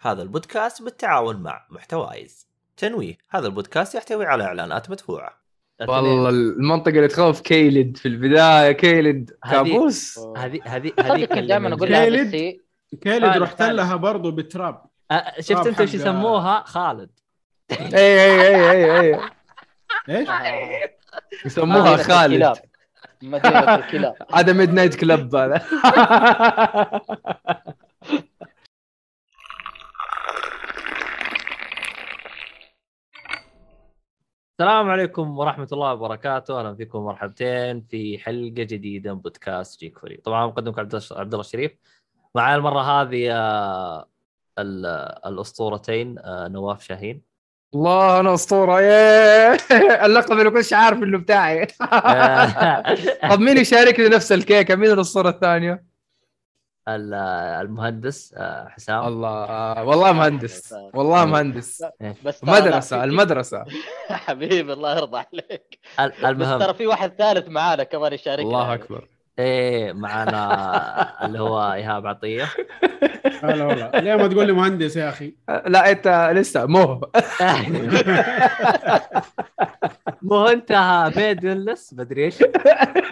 هذا البودكاست بالتعاون مع محتوايز. تنويه هذا البودكاست يحتوي على إعلانات مدفوعة. والله المنطقة اللي تخوف Caelid في البداية Caelid كابوس. هذه هذه هذه دائما أقول لها Caelid. Caelid رحت. لها برضو بالتراب آه، شفت أنت وش حق- يسموها؟ خالد. اي اي اي اي اي إيش؟ يسموها مدينة خالد. مدينة الكلاب. هذا midnight club هذا. السلام عليكم ورحمة الله وبركاته، أهلا فيكم مرحبتين في حلقة جديدة من بودكاست جيك فولي، طبعا مقدمكم عبد الله- عبد الله الشريف. معي المرة هذه آه، ال- الأسطورتين آه، نواف شاهين. الله أنا أسطورة. ياه اللقب اللي كنتش عارف إنه بتاعي. آه، طب مين يشاركني نفس الكيكة؟ مين الأسطورة الثانية؟ ال- المهندس آه، حسام. الله آه، والله مهندس. والله مهندس بس مدرسه في- المدرسة. حبيبي الله يرضى عليك. ال- بس المهم. ترى في واحد ثالث معانا كمان يشاركنا. الله أكبر. إيه معنا اللي هو إيهاب عطية. هلا والله. ليه ما تقول لي مهندس يا أخي؟ لا أنت لسه مو. مو أنت maidenless مدري إيش.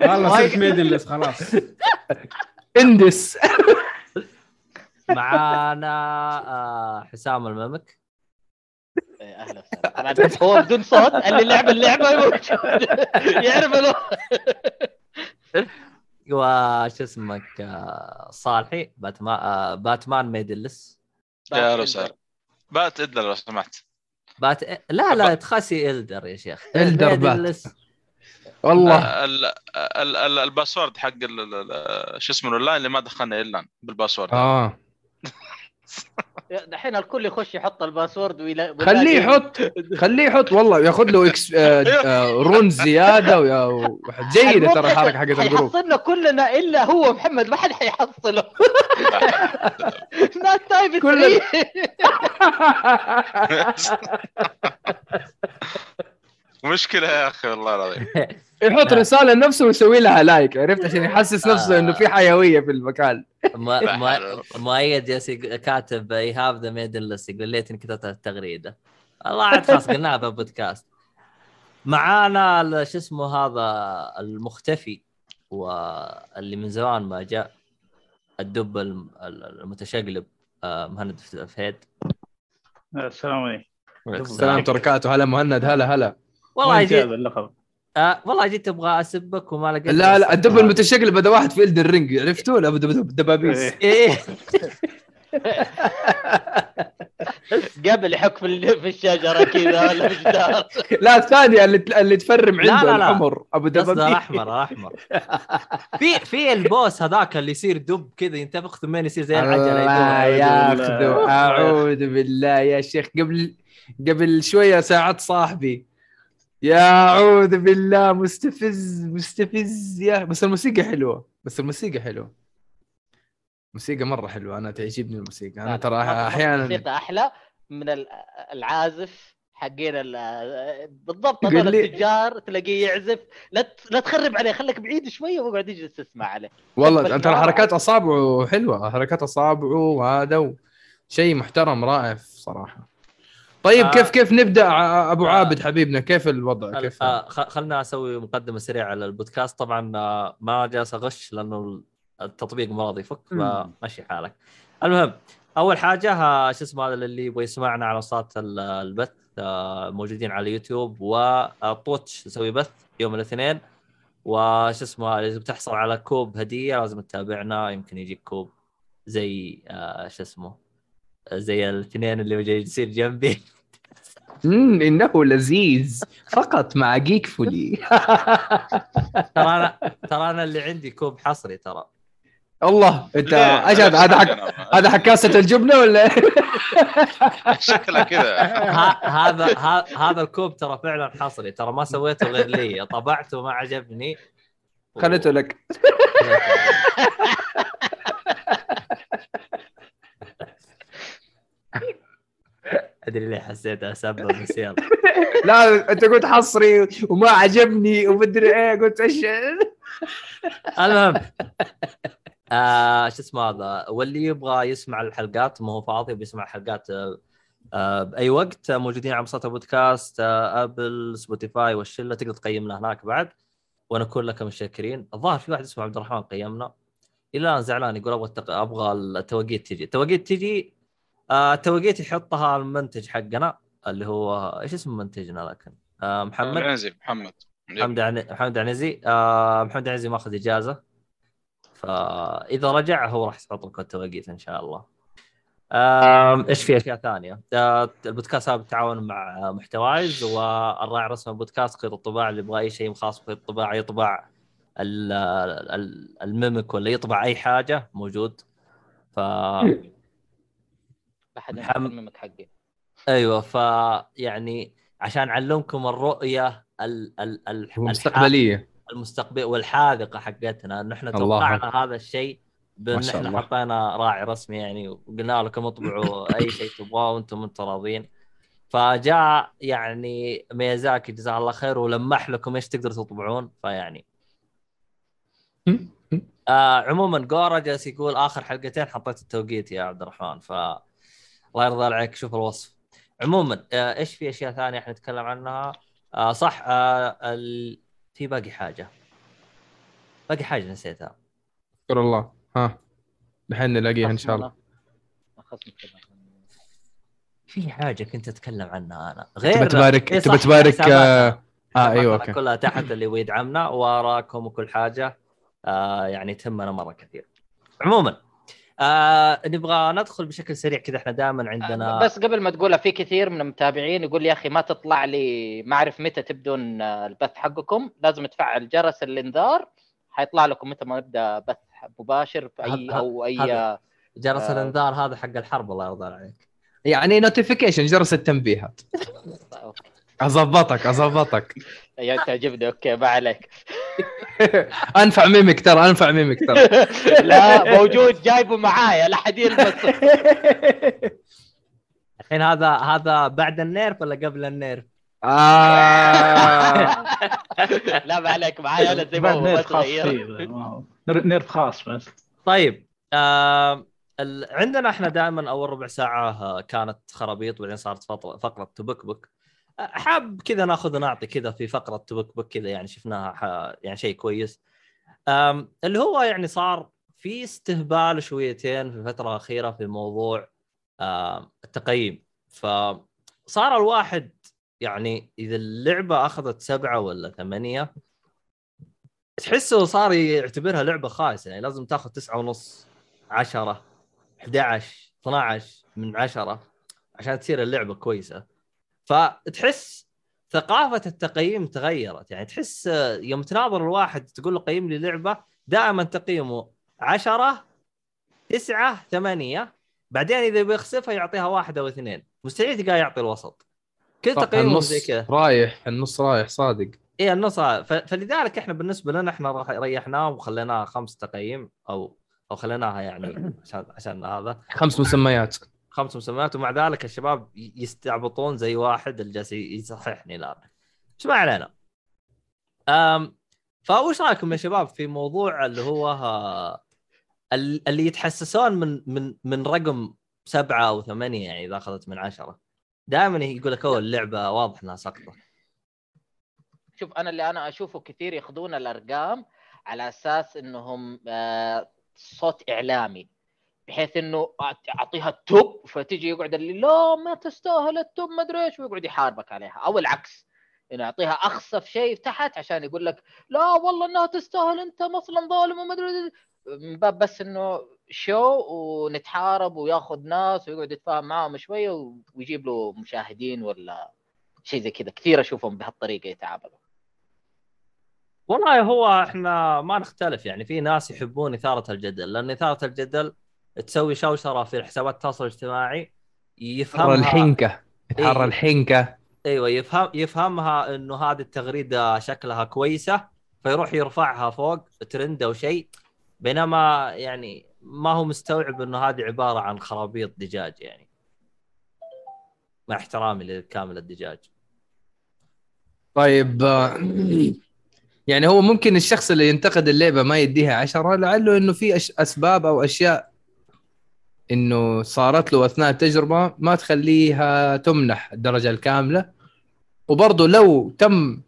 والله صرت maidenless خلاص اندس. معانا آه، حسام الممك. إيه، أهلا وسهلا. هو بدون صوت اللي لعب اللعبه يعرف وش اسمك آه، صالحي باتمان آه، باتمان maidenless يا أهلا وسهلا. بات Elder لو سمحت. بات لا لا تخسي Elder يا شيخ. Elder بات. والله. ال- ال- ال- ال password حق ال- ال- ال- شو اسمه الاونلاين اللي ما دخلنا إلا بال password. آه. دحين الكل يخش يحط ال password ويلا خليه يحط خليه يحط والله ياخذ له إكس... آه، آه، rune زيادة ويا جيدة ترى الحركه حقت ال group. حيحصلنا كلنا إلا هو محمد ما حد حيحصله. nice try مشكلة يا أخي والله العظيم. يحط رسالة لنفسه ويسوي لها like عرفت؟ عشان يحسس نفسه إنه في حيوية في المكان. ما- ما- مؤيد جالس كاتب ايهاب ذا maidenless يقول ليتني كتبت التغريدة. الله عاد خلاص قلناها بالبودكاست معانا ال- شو اسمه هذا المختفي واللي من زمان ما جاء الدب الم- ال- المتشقلب آه، مهند فهيد السلام عليكم. السلام. بركاته هلا مهند هلا هلا. والله جيت اللقب؟ آه والله جيت أبغى أسبك وما لقيت لا لا الدب المتشكل بدأ واحد في Elden Ring عرفتوا لا بدأ دبابيس إيه. إيه. قبل يحك في ال- في الشجرة كذا ولا الجدار لا الثانية اللي اللي تفرم لا، عنده لا، لا. الحمر أبو دبابيس. الاحمر الاحمر في في ال boss هذاك اللي يصير دب كذا ينتفخ ثم يصير زي العجلة. ياخذه أعوذ بالله يا شيخ. قبل قبل شوية ساعدت صاحبي. يا أعوذ بالله مستفز مستفز يا. بس الموسيقى حلوة بس الموسيقى حلوة. موسيقى مرة حلوة أنا تعجبني الموسيقى. أنا ترى أحيانا الموسيقى أحلى من ال- العازف حقين ال- بالضبط هذول التجار تلاقيه يعزف. لا لا تخرب عليه خليك بعيد شوية واقعد يجلس تسمع عليه. والله ترى حركات أصابعه حلوة حركات أصابعه وهذا. شيء محترم رائع صراحة. طيب آه. كيف كيف نبدأ أبو آه. عابد حبيبنا كيف الوضع خل- كيف آه، خلنا أسوي مقدمة سريعة على البودكاست طبعا آه، ما جالس أغش لأنه التطبيق ما راضي يفك. فمشي حالك المهم أول حاجة آه، شو اسمه هذا اللي يبغى يسمعنا على صوت ال- البث آه، موجودين على يوتيوب وطوتش نسوي بث يوم الاثنين وش اسمه اذا بتحصل على كوب هدية لازم تتابعنا يمكن يجيك كوب زي شو اسمه زي الاثنين اللي جالسين جنبي امم إنه لذيذ. فقط مع جيك فولي. ترى أنا ترى أنا اللي عندي كوب حصري ترى. الله أنت؟ إيش هذا هذا حق هذا حق كاسة الجبنة ولا؟ شكلها كذا. ه- هذا ه- هذا الكوب ترى فعلا حصري. ترى ما سويته غير لي. طبعته ما عجبني. خليته لك. أدري ليه حسيت اسبب بس يلا لا أنت قلت حصري وما عجبني ومدري إيه قلت إيش؟ المهم آه شو اسمه هذا؟ واللي يبغى يسمع الحلقات ما هو فاضي بيسمع الحلقات آه آه بأي وقت آه، موجودين على منصات البودكاست آه Apple Spotify والشلة تقدر تقيمنا هناك بعد. ونكون لكم شاكرين الظاهر في واحد اسمه عبد الرحمن قيمنا. إلى الآن زعلان يقول أبغى التق... أبغى التوقيت تجي. التوقيت تجي آه التوقيت يحطها المنتج حقنا اللي هو إيش اسم منتجنا لكن؟ آه محمد. العنزي محمد. محمد عن... محمد عنزي. آه محمد عنزي ماخذ إجازة. فإذا رجع هو راح يحط لكم التوقيت إن شاء الله. إيش في أشياء ثانية؟ آه، البودكاست هذا بالتعاون مع محتوايز والراعي الرسمي البودكاست خيط الطباعة اللي يبغى أي شيء خاص بخيط الطباعة يطبع ال- ال- الميمك ولا يطبع أي حاجة موجود. ف احد المك حقي. أيوه ف يعني عشان أعلمكم الرؤية ال ال ال المستقبليه المستقبل والحاذقة حقتنا. نحن الله توقعنا هذا الشيء بأن إحنا. حطينا راعي رسمي يعني وقلنا لكم اطبعوا أي شيء تبغاه وأنتم أنتم راضيين فجاء يعني ميازاكي جزاه الله خير ولمح لكم إيش تقدروا تطبعون. فيعني آه عموما جورا جالس يقول آخر حلقتين حطيت التوقيت يا عبد الرحمن. ف الله يرضى عليك شوف الوصف. عموما آه إيش في أشياء ثانية إحنا نتكلم عنها؟ آه صح آه ال... في باقي حاجة. باقي حاجة نسيتها. شكر الله. ها دحين نلاقيها إن شاء الله. في حاجة كنت أتكلم عنها أنا. غير تبى تبارك إيه تبى صح، تبارك. آه آه، أيوه أوكي. كلها تحت اللي هو يدعمنا وراكم وكل حاجة. آه يعني تهمنا مرة كثير. عموما آه نبغى ندخل بشكل سريع كذا إحنا دائما عندنا بس قبل ما تقولها في كثير من المتابعين يقول يا أخي ما تطلع لي ما أعرف متى تبدون آه، البث حقكم لازم تفعل جرس الإنذار حيطلع لكم متى ما نبدا بث مباشر في أي أو أي هذا- جرس آه. الإنذار هذا حق الحرب الله يرضى عليك يعني notification جرس التنبيهات. أظبطك أظبطك يا تعجبني أوكي ما عليك. أنفع mimic ترى أنفع mimic ترى. لا موجود جايبه معايا لا حد يلبس الحين هذا هذا بعد ال nerf ولا قبل ال nerf؟ آه. لا ما عليك معايا أنا زي ما بعد هو nerf خاص nerf خاص بس. طيب آه ال... عندنا إحنا دائما أول ربع ساعة آه، كانت خرابيط بعدين صارت فقرة تبكبك. حاب كذا ناخذ ونعطي كذا في فقرة تبكبك كذا يعني شفناها. يعني شيء كويس. اللي هو يعني صار في استهبال شويتين في الفترة الأخيرة في موضوع التقييم. فصار الواحد يعني إذا اللعبة أخذت سبعة ولا ثمانية تحسه صار يعتبرها لعبة خايسة. يعني لازم تاخذ تسعة ونص 10 11 12 من 10 عشان تصير اللعبة كويسة. فتحس ثقافة التقييم تغيرت. يعني تحس آه، يوم تناظر الواحد تقول له قيم لي لعبة دائما تقييمه 10 9 8 بعدين إذا بيخسفها يعطيها واحد أو اثنين. مستحيل تلقاه يعطي الوسط. كل تقييمه النص زي كذا. رايح النص رايح صادق. إيه النص فلذلك إحنا بالنسبة لنا إحنا ريحناه وخليناها خمس تقييم أو أو خليناها يعني عشان عشان هذا. خمس مسميات. خمس مسميات ومع ذلك الشباب يستعبطون زي واحد اللي جالس يصححني الان إيش ما علينا. أم فوش رايكم يا شباب في موضوع اللي هو ها ال- اللي يتحسسون من من من رقم سبعة أو ثمانية يعني إذا أخذت من عشرة؟ دائما يقول لك أوه اللعبة واضح إنها سقطة. شوف أنا اللي أنا أشوفه كثير ياخذون الأرقام على أساس إنهم آه، صوت إعلامي. بحيث إنه أعطيها التوب فتجي يقعد اللي لا ما تستاهل التوب ما أدري إيش ويقعد يحاربك عليها. أو العكس إنه يعطيها اخسف شيء تحت عشان يقول لك لا والله إنها تستاهل أنت مثلا ظالم وما أدري من باب بس إنه شو ونتحارب وياخذ ناس ويقعد يتفاهم معاهم شوية ويجيب له مشاهدين ولا شيء زي كذا. كثير أشوفهم بهالطريقة يتعاملوا. والله هو إحنا ما نختلف يعني في ناس يحبون إثارة الجدل لأن إثارة الجدل تسوي شوشره في حسابات التواصل الاجتماعي يفهمها الحنكة تحرى إيه. الحنكة. أيوه يفهم يفهمها إنه هذه التغريدة شكلها كويسة فيروح يرفعها فوق ترند أو شيء بينما يعني ما هو مستوعب إنه هذه عبارة عن خرابيط دجاج يعني. مع احترامي لكامل الدجاج. طيب آه، يعني هو ممكن الشخص اللي ينتقد اللعبة ما يديها عشرة لعله إنه في أش... أسباب أو أشياء إنه صارت له أثناء التجربة ما تخليها تمنح الدرجة الكاملة. وبرضه لو تم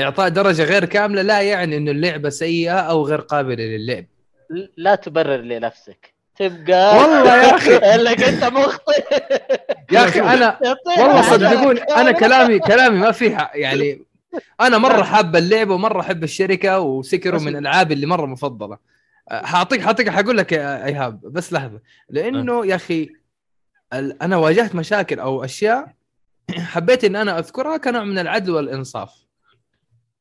إعطاء درجة غير كاملة لا يعني إنه اللعبة سيئة أو غير قابلة للعب. لا تبرر لنفسك. تبقى والله يا أخي. لك أنت مخطئ. يا أخي أنا والله صدقوني أنا كلامي كلامي ما فيها يعني أنا مرة حاب اللعبة ومرة أحب الشركة وسكروا من الألعاب اللي مرة مفضلة. حاعطيك حاعطيك حقول لك يا إيهاب بس لحظة. لأنه يا أخي ال- أنا واجهت مشاكل أو أشياء حبيت إن أنا أذكرها كنوع من العدل والإنصاف.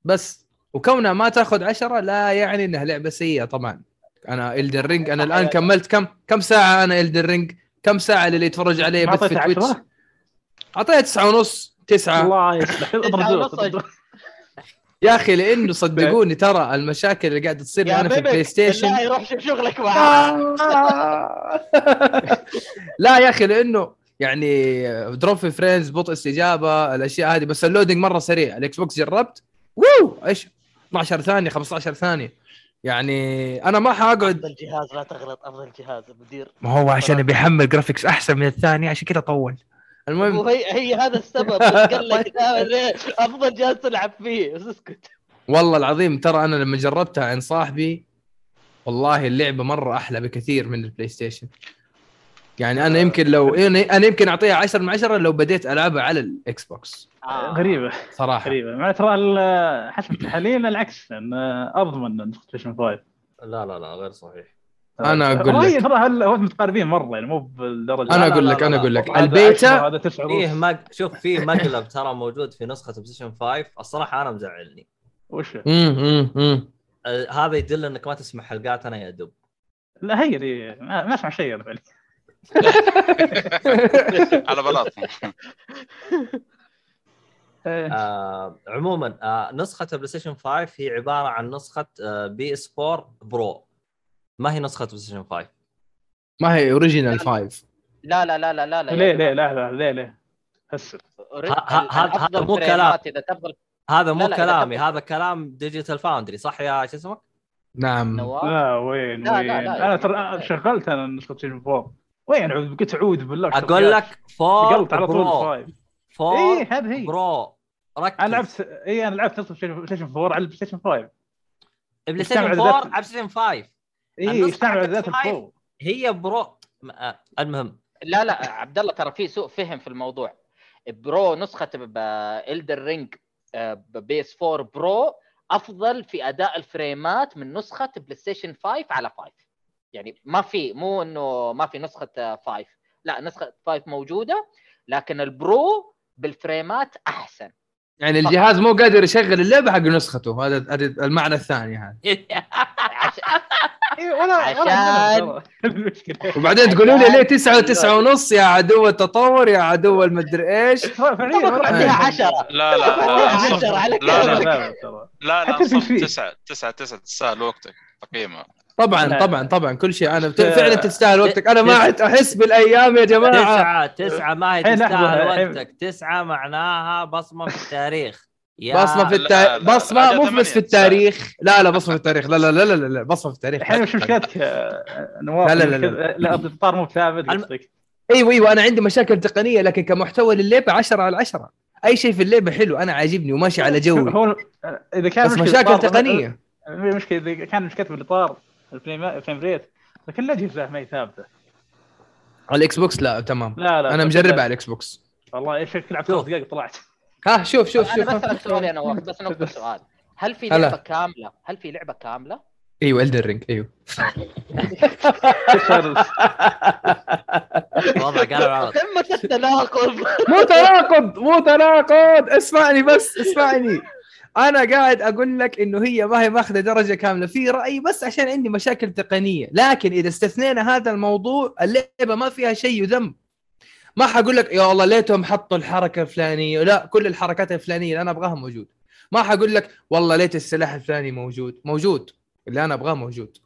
بس وكونها ما تأخذ عشرة لا يعني إنها لعبة سيئة طبعا. أنا Elden Ring أنا الآن كملت كم كم ساعة أنا Elden Ring كم ساعة اللي يتفرج علي ما بث في Twitch؟ أعطيها تسعة ونص تسعة. الله يصلح. أضرب يا أخي لأنه صدقوني ترى المشاكل اللي قاعدة تصير يا معنا في ال PlayStation لا يروح شوف شغلك لا يا أخي لأنه يعني drop في frames بطء استجابة الأشياء هذه بس ال loading مرة سريع. ال Xbox جربت وو إيش؟ 12 ثانية 15 ثانية. يعني أنا ما حقعد أفضل جهاز لا تغلط أفضل جهاز مدير. ما هو عشان بيحمل graphics أحسن من الثاني عشان كذا طول. المهم. وهي هي هذا السبب قال لك دائماً أفضل جهاز تلعب فيه. بس اسكت. والله العظيم ترى أنا لما جربتها عند صاحبي والله اللعبة مرة أحلى بكثير من ال PlayStation. يعني أنا يمكن لو أنا أنا يمكن أعطيها 10 من 10 لو بديت ألعبها على ال Xbox. آه. غريبة. صراحة. غريبة. مع ترى حسب التحاليل العكس أضمن نسخه PlayStation 5 لا لا لا غير صحيح. أنا أقول هو لك. ترى هل- هو متقاربين مرة يعني مو بالدرجة. أنا أقول لك أنا. أقول لك. البيتا 10 هذا 9 فيه مق... شوف فيه مقلب ترى موجود في نسخة PlayStation 5 الصراحة أنا مزعلني. وش؟ امم امم امم آه، هذا يدل إنك ما تسمع حلقات أنا يا دب لا هي دي ما أسمع شيء أنا فعليا على بلاط. آه عموما آه نسخة ال PlayStation 5 هي عبارة عن نسخة آه PS 4 Pro ما هي نسخة PlayStation 5 ما هي اوريجينال 5 لا. لا لا لا لا لا ليه ليه؟ لا لا ليه ليه؟ هسه هذا- مو كلام. إذا تفضل. هذا مو لا، لا، إذا كلامي هذا كلام ديجيتال فاوندري صح يا شو اسمك؟ نعم. لا وين لا، لا، وين؟ لا، أنا لا. ترى شغلت أنا نسخة بلايستيشن 4 وين عود؟ قلت اعوذ بالله. أقول لك 4 قلت على طول برو 5 اي 4 هذه هي. برو ركز. أنا لعبت اي أنا لعبت نسخة بلاي ستيشن 4 على البلاي ستيشن 5 PlayStation ذات- 4 على PlayStation 5 اي يستعمل ذات. ال Pro هي Pro آه، المهم. لا لا عبد الله ترى في سوء فهم في الموضوع. Pro نسخة Elden Ring PS 4 Pro أفضل في أداء الفريمات من نسخة PlayStation 5 على 5 يعني ما في مو إنه ما في نسخة 5 لا نسخة 5 موجودة لكن ال Pro بالفريمات أحسن. يعني الجهاز مو قادر يشغل اللعبة حق نسخته هذا المعنى الثاني هذا. عشان- ولا المشكلة. وبعدين تقولوا لي ليه تسعة وتسعة ونص يا عدو التطور يا عدو المدري إيش؟ عندها عندي. 10 لا لا لا عشرة على لا لا لا. تسعة تسعة تسعة تستاهل وقتك تقييمها. طبعا لا. طبعا طبعا كل شيء. أنا فعلا تستاهل وقتك. أنا ما أحس بالأيام يا جماعة. تسعة تسعة ما هي لحظة، تستاهل وقتك. تسعة معناها بصمة في التاريخ. يا بصمه في لا، التاريخ لا، بصمه بس في التاريخ لا لا بصمه في التاريخ لا لا لا لا, لا بصمه في التاريخ الحين وش مشكلتك آه، نواف لا، لا، لا، لا الاطار مو ثابت قصدك أيوه أيوه أنا عندي مشاكل تقنيه لكن كمحتوى للعبه 10 على 10 اي شيء في اللعبه حلو أنا عاجبني وماشي على جوي هو آه، اذا كان بس مشاكل تقنيه المشكلة اذا كان مشكلة بالاطار الفريم ريت لكن الاجهزه ما هي ثابته على ال Xbox لا تمام لا لا أنا مجربها على ال Xbox والله شكل لعبت شوف. خمس دقائق طلعت ها شوف شوف أنا شوف بسالك سؤال يا نواف بس نقطة سؤال. هل في هلا. لعبة كاملة؟ هل في لعبة كاملة؟ أيوه Elden Ring أيوه. الوضع قال قمه التناقض مو تناقض مو تناقض اسمعني بس اسمعني. أنا قاعد أقول لك إنه هي ما هي ماخذة درجة كاملة. في رايي بس عشان عندي مشاكل تقنية. لكن إذا استثنينا هذا الموضوع اللعبة ما فيها شيء يذم ما حقول لك يا الله ليتهم حطوا الحركة الفلانية. لا كل الحركات الفلانية اللي أنا أبغاها موجود. ما حقول لك والله ليت السلاح الفلاني موجود. موجود. اللي أنا أبغاه موجود.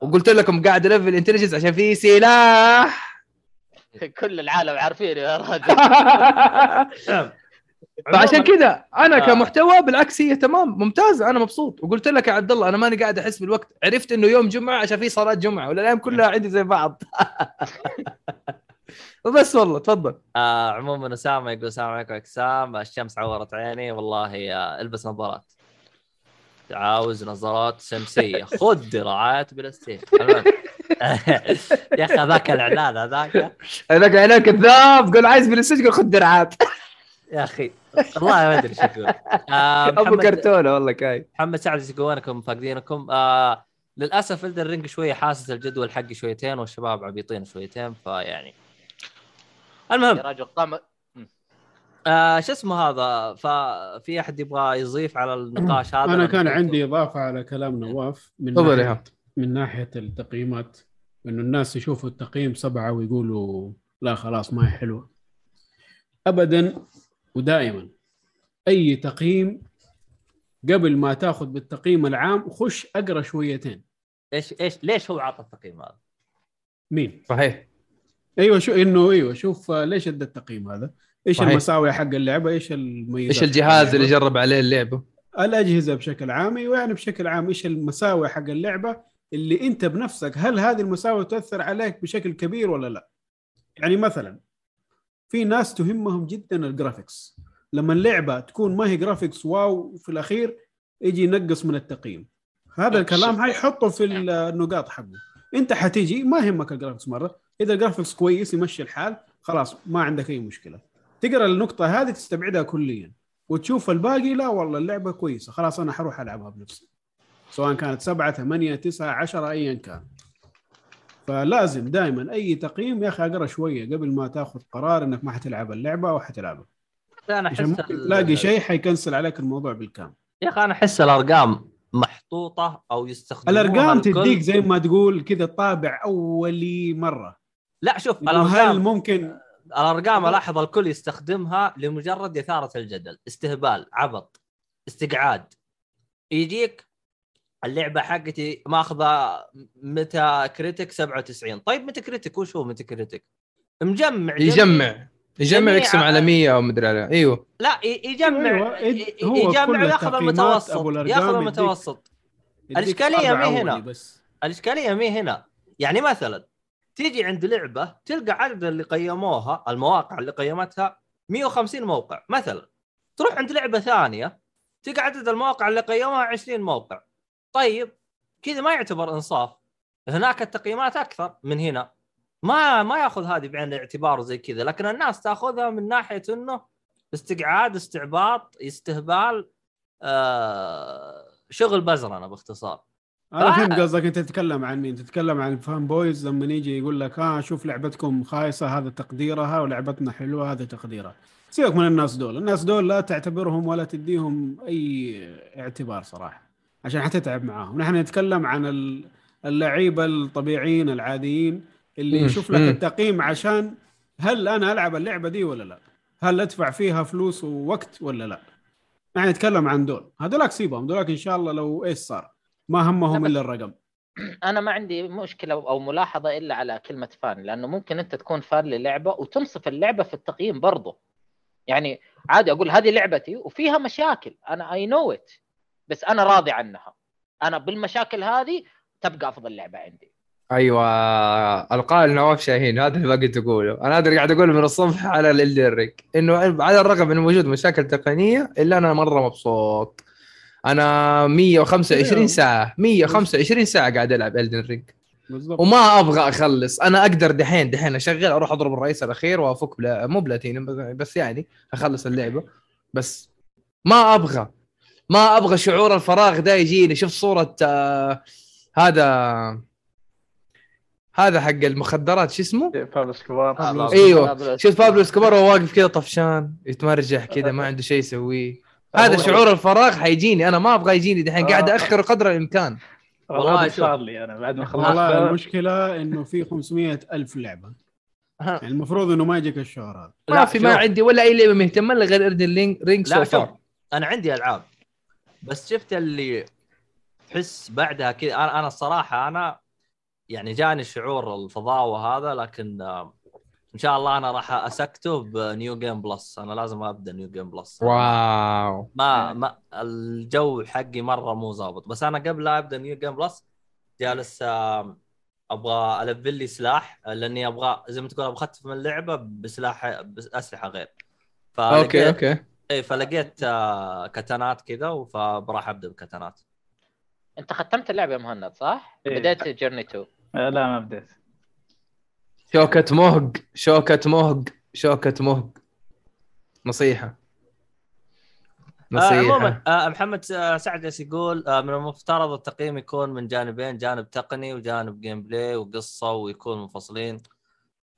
وقلت لكم قاعد الفل انتليجنس عشان في سلاح. كل العالم عارفين يا راجل. فعشان عموماً- كذا أنا آه. كمحتوى بالعكس هي تمام. ممتازه أنا مبسوط. وقلت لك يا عبد الله أنا ماني قاعد أحس بالوقت. عرفت إنه يوم جمعة عشان في صلاة جمعة ولا الأيام كلها عندي زي بعض. وبس والله تفضل. آه عموما أسامة يقول السلام عليكم يا اجسام الشمس عورت عيني. والله آه البس نظارات. عاوز نظارات شمسية. خذ دراعات بلاستيك. يا أخي هذاك الإعلان هذاك. هذاك إعلان كذاب. قول عايز بلاي قول خذ درعات يا أخي والله ما أدري إيش أقول آه أبو كرتونة والله كاي. محمد سعد يقول وينكم فاقدينكم. آه للأسف الدر رينج شوية حاسس الجدول حقي شويتين والشباب عبيطين شويتين فيعني المهم. يا رجل قام آه شو اسمه هذا؟ ففي أحد يبغى يضيف على النقاش هذا؟ أنا كان عندي إضافة على كلام نواف من ناحيه. من ناحية التقييمات إنه الناس يشوفوا التقييم سبعة ويقولوا لا خلاص ما هي حلوة. ابدا ودائما أي تقييم قبل ما تأخذ بالتقييم العام خش أقرأ شويتين. إيش إيش ليش هو عطى التقييم هذا؟ مين؟ صحيح. أيوه شو إنه أيوه شوف ليش أدى التقييم هذا؟ إيش صحيح. المساوئ حق اللعبة؟ إيش المميزات إيش الجهاز اللي؟ جرب عليه اللعبة؟ الأجهزة بشكل عام أيوه يعني بشكل عام إيش المساوئ حق اللعبة اللي أنت بنفسك؟ هل هذه المساوئ تاثر عليك بشكل كبير ولا لا؟ يعني مثلا في ناس تهمهم جدا ال graphics لما اللعبة تكون ما هي graphics wow في الأخير يجي ينقص من التقييم. هذا الكلام حيحطه في النقاط حقه. أنت حتيجي ما يهمك ال graphics مرة. إذا ال graphics كويس يمشي الحال خلاص ما عندك أي مشكلة. تقرأ النقطة هذه تستبعدها كليا. وتشوف الباقي لا والله اللعبة كويسة. خلاص أنا حروح ألعبها بنفسي. سواء كانت سبعة ثمانية تسعة عشرة أيا كان. فلازم دائما أي تقييم يا أخي أقرأ شوية قبل ما تأخذ قرار إنك ما حتلعب اللعبة أو حتلعبها. أنا أحس عشان ممكن ال- تلاقي شيء حيكنسل عليك الموضوع بالكامل. يا أخي أنا أحس الأرقام محطوطة أو يستخدموها الأرقام. تديك زي ما تقول كذا طابع أولي مرة. لا شوف هل ممكن؟ الأرقام ألاحظ الكل يستخدمها لمجرد إثارة الجدل استهبال عبط استقعاد. يجيك اللعبة حقتي ماخذة Metacritic 97 طيب Metacritic وش هو Metacritic مجمع يجمع يجمع يقسم على 100 أو مدري على أيوه. لا يجمع أيوة، هو يجمع وياخذ المتوسط ياخذ المتوسط. طابع مي هنا. الإشكالية مي هنا. يعني مثلا تيجي عند لعبة تلقى عدد اللي قيموها المواقع اللي قيمتها 150 موقع مثلا. تروح عند لعبة ثانية تلقى عدد المواقع اللي قيموها 20 موقع. طيب كذا ما يعتبر إنصاف. هناك التقييمات أكثر من هنا. ما ما يأخذ هذه بعين الاعتبار وزي كذا لكن الناس تأخذها من ناحية إنه استقعاد استعباط استهبال آه شغل بزرنه باختصار. أنا فهمت قصدك انت تتكلم عن مين؟ تتكلم عن الفان بويز لما يجي يقول لك ها شوف لعبتكم خايسة هذا تقديرها ولعبتنا حلوة هذا تقديرها. سيبك من الناس دول. الناس دول لا تعتبرهم ولا تديهم أي اعتبار صراحة عشان حتتعب معاهم. نحن نتكلم عن ال- اللعيبة الطبيعيين العاديين اللي. يشوف لك. التقييم عشان هل أنا ألعب اللعبة دي ولا لا؟ هل أدفع فيها فلوس ووقت ولا لا؟ نحن نتكلم عن دول. هذولاك سيبهم هذولاك إن شاء الله لو إيش صار. ما لا همهم إلا الرقم. أنا ما عندي مشكلة أو ملاحظة إلا على كلمة فان لأنه ممكن أنت تكون فان للعبة وتنصف اللعبة في التقييم برضه يعني عادي أقول هذه لعبتي وفيها مشاكل. أنا I know it بس أنا راضي عنها. أنا بالمشاكل هذه تبقى أفضل لعبة عندي. أيوه القائل نواف شاهين هذا اللي باقي تقوله أنا هذا اللي قاعد اقوله من الصبح على ال Elden Ring إنه على الرغم من وجود مشاكل تقنية إلا أنا مرة مبسوط. أنا 125 أيوه. ساعة 125 ساعة قاعد ألعب Elden Ring بالضبط. وما أبغى أخلص. أنا أقدر دحين دحين أشغل أروح أضرب الرئيس الأخير وأفك بلا مو بلاتينيوم بس- يعني أخلص اللعبة. بس ما أبغى ما أبغى شعور الفراغ ده يجيني. شوف صورة آه هذا هذا حق المخدرات شو اسمه؟ بابلو إسكوبار. آه، أيوه. شوف بابلو إسكوبار وهو واقف كذا طفشان يتمرجح كذا ما عنده شيء يسويه. هذا شعور الفراغ حيجيني أنا ما أبغى يجيني دحين قاعد آه. اخر قدر الإمكان والله. صار لي أنا بعد ما خلصت والله المشكلة إنه في 500 ألف لعبة. يعني المفروض إنه ما يجيك الشهر هذا ما لا، في ما. عندي ولا أي لعبة مهتمة لها غير Elden Ring Ring لا شوف أنا عندي ألعاب بس شفت اللي تحس بعدها كذا أنا الصراحة أنا يعني جاني شعور الفضاوة هذا لكن إن شاء الله أنا راح أسكته ب New Game Plus أنا لازم أبدأ New Game Plus wow. ما ما الجو حقي مرة مو ظابط. بس أنا قبل لا أبدأ New Game Plus جالس أبغى ألفل لي سلاح لأني أبغى زي ما تقول أبغى اختم من اللعبة بسلاح بأسلحة غير. okay فلقيت okay اي فلقيت آه، كتانات كذا فراح أبدأ بكتانات أنت ختمت اللعبة يا مهند صح؟ إيه. بديت journey 2 آه، لا ما بديت شوكة مهق شوكة مهق شوكة مهق نصيحة. آه عموما نصيحة. آه محمد س- سعد يقول؟ آه من المفترض التقييم يكون من جانبين جانب تقني وجانب gameplay وقصة ويكون منفصلين.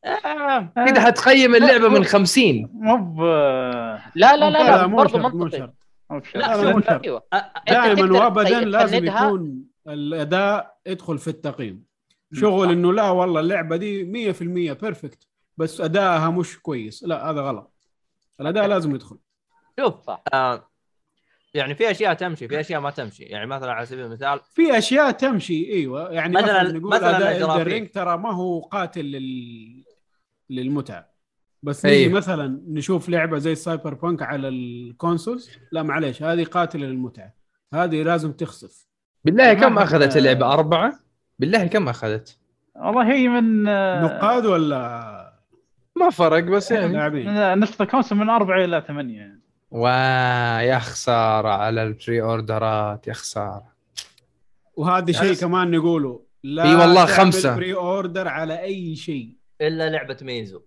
آه كذا حتقيم اللعبة من 50 مو ب لا لا لا, لا, برضه شرط مو منطقي. أيوه. آه، أنت دائما وابدا لازم يكون الأداء يدخل في التقييم. شغل إنه لا والله اللعبة دي 100% perfect بس أدائها مش كويس. لا هذا غلط. الأداء لازم يدخل. شوف صح. آه يعني في أشياء تمشي في أشياء ما تمشي. يعني مثلا على سبيل المثال في أشياء تمشي إيوه. يعني مثلاً- مثلا, نقول مثلاً. ال Ring ترى ما هو قاتل لل... للمتعة. بس أيوه. مثلا نشوف لعبة زي Cyberpunk على ال consoles. لا معليش هذه قاتلة للمتعة. هذه لازم تخسف. بالله كم أخذت اللعبة؟ أربعة؟ بالله كم أخذت؟ والله هي من آه، نقاد ولا ما فرق بس يعني. لاعبين؟ من نسخه كونسول من أربعة إلى ثمانية. يعني. وا يا خسارة على البري أوردرات يا خسارة. وهذا شيء كمان نقوله لا إي والله تعمل خمسة. بري أوردر على أي شيء. إلا لعبة ميزو.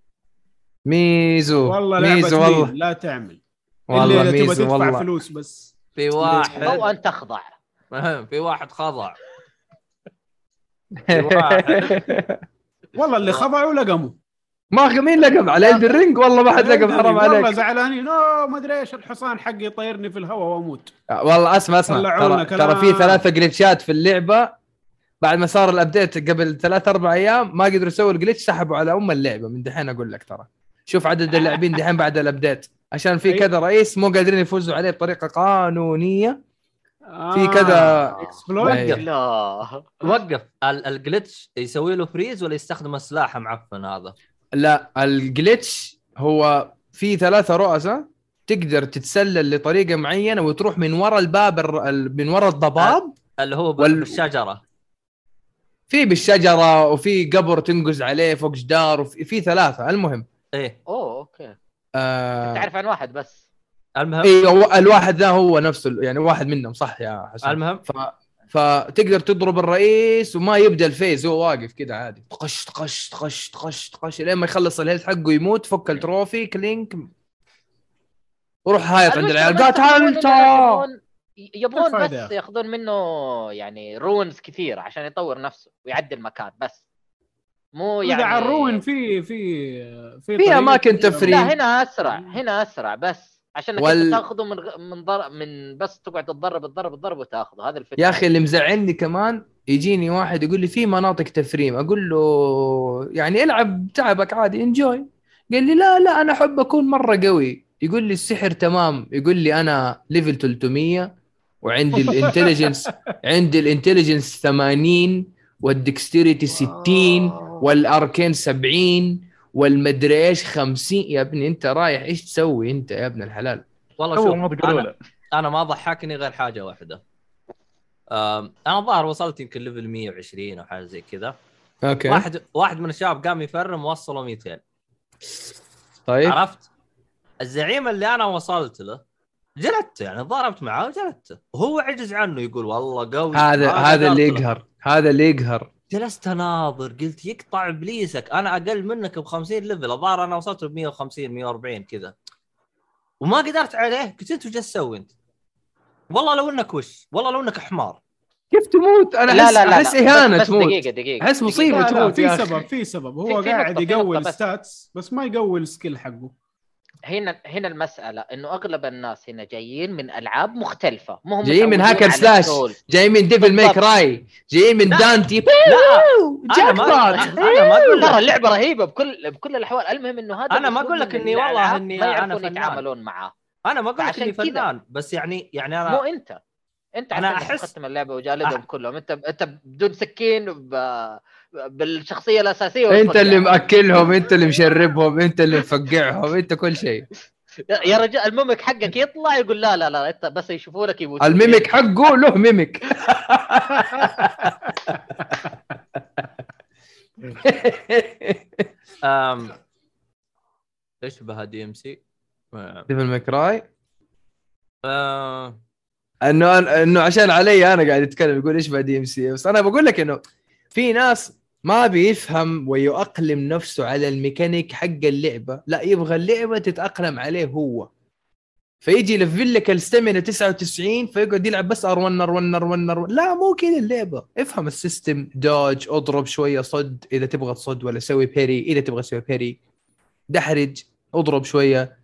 ميزو. والله لعبة ميزو والله. والله. لا تعمل. والله تبغى ميزو تدفع والله. فلوس بس. في أو واحد أن تخضع. في واحد خضع. والله اللي خضعوا لقموا. ما مين لقب على يد الرينج؟ والله ما حد لقب حرام والله عليك. زعلانين. اوه ما أدري إيش الحصان حقي يطيرني في الهواء وأموت. والله أسمع أسمع. ترى. ترى في ثلاثة جلitchات في اللعبة. بعد ما صار الابديت قبل ثلاث أربع أيام ما قدروا يسووا الجلitch سحبوا على أم اللعبة. من دحين أقول لك ترى. شوف عدد اللاعبين دحين بعد الابديت عشان في. كذا رئيس مو قادرين يفوزوا عليه بطريقة قانونية. آه. في كذا اكسبلويد أيوه. لا. وقف. ال- الجلتش يسوي له فريز ولا يستخدم السلاح معفن هذا؟ لا ال glitch هو في ثلاثة رؤساء. تقدر تتسلل لطريقة معينة وتروح من ورا الباب الر... ال- من ورا الضباب. اللي هو وال- بالشجرة. في بالشجرة وفي قبر تنقز عليه فوق جدار وفي في ثلاثة. المهم. إيه. أوه أوكي. آه... تعرف عن واحد بس. المهم؟ اي هو الواحد ذا هو نفسه يعني واحد منهم صح يا حسن. المهم؟ ف... فتقدر تضرب الرئيس وما يبدأ ال phase هو واقف كذا عادي. طقش طقش طقش طقش طقش لين ما يخلص ال health حقه يموت فك ال trophy كلينك. وروح هايط عند العيال. قاتلته إنه يبغون- بس. ياخذون منه يعني رونز كثير عشان يطور نفسه ويعدل المكان بس. مو يعني على الروين في في في في كثيرة. تفريغ. لا هنا أسرع هنا أسرع بس. عشان انك وال-. تاخذه من من ضر... من بس تقعد تتضرب تضرب تضرب وتاخذه. هذا الفكرة. يا أخي اللي مزعلني كمان يجيني واحد يقول لي في مناطق تفريم. أقول له يعني العب تعبك عادي انجوي قال لي لا لا أنا أحب أكون مرة قوي. يقول لي السحر تمام. يقول لي أنا level 300 وعندي ال intelligence عندي ال intelligence 80 وال dexterity 60 وال arcane 70 والمدري إيش 50 يا ابني انت رايح إيش تسوي انت يا ابن الحلال؟ والله شوف أنا الاولى أنا ما ضحكني غير حاجة واحدة. أنا الظاهر وصلت يمكن level 120 أو حاجة زي كذا. أوكي. واحد واحد من الشباب قام يفرم وصله 200 طيب. عرفت؟ الزعيم اللي أنا وصلت له جلدته يعني ضربت معاه وجلدته وهو عجز عنه يقول والله قوي. هذا ما هذا اللي. يقهر. هذا اللي يقهر. جلست أناظر قلت يقطع إبليسك أنا أقل منك ب 50 level الظاهر أنا وصلت ب 150 140 كذا وما قدرت عليه قلت أنت وش تسوي أنت؟ والله لو إنك وش؟ والله لو إنك حمار كيف تموت أنا احس لا لا أحس لا. إهانة بس, تموت دقيقة دقيقة دقيقة. لا تموت في. سبب في سبب هو في قاعد يقوي. الستاتس بس ما يقوي السكيل حقه هنا هنا المسألة إنه أغلب الناس هنا جايين من ألعاب مختلفة مو هم جايين من هاكر سلاش السول. جاي من ديفل ميك. راي جاي من لا. دانتي لا أنا جاك ما بوت أنا ما أقول ترى اللعبة رهيبة بكل بكل الأحوال المهم إنه هذا أنا ما أقول لك إني والله إني ما أنا يعرفون فنان. يتعاملون معاه أنا ما أقول لك إني كذا. فنان بس يعني يعني مو أنا أنت أنت أنا عشان أحس- ختم اللعبة وجالدهم أح- كلهم أنت أنت بدون سكين ب... بالشخصية الأساسية أنت. اللي مأكلهم أنت اللي مشربهم أنت اللي مفقعهم أنت كل شيء. يا رجال الميمك حقك يطلع يقول لا لا لا أنت بس يشوفونك يموتون. الميمك حقه له ميمك أم... إيش بها DMC؟ Devil May Cry آه... إنه إنه عشان علي أنا قاعد أتكلم يقول إيش بعد DMC؟ بس أنا بقول لك إنه في ناس ما بيفهم ويؤقلم نفسه على الميكانيك حق اللعبة. لا يبغى اللعبة تتأقلم عليه هو. فيجي ي level لك ال stamina 99 فيقعد يلعب بس أر 1 أر 1 أر 1 أر 1 لا مو كذا اللعبة. افهم ال system. dodge اضرب شوية صد إذا تبغى تصد ولا سوي parry إذا تبغى تسوي parry دحرج اضرب شوية.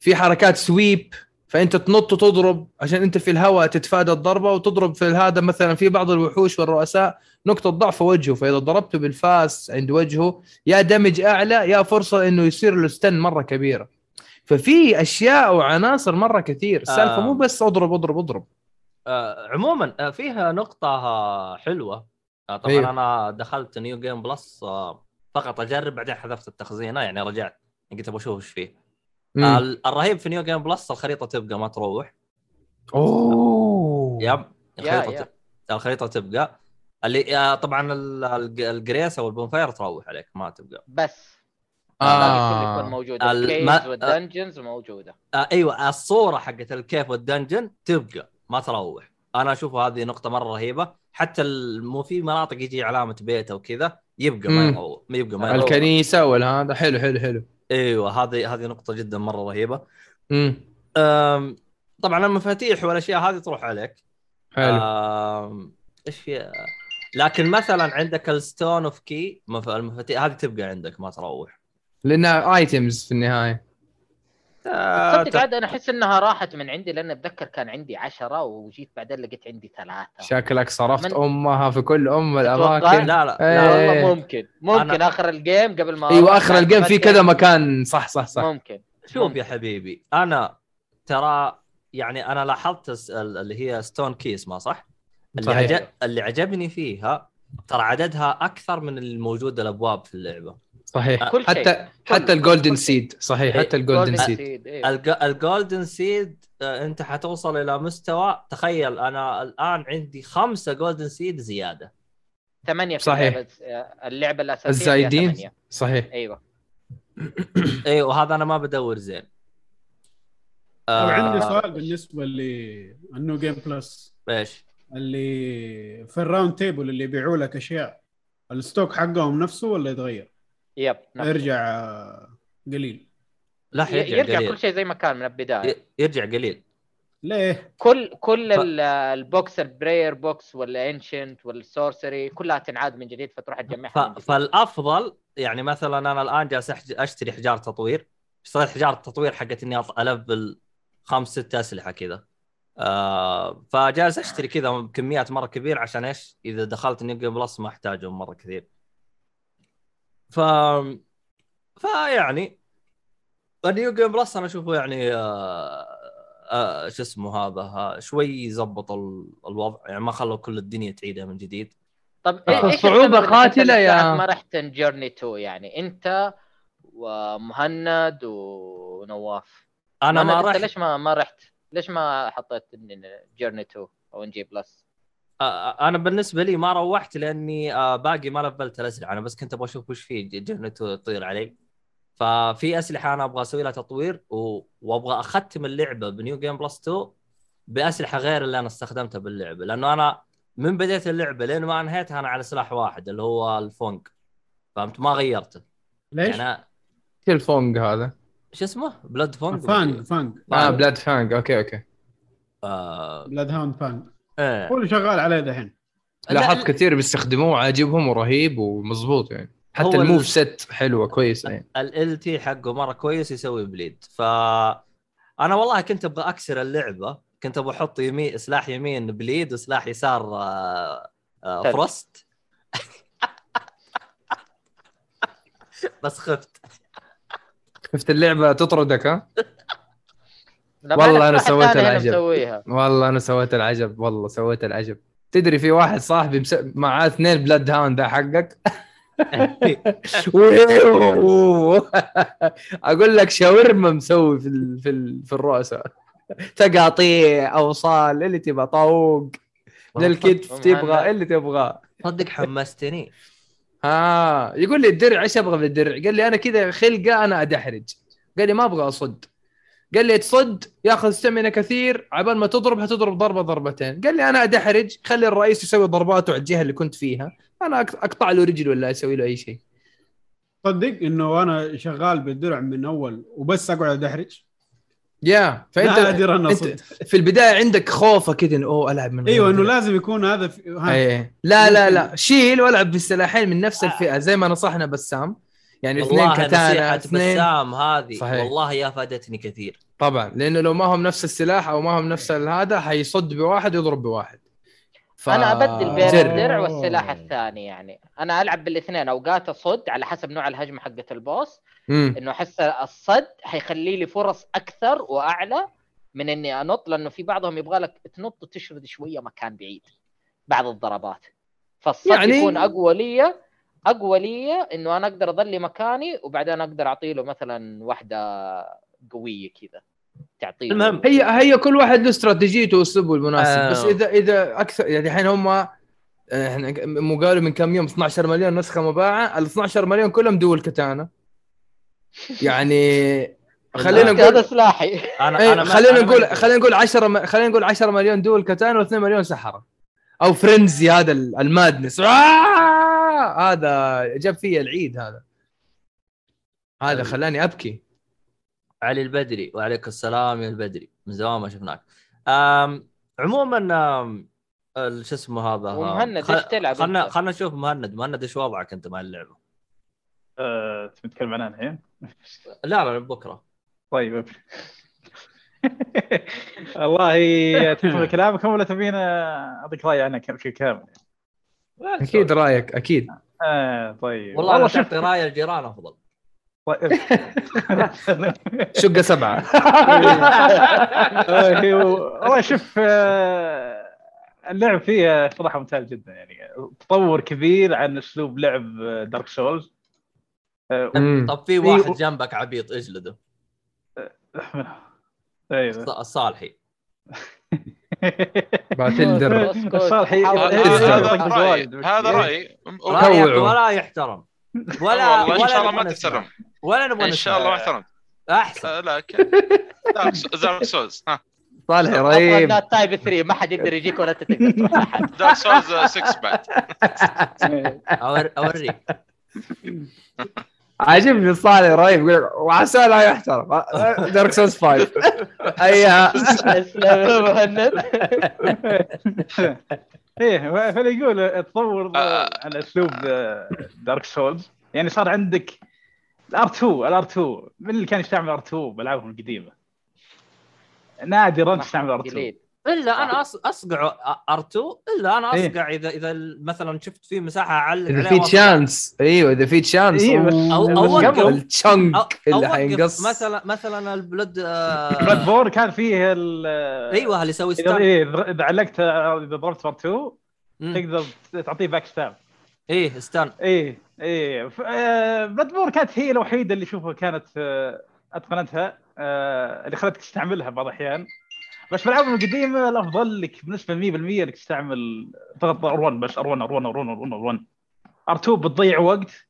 في حركات sweep فأنت تنط وتضرب عشان أنت في الهواء تتفادى الضربة وتضرب في هذا مثلا في بعض الوحوش والرؤساء نقطة ضعف وجهه فإذا ضربته بالفاس عند وجهه يا damage أعلى يا فرصة إنه يصير له stun مرة كبيرة. ففي أشياء وعناصر مرة كثير. السالفه آه. مو بس أضرب أضرب أضرب. آه... عموما آه، فيها نقطة آه، حلوة. آه، طبعا أيوه. أنا دخلت new game plus آه، فقط أجرب بعدين حذفت التخزينه يعني رجعت قلت أبغى أشوف إيش فيه. مم. الرهيب في new game plus الخريطة تبقى ما تروح. أوه. yep. يا- الخريطة يا. ت- الخريطة تبقى. اللي آه، طبعا ال- الج- ال grace أو ال bonfire تروح عليك ما تبقى. بس. آه. الباقي كله يكون موجود ال- ال caves ما- وال dungeons موجودة. آه أيوه الصورة حقت ال cave وال dungeon تبقى ما تروح. أنا أشوف هذه نقطة مرة رهيبة. حتى ال- مو في مناطق يجي علامة بيت أو كذا يبقى ما. يروح. ما يبقى ما يروح. الكنيسة والهذا. حلو حلو حلو. إيوه هذه هذه نقطة جدا مرة رهيبة. امم طبعا المفاتيح والأشياء هذه تروح عليك. حلو. إيش في؟ لكن مثلا عندك ال stone of key المفاتيح هذه تبقى عندك ما تروح. لأنها items في النهاية. تصدق عاد أنا أحس إنها راحت من عندي لأن أتذكر كان عندي عشرة وجيت بعدين لقيت عندي ثلاثة شكلك صرفت من- أمها في كل أم. الأماكن لا لا إيه. لا والله ممكن ممكن أنا- آخر ال game قبل ما أيوه آخر ال game ما في. كذا مكان صح صح صح ممكن شوف يا حبيبي أنا ترى يعني أنا لاحظت اللي هي stone key اسمها صح؟ اللي. عجب اللي عجبني فيها ترى عددها أكثر من الموجود الأبواب في اللعبة صحيح كل شيء. حتى كل- حتى ال golden كل شيء. seed صحيح. حتى الجولدن Golden سيد الجولدن سيد آه، أنت حتوصل إلى مستوى تخيل أنا الآن عندي خمسة golden seed زيادة ثمانية في صحيح. اللعبة اللعبة الأساسية الزايدين. صحيح أيوه أيوه وهذا أنا ما بدور زين طب عندي آه، سؤال بالنسبة لل new game plus إيش؟ اللي في ال Round Table اللي يبيعوا لك أشياء ال stock حقهم نفسه ولا يتغير؟ yep نفس- يرجع آه، قليل. لا ي- حيرجع يرجع قليل. كل شيء زي ما كان من البداية. ي- يرجع قليل. ليه؟ كل كل ف- ال- البوكس البراير بوكس والانشنت والسورسري كلها تنعاد من جديد فتروح تجمعها ف... فالأفضل يعني مثلا أنا الآن جالس أشتري حجار تطوير. اشتريت حجار التطوير حقت إني ألفل خمس ست أسلحة كذا. آه فجالس أشتري كذا بكميات مرة كبيرة عشان إيش؟ إذا دخلت new plus ما أحتاجهم مرة كثير. ف فيعني ال new game plus أنا أشوفه يعني آه آه شو اسمه هذا ها شوي زبط ال- الوضع يعني ما خلوا كل الدنيا تعيدها من جديد. طب إيه- إيش السبب إنك قاتلة أنت يا- ما رحت journey 2 يعني أنت ومهند ونواف أنا ما رحت ليش ما ما رحت؟ ليش ما حطيت journey 2 أو NG plus؟ آه، أنا بالنسبة لي ما روحت لأني آه، باقي ما لفلت الأسلحة. أنا بس كنت أبغى أشوف وش في جنت تطير علي. ففي أسلحة أنا أبغى أسوي لها تطوير و... وأبغى أختم اللعبة ب new game plus 2 بأسلحة غير اللي أنا استخدمتها باللعبة. لأنه أنا من بدايه اللعبة لين ما انهيتها أنا على سلاح واحد اللي هو ال Fang فهمت؟ ما غيرته ليش؟ يعني إيش ال Fang هذا؟ شو اسمه؟ بلاد فونج فانج فانج آه بلاد فانج أوكي أوكي. آه... Bloodhound Fang إيه. هو اللي شغال عليه دحين. لاحظت كثير بيستخدموه عاجبهم ورهيب ومظبوط يعني. حتى ال move set حلوة كويسه يعني. L2 حقه مرة كويس يسوي bleed ف أنا والله كنت أبغى أكسر اللعبة. كنت أبغى أحط يمين سلاح يمين bleed وسلاح يسار آه، آه،. frost بس خفت. شفت اللعبة تطردك ها؟ والله واحد سويت العجب. مسويها. والله أنا سويت العجب والله سويت العجب. تدري في واحد صاحبي مس... معاه اثنين Bloodhound ده حقك؟ أقول لك شاورما مسوي في ال... في ال... في الرؤساء تقاطيع أوصال اللي تبغى طوق من الكتف تبغى اللي تبغاه صدق حمستني. ها يقول لي الدرع إيش أبغى بالدرع؟ قال لي أنا كذا خلقة أنا أدحرج. قال لي ما أبغى أصد. قال لي تصد ياخذ ستامينا كثير عبال ما تضرب حتضرب ضربة ضربتين. قال لي أنا أدحرج خلي الرئيس يسوي ضرباته على الجهه اللي كنت فيها. أنا أقطع له رجل ولا أسوي له أي شيء. تصدق إنه أنا شغال بالدرع من أول وبس أقعد احرج يا فأنت نادر أنا أنت في البداية عندك خوفة كذا إنه أوه ألعب من أيوه إنه. لازم يكون هذا في... إيه. لا لا. لا. شيل والعب بالسلاحين من نفس الفئة زي ما نصحنا بسام. يعني اثنين كتانا اثنين بسام هذه. صحيح. والله يا فادتني كثير. طبعا لأنه لو ما هم نفس السلاح أو ما هم نفس هذا حيصد بواحد يضرب بواحد. ف... أنا أبدل بين جرب. الدرع والسلاح الثاني يعني. أنا ألعب بالاثنين أوقات أصد على حسب نوع الهجمة حقة البوس. مم. إنه أحس الصد حيخلي لي فرص أكثر وأعلى من إني أنط لأنه في بعضهم يبغى لك تنط وتشرد شوية مكان بعيد. بعض الضربات. فالصد يعني... يكون أقوى لي أقوى لي إنه أنا أقدر اظلي مكاني وبعدين أقدر أعطي له مثلا واحدة قوية كذا تعطيه المهم هي هي كل واحد له استراتيجيته وأسلوبه المناسب آه. بس اذا إذا أكثر يعني الحين هم إحنا مو قالوا من كم يوم 12 مليون نسخة مباعة ال 12 مليون كلهم دول كتانا يعني خلينا هذا نقول سلاحي أنا إيه، أنا خلينا نقول. خلينا نقول 10 م- خلينا نقول 10 مليون دول كتانا و2 مليون سحرة أو فرنزي هذا ال- المادنس آه! هذا جاب فيه العيد هذا. هذا خلاني أبكي. علي البدري وعليك السلام يا البدري. من زمان ما شفناك. أم عموما أم، شو اسمه هذا؟ ومهند، خل- إيش تلعب خلنا؟ خلنا نشوف مهند. مهند إيش وضعك أنت مع اللعبة؟ آه، تبي نتكلم عنها الحين؟ لا لا بكرة. طيب والله تكمل كلامكم ولا تبين أعطيك رأي عنها كم- كامل؟ أكيد رأيك أكيد. آه طيب. والله شوف. تعطي رأي الجيران أفضل. طيب. شقة سبعة. والله شوف آه، اللعب فيه صراحة ممتاز جدا يعني. تطور كبير عن أسلوب لعب دارك سولز مم. طب في واحد جنبك عبيط اجلده أيوه. الص- الصالحي باتلدر الصالحي حاول- هذا هذا رأيي جوال. هذا رأيي. ولا. ولا يحترم. ولا والله إن ولا شاء الله نبغى ما. تحترم. ولا نبغى إن شاء الله ما احترمت أحسن. لا دارك سولز ها. صالح افضل رهيب. نات تايب 3 ما حد يقدر يجيك ولا أنت تقدر تروح. لأحد. دارك سولز 6 بعد أوريك. عاجبني صالح رهيب يقول لك وعسى لا يحترم. دارك سولز 5 ايها إيه فاللي يقول تطور آه. على أسلوب Dark Souls يعني صار عندك ال R2 ال R2 من اللي كان يستعمل R2 بالعابهم القديمة. نادرا تستعمل R2 جليد. إلا أنا أص- أصقع R2 إلا أنا إيه. أصقع إذا إذا مثلا شفت في مساحة أعلق إذا في. chance إيوه إذا في chance إيه، أوقف. قبل. التشنك أو- اللي حينقص مثلا مثلا ال Blood آه، Bloodborne كان فيه ال أيوه اللي يسوي اذا stun إيه، إذا علقت إذا ضربت R2 مم. تقدر تعطيه backstab إيه stun إيه إيه. ف- آه، Bloodborne كانت هي الوحيدة اللي اشوفها كانت آه، أتقنتها آه، اللي خلتك تستعملها بعض الأحيان. بس في الالعاب القديمه الأفضل لك بنسبة 100% إنك تستعمل تضغط ار 1 بس ار 1 ار 1 آر 1 ار 1 ار 1 ار 2 بتضيع وقت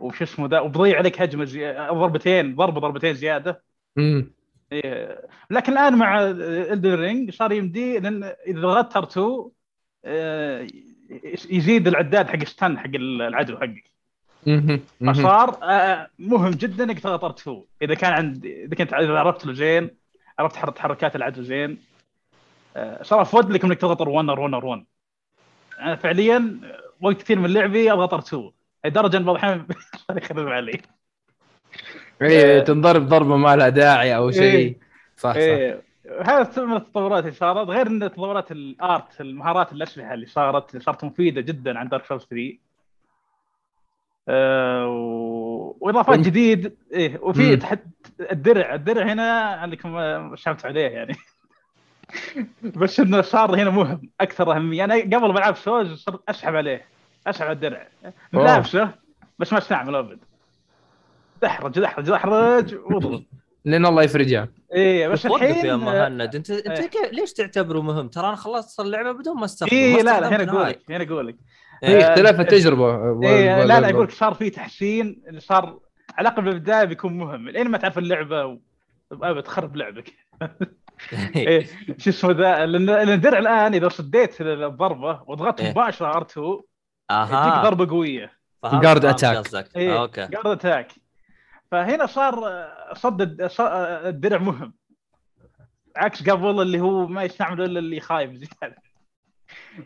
وش اسمه ذا وبضيع عليك هجمة زي... ضربتين ضربة ضربتين زيادة مم. إيه. لكن الآن مع Elden Ring صار يمدي لأن إذا ضغطت R2 آه، يزيد العداد حق stun حق العدو حقك. فصار آه، مهم جدا إنك تضغط R2 إذا كان عند إذا كنت عرفت له زين عرفت حر- تحركات العدو زين. آه، صار افضل لك إنك تضغط R1 R1 R1 أنا فعليا آه، وقت كثير من لعبي اضغط R2 لدرجه ان بعض الأحيان يخرب علي. إيه تنضرب ضربة ما لها داعي أو شيء. إيه. صح صح. إيه. هذا من التطورات اللي صارت غير إن تطورات ال art المهارات الاسلحه اللي صارت صارت مفيدة جدا عن Dark Souls 3 آه و... وإضافات جديد إيه وفي. تحت الدرع الدرع هنا عندكم شفت عليه يعني بس إنه صار هنا مهم أكثر أهمية أنا قبل ما ألعب سوز صرت أسحب عليه أسحب على الدرع. لابسه بس ما استعمل أبد دحرج دحرج دحرج واضغط لأن الله يفرجها إيه بس وقف الحين يا مهند انت أنت إيه. ليش تعتبره مهم؟ ترى أنا خلصت اللعبه بدون ما استخدم إيه ما لا لا هنا أقول. لك هنا أقول لك هي إيه. اختلاف التجربة إيه لا لا يقول لك صار في تحسين صار على الأقل بالبداية بيكون مهم لين ما تعرف اللعبة و... ابد تخرب لعبك إيه شو اسمه ذا لأن لأن الدرع الآن إذا صديت الضربة وضغطت إيه. مباشرة R2 تجيك أها ضربة قوية. قصدك. إيه. okay guard attack فهنا صار آه، صد آه، الدرع مهم عكس قبل اللي هو ما يستعمل إلا اللي خايف زيادة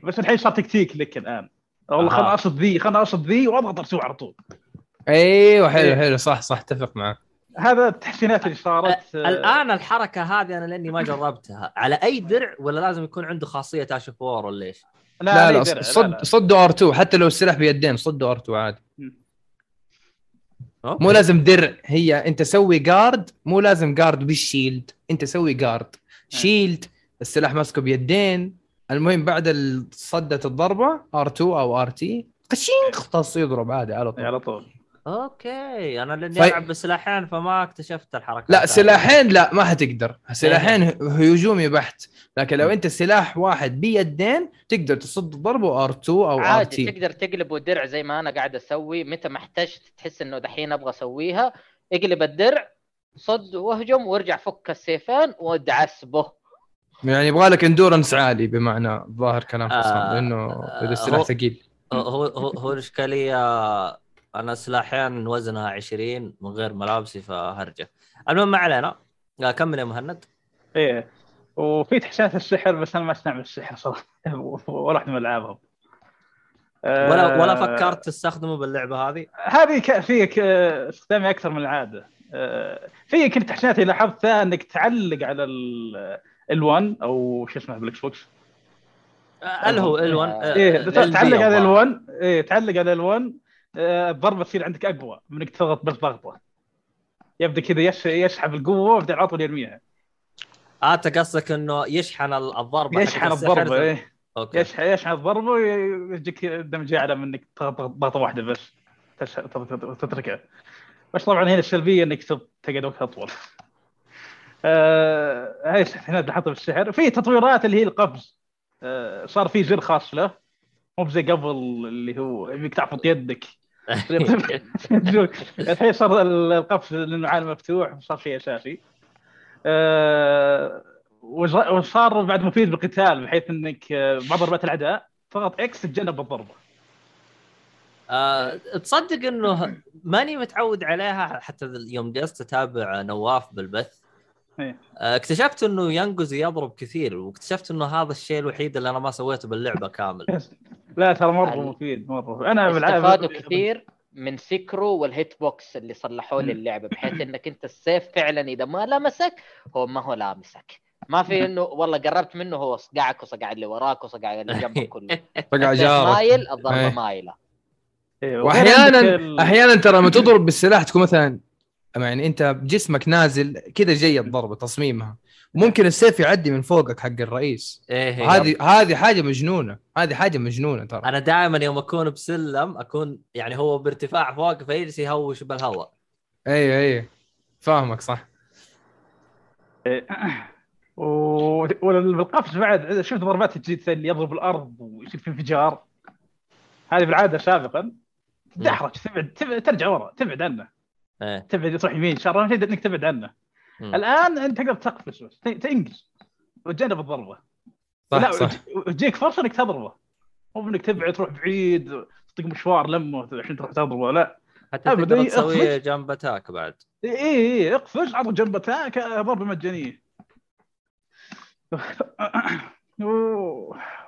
بس الحين صار تكتيك لك الآن والله. خلنا اصد ذي خلنا اصد ذي واضغط R2 على طول. أيوه حلو إيه. حلو. صح صح أتفق معك. هذا التحسينات اللي صارت آه، الآن الحركة هذه أنا لأني ما جربتها. على أي درع ولا لازم يكون عنده خاصية تاشو فور ولا إيش؟ لا لا, درع، صد صد و R2 حتى لو السلاح بيدين صد و R2 عادي. Okay. مو لازم درع هي أنت سوي guard مو لازم guard بال shield أنت سوي guard shield السلاح ماسكه بيدين. المهم بعد صدت الضربة R2 أو RT قشينق خلاص يضرب عادي على طول. على طول. Okay. أنا لأني. ألعب بسلاحين فما اكتشفت الحركه لا سلاحين لا ما حتقدر. سلاحين هجومي بحت. لكن لو أنت سلاح واحد بيدين تقدر تصد الضربة R2 أو R عادي T تقدر تقلبه درع زي ما أنا قاعد أسوي. متى ما احتجت تحس إنه دحين أبغى أسويها. اقلب الدرع صد واهجم وارجع فك السيفين وادعسبه يعني يبغى لك endurance عالي بمعنى ظاهر كلام آه، حسام لأنه إذا آه، السلاح هو- ثقيل. هو هو هو الإشكالية أنا سلاحين وزنها 20 من غير ملابسي فهرجة. المهم ما علينا. لا، كمل يا مهند. إيه وفي تحسينات السحر بس أنا ما استعمل السحر صراحة. ولا واحدة من العابهم ولا ولا آه، فكرت تستخدمه باللعبة هذه؟ هذه ك- في استخدامي أكثر من العادة. آه، في كنت اللي لاحظتها إنك تعلق على ال1 أو شو اسمه بالاكس بوكس اللي هو ال1 إيه تعلق على ال1 إيه تعلق على ال1 آه، الضربه تصير عندك أقوى من إنك تضغط بس ضغطة. يبدأ كذا يش- يسحب القوه ويبدأ على طول يرميها. آه أنت قصدك إنه يشحن ال- الضربه يشحن الضربة إيه. أوكي. يشحن يشحن الضربة ويجيك دمجيه على من إنك تضغط ضغطة واحدة بس. تتركها. بس طبعا هنا السلبية إنك تقعد وقت أطول. آه هاي هنا لاحظتها بالسحر في تطويرات اللي هي القفز. آه صار في زر خاص له. مو زي قبل اللي هو يبيك تعفط يدك. الحين صار القفز لأنه عالم مفتوح وصار شيء أساسي. آه وصار بعد مفيد بالقتال بحيث إنك آه، بعض ضربات الأعداء تضغط إكس تتجنب الضربة. آه، تصدق إنه ماني متعود عليها حتى يوم جلست أتابع نواف بالبث. آه، اكتشفت إنه ينقز يضرب كثير واكتشفت إنه هذا الشيء الوحيد اللي أنا ما سويته باللعبة كامل. لا ترى مرة ال- مفيد مرة أنا استفادوا كثير من Sekiro وال hitbox اللي صلحوه مم. للعبة بحيث إنك أنت السيف فعلا إذا ما لمسك هو ما هو لامسك. ما في إنه والله قربت منه هو صقعك وصقع اللي وراك وصقع اللي جنبك كله. فقع السيف جارك. مايل الضربه إيه. مايلة. إيه، واحيانا أحيانا ترى لما تضرب بالسلاح تكون مثلا يعني انت جسمك نازل كذا جاي الضربه تصميمها. ممكن السيف يعدي من فوقك حق الرئيس. إيه هذه هذه حاجة مجنونة. هذه حاجة مجنونة ترى. أنا دائما يوم أكون بسلم أكون يعني هو بارتفاع فوق فيجلس يهوش بالهواء. اي اي فاهمك صح. و- وبالقفز بعد. شفت ضربات الجيت اللي يضرب الأرض ويصير في انفجار. هذه بالعادة سابقا. تدحرج تبعد تبعد ترجع ورا تبعد عنه. إيه. تبعد تروح يمين شر شيء إنك تبعد عنه. مم. الآن أنت تقدر تقفز بس تنقز وتجنب الضربة. صح لا صح. وتج- وتجيك فرصة إنك تضربه. مو انك تبعد تروح بعيد تطق مشوار لمة عشان تروح تضربه لا. حتى تقدر إيه، أخرج. jump attack بعد. إي إي اقفز عطوا jump attack ضربة مجانية.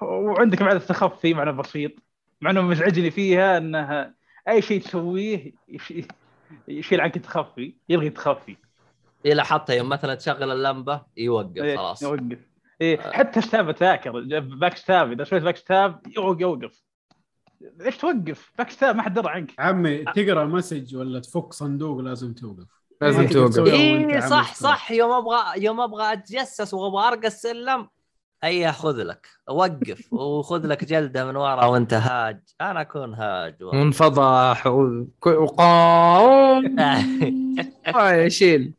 وعندك بعد التخفي معنى بسيط مع إنه مزعجني فيها إنها أي شيء تسويه يشيل عنك التخفي يلغي التخفي اذا لاحظتها يوم مثلا تشغل اللمبة يوقف إيه، خلاص. يوقف. إيه آه. حتى stab attack ال backstab إذا سويت backstab يوقف يوقف. ليش توقف؟ Backstab ما حد درى عنك. عمي تقرأ message ولا تفك صندوق لازم توقف. لازم ما تقدر توقف اي صح. صح. يوم أبغى يوم أبغى أتجسس وأبغى ارقى السلم أي خذ لك وقف وخذ لك جلدة من ورا وانت هاج. أنا أكون هاج والله. منفضح و- وقام شيل.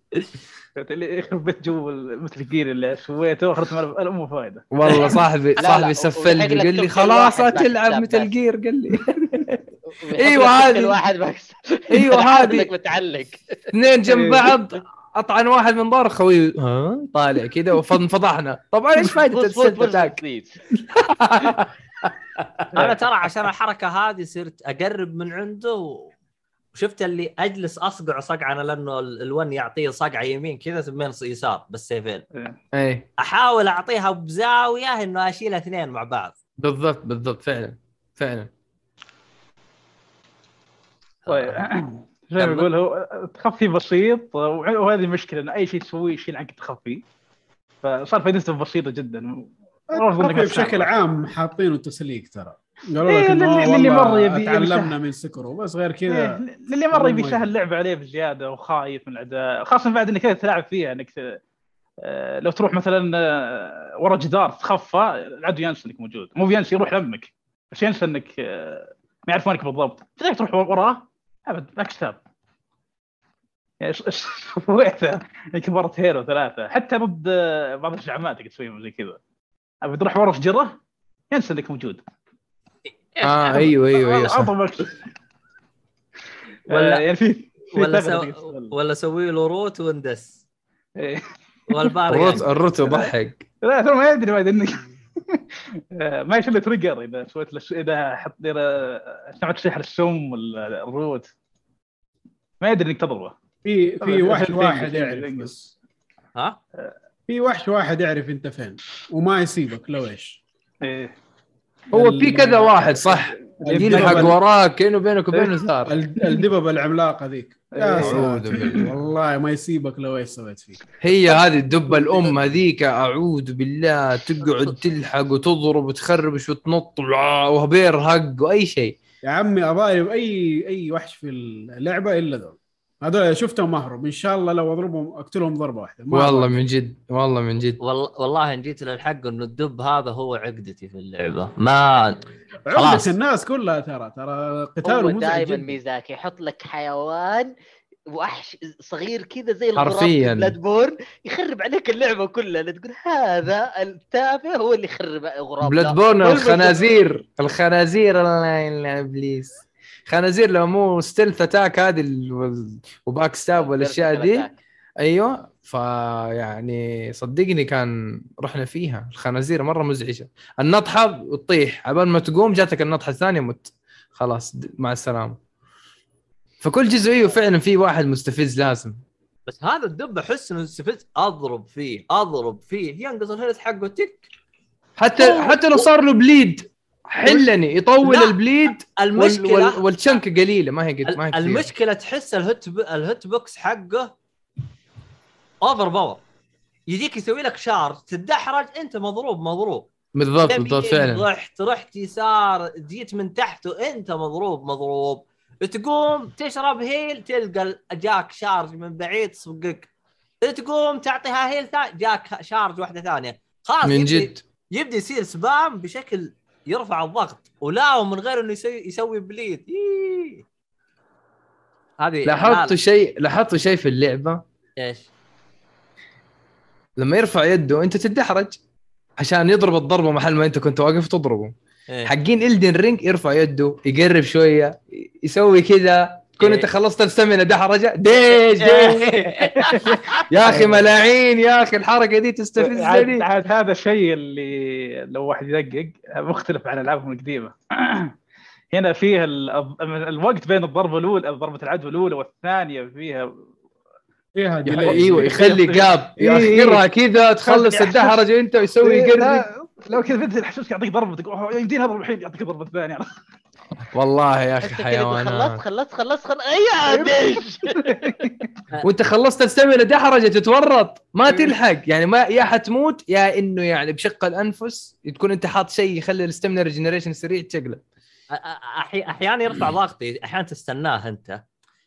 اللي يخرب بيت جو مثل جير اللي سويته اخرت الام فايدة. والله صاحبي صاحبي سفل ويحق لك قال لي خلاص تلعب مثل. جير قال لي. لك هذه. واحد بس. إيوه هذه. انك متعلق. اثنين جنب بعض. أطعن واحد من ظهر خوي ها؟ طالع كذا وانفضحنا طبعا إيش فائده فوز اتاك. أنا ترى عشان الحركة هذه صرت أقرب من عنده وشفت اللي أجلس أصقع صقعة أنا لأنه ال- الون يعطيه صقعة يمين كذا ثمين يسار بالسيفين اي أحاول أعطيها بزاوية إنه أشيل اثنين مع بعض. بالضبط بالضبط فعلا فعلا. طيب. زي ما. يقول هو تخفي بسيط وهذه المشكلة إن أي شيء تسويه يشيل عنك التخفي فصار فائدته بسيطة جدا. بشكل. عام حاطينه تسليك ترى. قالوا إيه، لك إنه للي- مرة يبي- تعلمنا من سكرو بس غير إيه، كذا للي مره يبي يسهل اللعبه عليه بزيادة وخايف من الاعداء خاصة بعد إنك تلعب فيها إنك آه، لو تروح مثلا آه، ورا جدار تخفى العدو ينسى إنك موجود. مو بينسى يروح لمك بس ينسى إنك آه، ما يعرف وينك بالضبط. تقدر تروح وراه أبد ستاب يعني سويتها يمكن مرتين أو ثلاثة. حتى ضد آه، بعض الزعماء تقدر تسويهم زي كذا. أبد تروح ورا شجره ينسى إنك موجود. آه أيوه أيوه أيوه صح. ولا- آه، يعني في ولا سو... ولا سوي له روت واندس إيه. والباري ال rot ال rot يضحك. لا ترى ما يدري انك آه، ما يشيل trigger إذا سويت له إذا حط إذا سمعت سحر السم ولا ال rot. ما يدري إنك تضربه. في في وحش واحد يعرف. بس. ها؟ في وحش واحد يعرف أنت فين وما يسيبك لو إيش؟ إيه. هو في كذا واحد صح؟ يلحق وراك كأنه بينك وبينه ثار ال- الدببة العملاقة ذيك يا إيه. أعوذ ساتر بالله. والله ما يسيبك لو إيش سويت فيه هي هذه الدبه الأم هذيك أعوذ بالله. تقعد تلحق وتضرب وتخربش وتنط وهبير هق وأي شيء. يا عمي اضارب اي أي وحش في اللعبة إلا ذول هذول شفتهم مهرب إن شاء الله لو أضربهم اقتلهم ضربة واحدة والله. من جد والله من جد والله والله إن جيت للحق إنه الدب هذا هو عقدتي في اللعبة ما عقدة. الناس كلها ترى ترى قتاله هو مزعج دائما ميزاكي يحط لك حيوان وحش صغير كذا زي الغراب حرفياً. في Bloodborne يخرب عليك اللعبة كلها لا تقول هذا التافه هو اللي يخرب غراب Blood لا. borne الخنازير الخنازير الله يلعن ابليس خنازير لو مو stealth attack هذه و backstab والأشياء دي. أيوه فيعني صدقني كان رحنا فيها. الخنازير مرة مزعجة. النطحة وتطيح عبال ما تقوم جاتك النطحة الثانية مت. خلاص مع السلامة. فكل جزئية فعلا في واحد مستفز لازم. بس هذا الدب أحس إنه استفدت أضرب فيه أضرب فيه. ينقص ال health حقه تك. حتى حتى لو صار له bleed حلني يطول لا، ال bleed المشكلة وال وال chunk قليلة ما هي قد ما هي كثير. المشكلة تحس ال hit b... ال hitbox حقه overpower يجيك يسوي لك charge تدحرج أنت مضروب مضروب. بالضبط بالضبط فعلا. رحت رحت يسار جيت من تحت وأنت مضروب مضروب. تقوم تشرب heal تلقى جاك charge من بعيد تصفقك تقوم تعطيها heal ثاني جاك charge واحدة ثانية. خلاص من جد. يبدا يصير spam بشكل يرفع الضغط ولا ومن غير إنه يسوي يسوي bleed إيه. هذه لاحظتوا شيء لاحظتوا شيء في اللعبة إيش؟ لما يرفع يده أنت تدحرج عشان يضرب الضربة محل ما أنت كنت واقف تضربه إيه. حقين Elden Ring يرفع يده يقرب شوية يسوي كذا كون إيه. انت خلصت ال stamina دحرجه ديش ديش. يا أخي ملاعين يا أخي الحركة دي تستفزني عاد هذا الشيء اللي لو واحد يدقق مختلف عن ألعابهم القديمة. هنا فيه ال- الوقت بين الضربه الاولى ضربه العدو الأولى والثانية فيها فيها delay أيوه يخلي gap إيه، ياخرها كذا تخلص الدحرجه أنت ويسوي إيه، يقرب لا، لو كذا بدل يحسسك يعطيك ضربه تقول "أوه، يمديني أضرب الحين يعطيك ضربه ثانية والله يا أخي حيوانات. خلصت خلصت خلصت اي ديش وأنت خلصت السمنة دحرجة تتورط. ما تلحق. يعني ما يا حتموت يا إنه يعني بشق الأنفس. تكون أنت حاط شيء يخلي الستمنا ريجنريشن سريع تشقلب. أحي- أحيانا يرفع ضغطي. أحيانا تستناه أنت.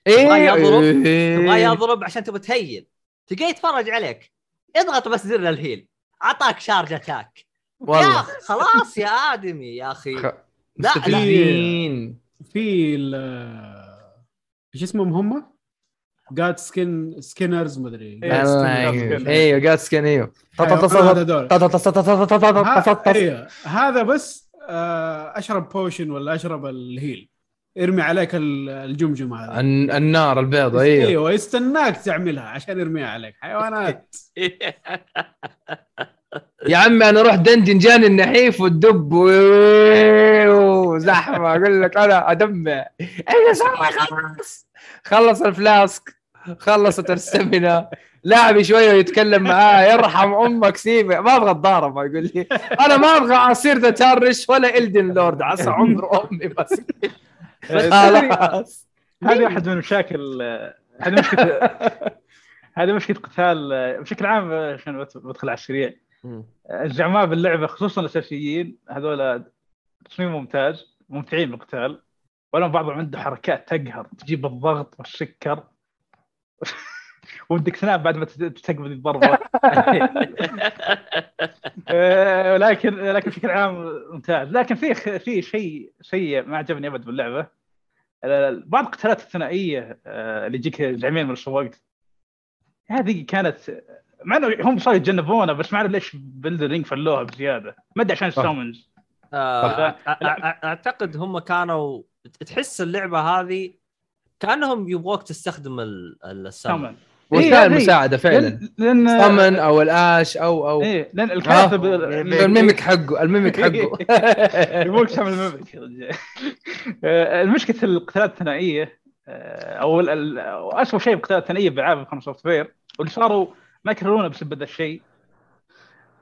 إيه. تبغى يضرب، إيه. تبغى يضرب عشان تبغى تهيل. تلقاه يتفرج عليك. اضغط بس زر الهيل. أعطاك شارج أتاك. يا والله خلاص يا آدمي يا أخي. لا في ال- إيش اسمهم هم؟ جاد سكين سكينرز مدري إيه، الله سكين. يعين. أيوه جات سكن أيوه. هذا هذا بس آه، أشرب بوشن ولا أشرب الهيل. ارمي عليك ال- الجمجمه هذه النار البيضة أيوه أيوه. يستناك تعملها عشان يرميها عليك. حيوانات. يا عمي أنا رحت دنجن جاني النحيف والدب وزحمة. أقول لك أنا أدمع. إيش أسوي خلص خلص الفلاسك. خلصت السمنة. لاعبي شوية يتكلم معاه يرحم أمك سيبه ما أبغى أتضارب يقول لي. أنا ما أبغى أصير ذا تارش ولا إلدن لورد. عسى عمر أمي بس. خلاص. هذه واحد من مشاكل هذه مشكله هذه مشكلة قتال بشكل عام عشان بدخل على السريع. الزعماء باللعبة خصوصا الأساسيين هذول تصميم ممتاز ممتعين بالقتال ولهم بعضهم عنده حركات تقهر تجيب الضغط والسكر. ودك تنام بعد ما تستقبل الضربة. آه، لكن بشكل عام ممتاز. لكن في في شيء شيء ما عجبني أبد باللعبة. بعض القتالات الثنائية آه، اللي يجيك زعمين من الوقت هذه كانت مع انه هم صاروا يتجنبونها بس ما أعرف ليش ب Elden Ring فلوها بزيادة. ما أدري عشان ال summons آه، أ- أعتقد هم كانوا تحس اللعبة هذه كأنهم يبغوك تستخدم ال- ال summon summon وسائل مساعدة فعلا. لأن summon أو ال ash أو أو إيه لأن الكاتب ال mimic حقه ال mimic حقه. يبغوك تعمل mimic يا رجال. آه، المشكلة القتالات الثنائية آه، أو اسوء شيء بالقتالات الثنائية بالعاب Software واللي صاروا ما يكررونه بسبب هذا الشيء.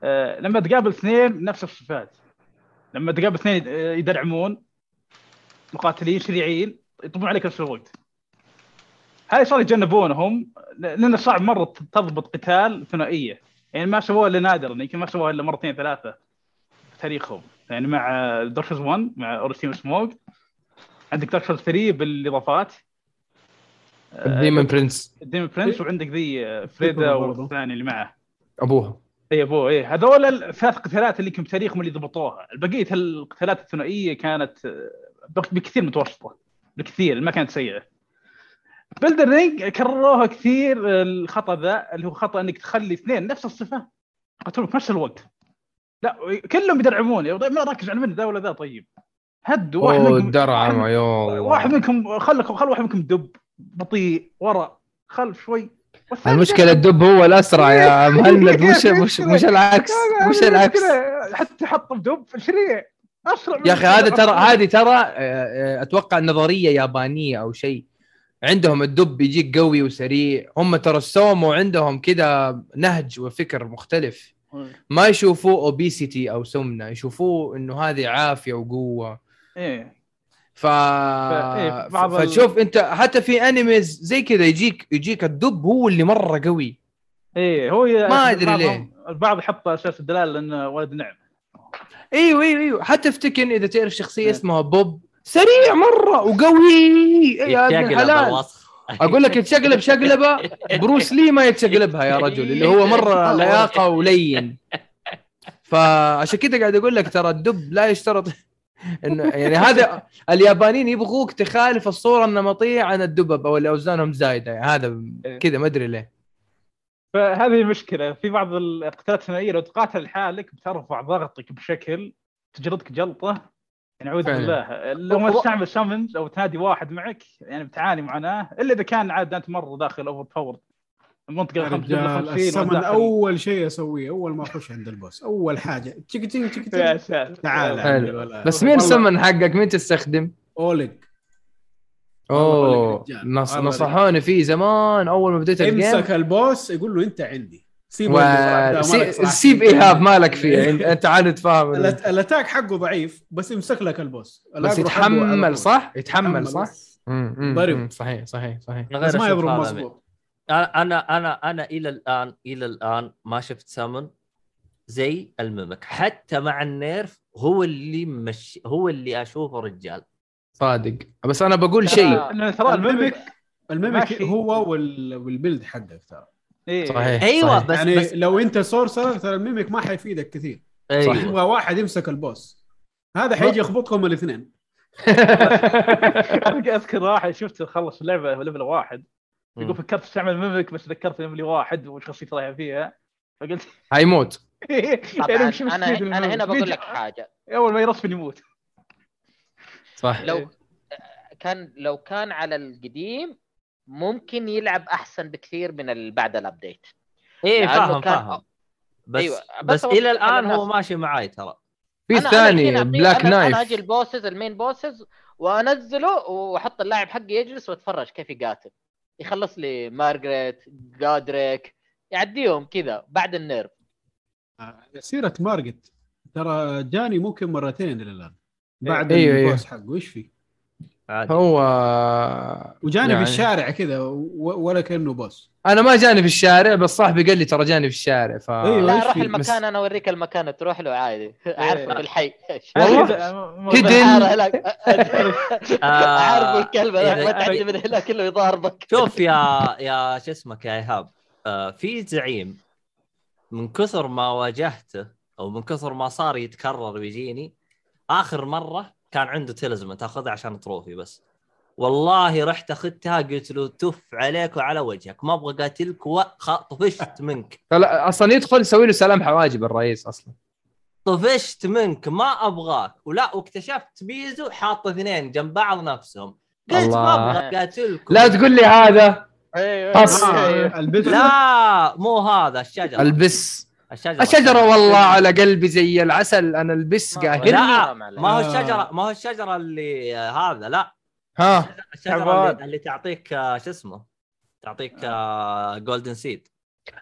آه، لما تقابل اثنين نفس الصفات. لما تقابل اثنين آه، يدرعمون مقاتلين سريعين يطبون عليك نفس الوقت. هاي صار يتجنبونهم لأنه صعب مرة تضبط قتال ثنائية. يعني ما سووها إلا نادرا يمكن ما سووها إلا مرتين ثلاثة في تاريخهم. يعني مع Dark 1 مع Ornstein Smough عندك Dark 3 بالإضافات. ديمون برنس. ديمون برنس وعندك ذي آه، Friede. والثاني اللي معه. ابوها إي أبوه إي. هذول الثلاث قتالات اللي كم تاريخهم اللي ضبطوها. بقيه القتالات الثنائية كانت آه، بك- بكثير متوسطة. بكثير ما كانت سيئة. ب Elden Ring كرروها كثير آه، الخطأ ذا اللي هو خطأ إنك تخلي اثنين نفس الصفة يقتلون في نفس الوقت. لا كلهم يدرعمون طيب ما ركز على من ذا ولا ذا. طيب. هدوا واحد منكم الدرعم واحد- يا واحد منكم خل خل واحد منكم دب. بطيء ورا خلف شوي. المشكلة. الدب هو الأسرع يا مهند. مش مش مش العكس مش العكس. حتى حط دب سريع أسرع من يا أخي هذا. ترى هذه ترى آه، آه، أتوقع نظرية يابانية أو شيء. عندهم الدب يجيك قوي وسريع. هم ترى السومو عندهم كذا نهج وفكر مختلف. ما يشوفوه اوبيسيتي أو سمنة يشوفوه إنه هذه عافية وقوة. إيه. ف... إيه، بعض ال- فشوف انت حتى في انميز زي كذا يجيك يجيك الدب هو اللي مرة قوي. إيه هو ي- ما أدري بعضهم- ليه. البعض يحط أساس الدلاله لأنه ولد نعم. إيوه إيوه إيوه. حتى في تكن إذا تعرف شخصية إيه. اسمها بوب. سريع مرة وقوي. يا ابن يتشقلب الحلال. أقول لك يتشقلب شقلبة. بروس لي ما يتشقلبها يا رجل اللي هو مرة لياقة ولين. فعشان كذا قاعد أقول لك ترى الدب لا يشترط إنه يعني هذا اليابانيين يبغوك تخالف الصورة النمطية عن الدبب أو اللي أوزانهم زايدة. يعني هذا كذا ما أدري ليه. فهذه المشكلة. في بعض القتالات الثنائية لو تقاتل لحالك بترفع ضغطك بشكل تجلطك جلطة. يعني أعوذ. بالله. لو ما تستعمل سامنز أو تنادي واحد معك يعني بتعاني معاناة. إلا إذا كان عاد أنت مرة داخل اوفر باور المنطقة يا 50 رجال 50 الصمد وداخل- أول شيء أسويه أول ما أخش عند البوس أول حاجة. تشيك تشيك تشيك يا تشيك ساتر. تعال. بس مين السمن حقك؟ مين تستخدم؟ والله اوه رجال. نص نصحوني فيه زمان أول ما بديت ال game. امسك ال boss يقول له أنت عندي. سيب و... سي... سيب إيهاب مالك فيه. انت أنت عاد تفهم ال attack حقه ضعيف بس يمسك لك ال boss. بس يتحمل. صح؟ يتحمل صح؟ ضرب. صحيح صحيح صحيح. بس ما يضرب هذا مظبوط. أنا أنا أنا أنا إلى الان إلى الآن ما شفت summon زي ال mimic حتى مع ال nerf هو اللي مش هو اللي أشوفه رجال. صادق. بس أنا بقول شيء. ترى ال mimic ال mimic. هو وال... وال build حقك ترى. إيه. صحيح أيوه صحيح. بس يعني بس لو أنت sorcerer ترى ال mimic ما حيفيدك كثير. أيوه. يبغى واحد يمسك ال boss. هذا حيجي يخبطهم الاثنين. أذكر واحد شفته خلص اللعبة level واحد. يقول. فكرت استعمل mimic بس ذكرت level واحد وشخصيتي رايحه فيها فقلت هيموت يعني أنا أنا هنا؟ بقول لك حاجة. أول ما يرسم يموت. صح. لو كان لو كان على القديم ممكن يلعب أحسن بكثير من بعد ال update إيه فاهم كان- فاهم. بس أيوة، بس, بس هو إلى الآن هو. ماشي معاي ترى. في أعطيه- بلاك أنا- أنا أجي نايف ال bosses ال main bosses وأنزله وأحط اللاعب حقي يجلس وأتفرج كيف يقاتل. يخلص لي مارغريت جادريك يعديهم كذا بعد ال nerf. سيره مارجت ترى جاني ممكن مرتين إلى الآن. بعد أيوه، أيوه. ال boss حقه إيش في؟ عادي. هو وجاني يعني- في الشارع كذا و- ولا كأنه boss أنا ما جاني في الشارع بس صاحبي قال لي ترى جاني في الشارع ف أيوه. لا روح في؟ المكان أنا أوريك المكان تروح له عادي. أعرفه بالحي هناك. آه، اعرفه الكلب ما تعدي من هنا كله يضاربك. شوف يا يا شو اسمك يا إيهاب؟ آه في زعيم من كثر ما واجهته أو من كثر ما صار يتكرر ويجيني آخر مرة كان عنده تلزمه تاخذها عشان تروفي بس. والله رحت أخذتها قلت له تف عليك وعلى وجهك ما أبغى قاتلك وطفشت منك. لا أصلا يدخل يسوي له سلام حواجب الرئيس أصلا. طفشت منك ما أبغاك. ولا واكتشفت بيزو حاط اثنين جنب بعض نفسهم. قلت ما الله. أبغى قاتلكم. لا تقول لي هذا. أيوه بس. آه، البس لا مو هذا الشجرة. البس. الشجرة. الشجرة والله على قلبي زي العسل أنا البس قاهرني لا ما هو آه. الشجره ما هو الشجرة اللي آه، هذا لا. ها. الشجرة. اللي, اللي تعطيك آه، شو اسمه؟ تعطيك جولدن سيد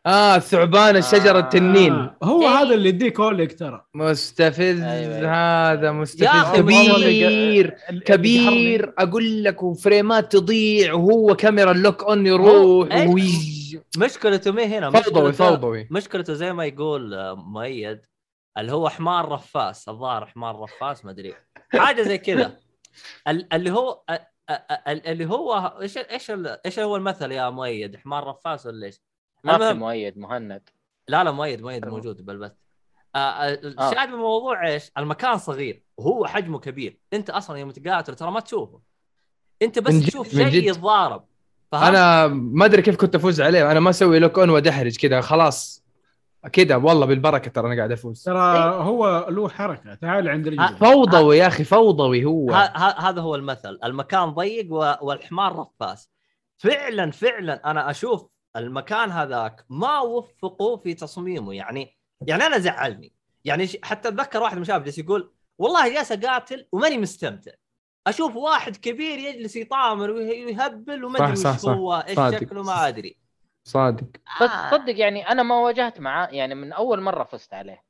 آه الثعبان الشجرة آه. التنين. آه، هو إيه. هذا اللي يديك هوليك ترى. مستفز أيوة. هذا يا مستفز كبير. كبير. أقول لك وفريمات تضيع وهو كاميرا اللوك اون يروح إيه. مشكلته مي هنا فوضوي فوضوي مشكلته زي ما يقول آه، مؤيد اللي هو حمار رفاس الظاهر حمار رفاس ما أدري حاجة زي كذا ال- اللي هو ال- ال- اللي هو إيش إيش إيش هو المثل يا مؤيد حمار رفاس ولا إيش؟ ما في مؤيد مهند لا لا مؤيد مؤيد موجود بالبث آه، آه، الشاهد بالموضوع إيش؟ المكان صغير وهو حجمه كبير، أنت أصلا يوم تقاتل ترى ما تشوفه. أنت بس من تشوف من شيء. يتضارب. أنا ما أدري كيف كنت أفوز عليه. أنا ما أسوي lock on وادحرج كذا. خلاص. كذا. والله بالبركة ترى أنا قاعد أفوز. ترى هو له حركة. تعال عند رجله فوضوي يا أخي فوضوي هو. هذا هو المثل، المكان ضيق والحمار رفاس. فعلا فعلا أنا أشوف المكان هذاك ما وفقوا في تصميمه. يعني يعني أنا زعلني. يعني حتى أتذكر واحد من الشباب جالس يقول والله جالس أقاتل وماني مستمتع. أشوف واحد كبير يجلس يطامر ويه- ويهبل وما أدري صح. هو إيش. شكله ما أدري صادق بس صدق يعني أنا ما واجهت معاه يعني من أول مرة فزت عليه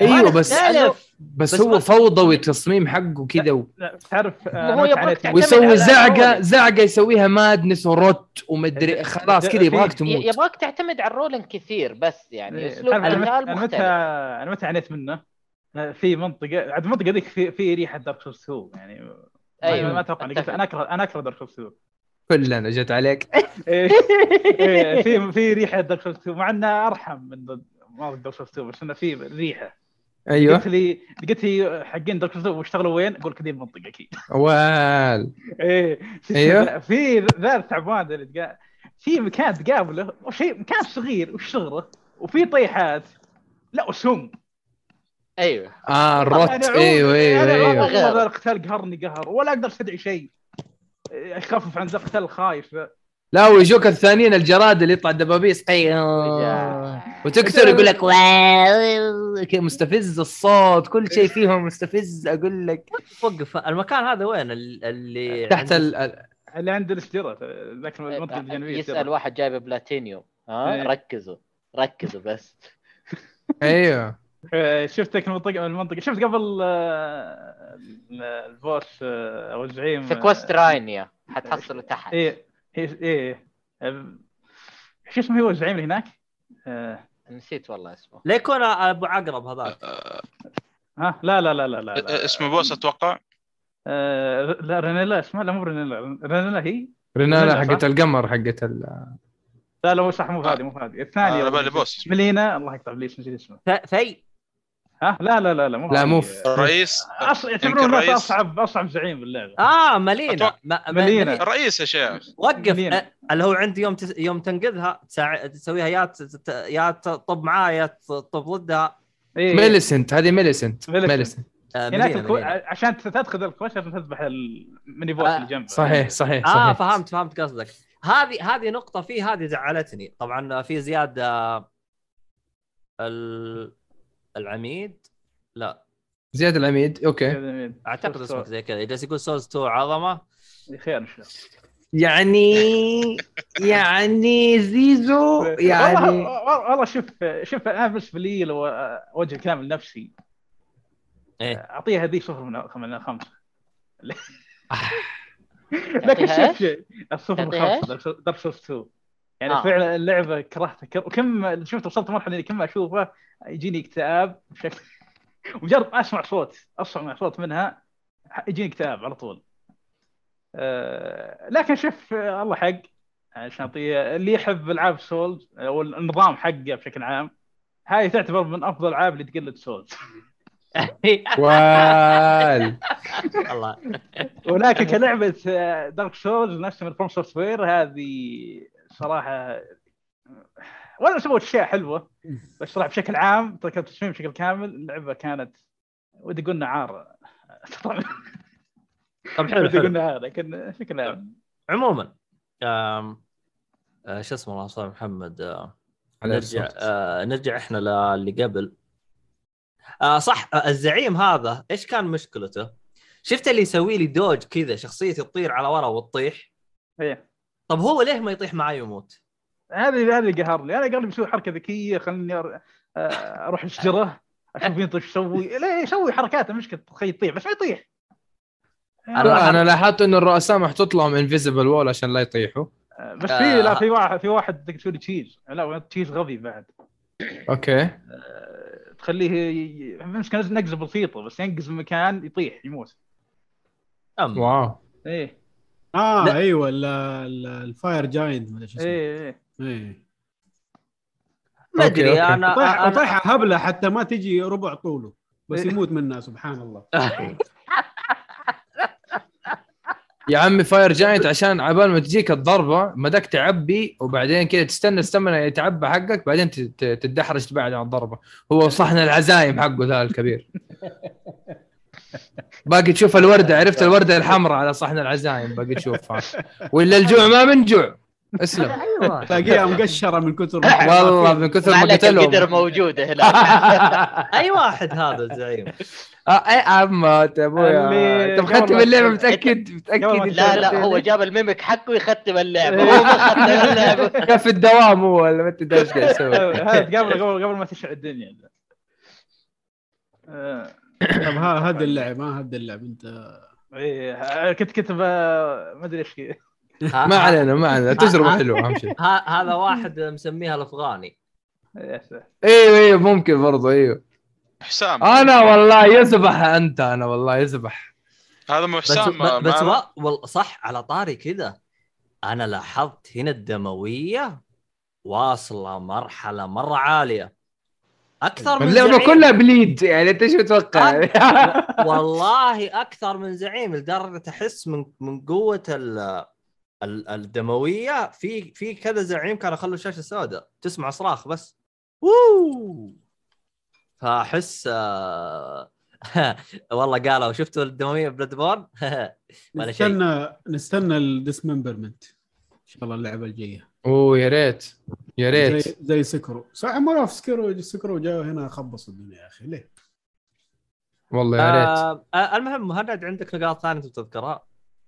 أيوه بس نختلف. بس, بس هو فوضوي التصميم حقه كذا و... تعرف آه، ويسوي زعقه. زعقة يسويها madness و rot ومدري خلاص كذا في- يبغاك ي- تموت يبغاك تعتمد على ال rolling كثير بس يعني إيه، أسلوب أنا متى القتال أنا متى مختلف أنا متى عانيت منه آه، في منطقة عاد المنطقة ذيك في في ريحة Dark Souls 2 يعني ما- أيوة، ما أتوقع قلت. أنا اكره أنا أكره Dark Souls 2 كلنا جت عليك. إيه، إيه، في في ريحة Dark Souls 2 مع انها أرحم من ما Dark Souls 2 بس إنه في ريحة. أيوه. قلت لي قلت لي حقين Dark Souls 2 واشتغلوا وين؟ أقول لك ذي المنطقة أكيد. وال إيه أيوه. في ذا التعبان اللي تقا- في مكان تقابله وشيء مكان صغير وش صغره وفي طيحات. لا وسم. أيوه. آه ال rot إيوه إيوه أنا إيوه. والله ذا القتال قهرني قهر ولا أقدر أستدعي شيء. أخفف عن ذا القتال الخايف. لا ويجوك الثانيين الجراد اللي يطلع دبابيس وتكسر يقول لك واو. مستفز الصوت كل شيء فيهم مستفز. أقول لك. وقف. المكان هذا وين؟ ال- اللي تحت ال... ال- اللي عند الشجره ذاك المنطقة إيه، الجانبيه يسأل. واحد جايب بلاتينيوم. ها؟ إيه. ركزوا. ركزوا بس. أيوه. آه، شفتك المنطقة المنطقة. شفت قبل آه، البوس آه، أو الزعيم في كوست راينيا حتحصلوا تحت إيه إيه إيه. آه، شو اسمه هو الزعيم اللي هناك؟ آه، نسيت والله اسمه. لا يكون أبو عقرب هذاك. آه، ها؟ لا لا لا لا لا, لا. اسمه بوس أتوقع. آه، لا رينيلا اسمها لا مو رينيلا. رينيلا هي؟ رنالة، حقت؟ القمر حقت ال... لا لا مو صح مو هذه مو هذه. الثانية بوس ملينا. الله يقطع ابليس نسيت اسمه. ث- ثي ها؟ لا لا لا لا مو لا،. مو الرئيس أص... يعتبرون الناس رئيس. اصعب اصعب زعيم باللعبة. آه مالينا أتوقع- ما- ما- مالينا. الرئيس يا شيخ. وقف؟ أه، اللي هو عندي يوم تس... يوم تنقذها تساع... تسويها يا ت... ت- يا تطب معاه يا تطب ضدها إيه. ميليسنت. هذه ميليسنت. ميليسنت. ميليسنت. آه هناك الكو... عشان تدخل الكوش لازم تذبح الميني بوس آه، اللي جنبه صحيح صحيح آه صحيح. فهمت فهمت قصدك. هذه هذه نقطة فيه هذه زعلتني. طبعا في زياد آه، ال... العميد؟ لا. زياد العميد okay. جميل. أعتقد اسمه زي كذا. جالس يقول Souls 2 عظمة؟ خير إن شاء الله. يعني يعني زيزو يعني والله والله شوف شوف أنا بالنسبة لي لو اوجه كلام لنفسي. إيه. أعطيها ذي صفر من من خمسة. لكن شوف الصفر من خمسة Dark Souls 2 يعني آه. فعلا اللعبة كرهتها. كر... وكم شفت وصلت مرحلة اني كل ما اشوفها يجيني اكتئاب بشكل مجرد أسمع صوت أسمع صوت منها يجيني اكتئاب على طول. آه، لكن شوف آه، الله حق. عشان اعطيه اللي يحب ألعاب Souls أو النظام حقه بشكل عام هاي تعتبر من أفضل الالعاب اللي تقلد Souls وال الله. ولكن كلعبة Dark Souls نفسها من FromSoftware هذه صراحة ولا سووا أشياء حلوة بس صراحة بشكل عام ترى التصميم بشكل كامل اللعبة كانت ودي قلنا عار طبعا طب حلو ودي قلنا عار لكن بشكل عام عموما. آه شو اسمه الله صار محمد آه نرجع. آه نرجع إحنا للي قبل آه صح آه الزعيم هذا إيش كان مشكلته؟ شفت اللي يسوي لي dodge كذا شخصيتي تطير على ورا وتطيح إيه طب هو ليه ما يطيح معي ويموت؟ هذه هذا اللي قهرني أنا قال لي بسوي حركة ذكية خليني أر- آه، أروح اشجره أشوف ينطق إيش يسوي. لا يسوي حركات مشكله تخيل يطيح بس ما يطيح. أنا أنا لاحظت إنه الرؤساء محطوط لهم invisible wall عشان لا يطيحوا. آه، بس آه. في لا في واحد في واحد تقدر تسوي cheese لا cheese غبي بعد. okay. آه، تخليه المشكلة نقزه بسيطه بس ينقز من مكان يطيح يموت. أم. wow. إيه. آه لا. أيوه ال- ال- ال fire giant ما أدري شو اسمه إيه إيه ما أدري okay. أنا طيح أنا- طيحه هبلة حتى ما تجي ربع طوله بس إيه. يموت منها سبحان الله يا عمي fire giant عشان عبال ما تجيك الضربة مدك تعبي وبعدين كذا تستنى استنى يتعبى حقك بعدين تدحرج بعد عن الضربة هو صحن العزايم حقه ذا الكبير باقي تشوف الورده عرفت الورده الحمراء على صحن العزايم باقي تشوفها ولا الجوع ما من جوع. اسلم. أيوه. تلاقيها مقشرة من كثر ما والله من كثر ما القدر قتلهم موجودة هناك. أي واحد هذا الزعيم. آه، اي عم يا أبويا. أنت مختم اللعبة متأكد؟ متأكد لا لا هو؟ جاب الميمك حقه يختم اللعبة. هو ما ختم اللعبة. في الدوام هو ولا ما أنت إيش قاعد يسوي هذا قبل قبل قبل ما تشع الدنيا. آه، طب هد اللعب ما هد اللعب انت. إيه كنت كنت ما أدري إيش كذا ما علينا ما علينا تجربة حلوة أهم شيء. هذا واحد مسميها الأفغاني. أيوه أيوه ممكن برضه أيوه حسام. أنا والله يذبح أنت أنا والله يذبح. هذا مو بس حسام بس. و... وال- صح على طاري كذا أنا لاحظت هنا الدموية واصلة مرحلة مرة عالية. أكثر من اللعبة زعيم. كلها بليد يعني أنت إيش متوقع؟ والله أكثر من زعيم لدرجة احس من من قوة ال... ال- الدموية. في في كذا زعيم كانوا خلوا الشاشة سوداء. تسمع صراخ بس. ووو! فأحس آه، والله قالوا شفتوا الدموية Bloodborne ولا شيء. نستنى نستنى ال dismemberment إن شاء الله اللعبة الجاية. أوه يا ريت يا ريت. زي زي Sekiro صح مرة في Sekiro Sekiro جاء هنا خبص الدنيا يا أخي ليه؟ والله يا ريت. آه آه، المهم مهند عندك نقاط ثانية تذكرها؟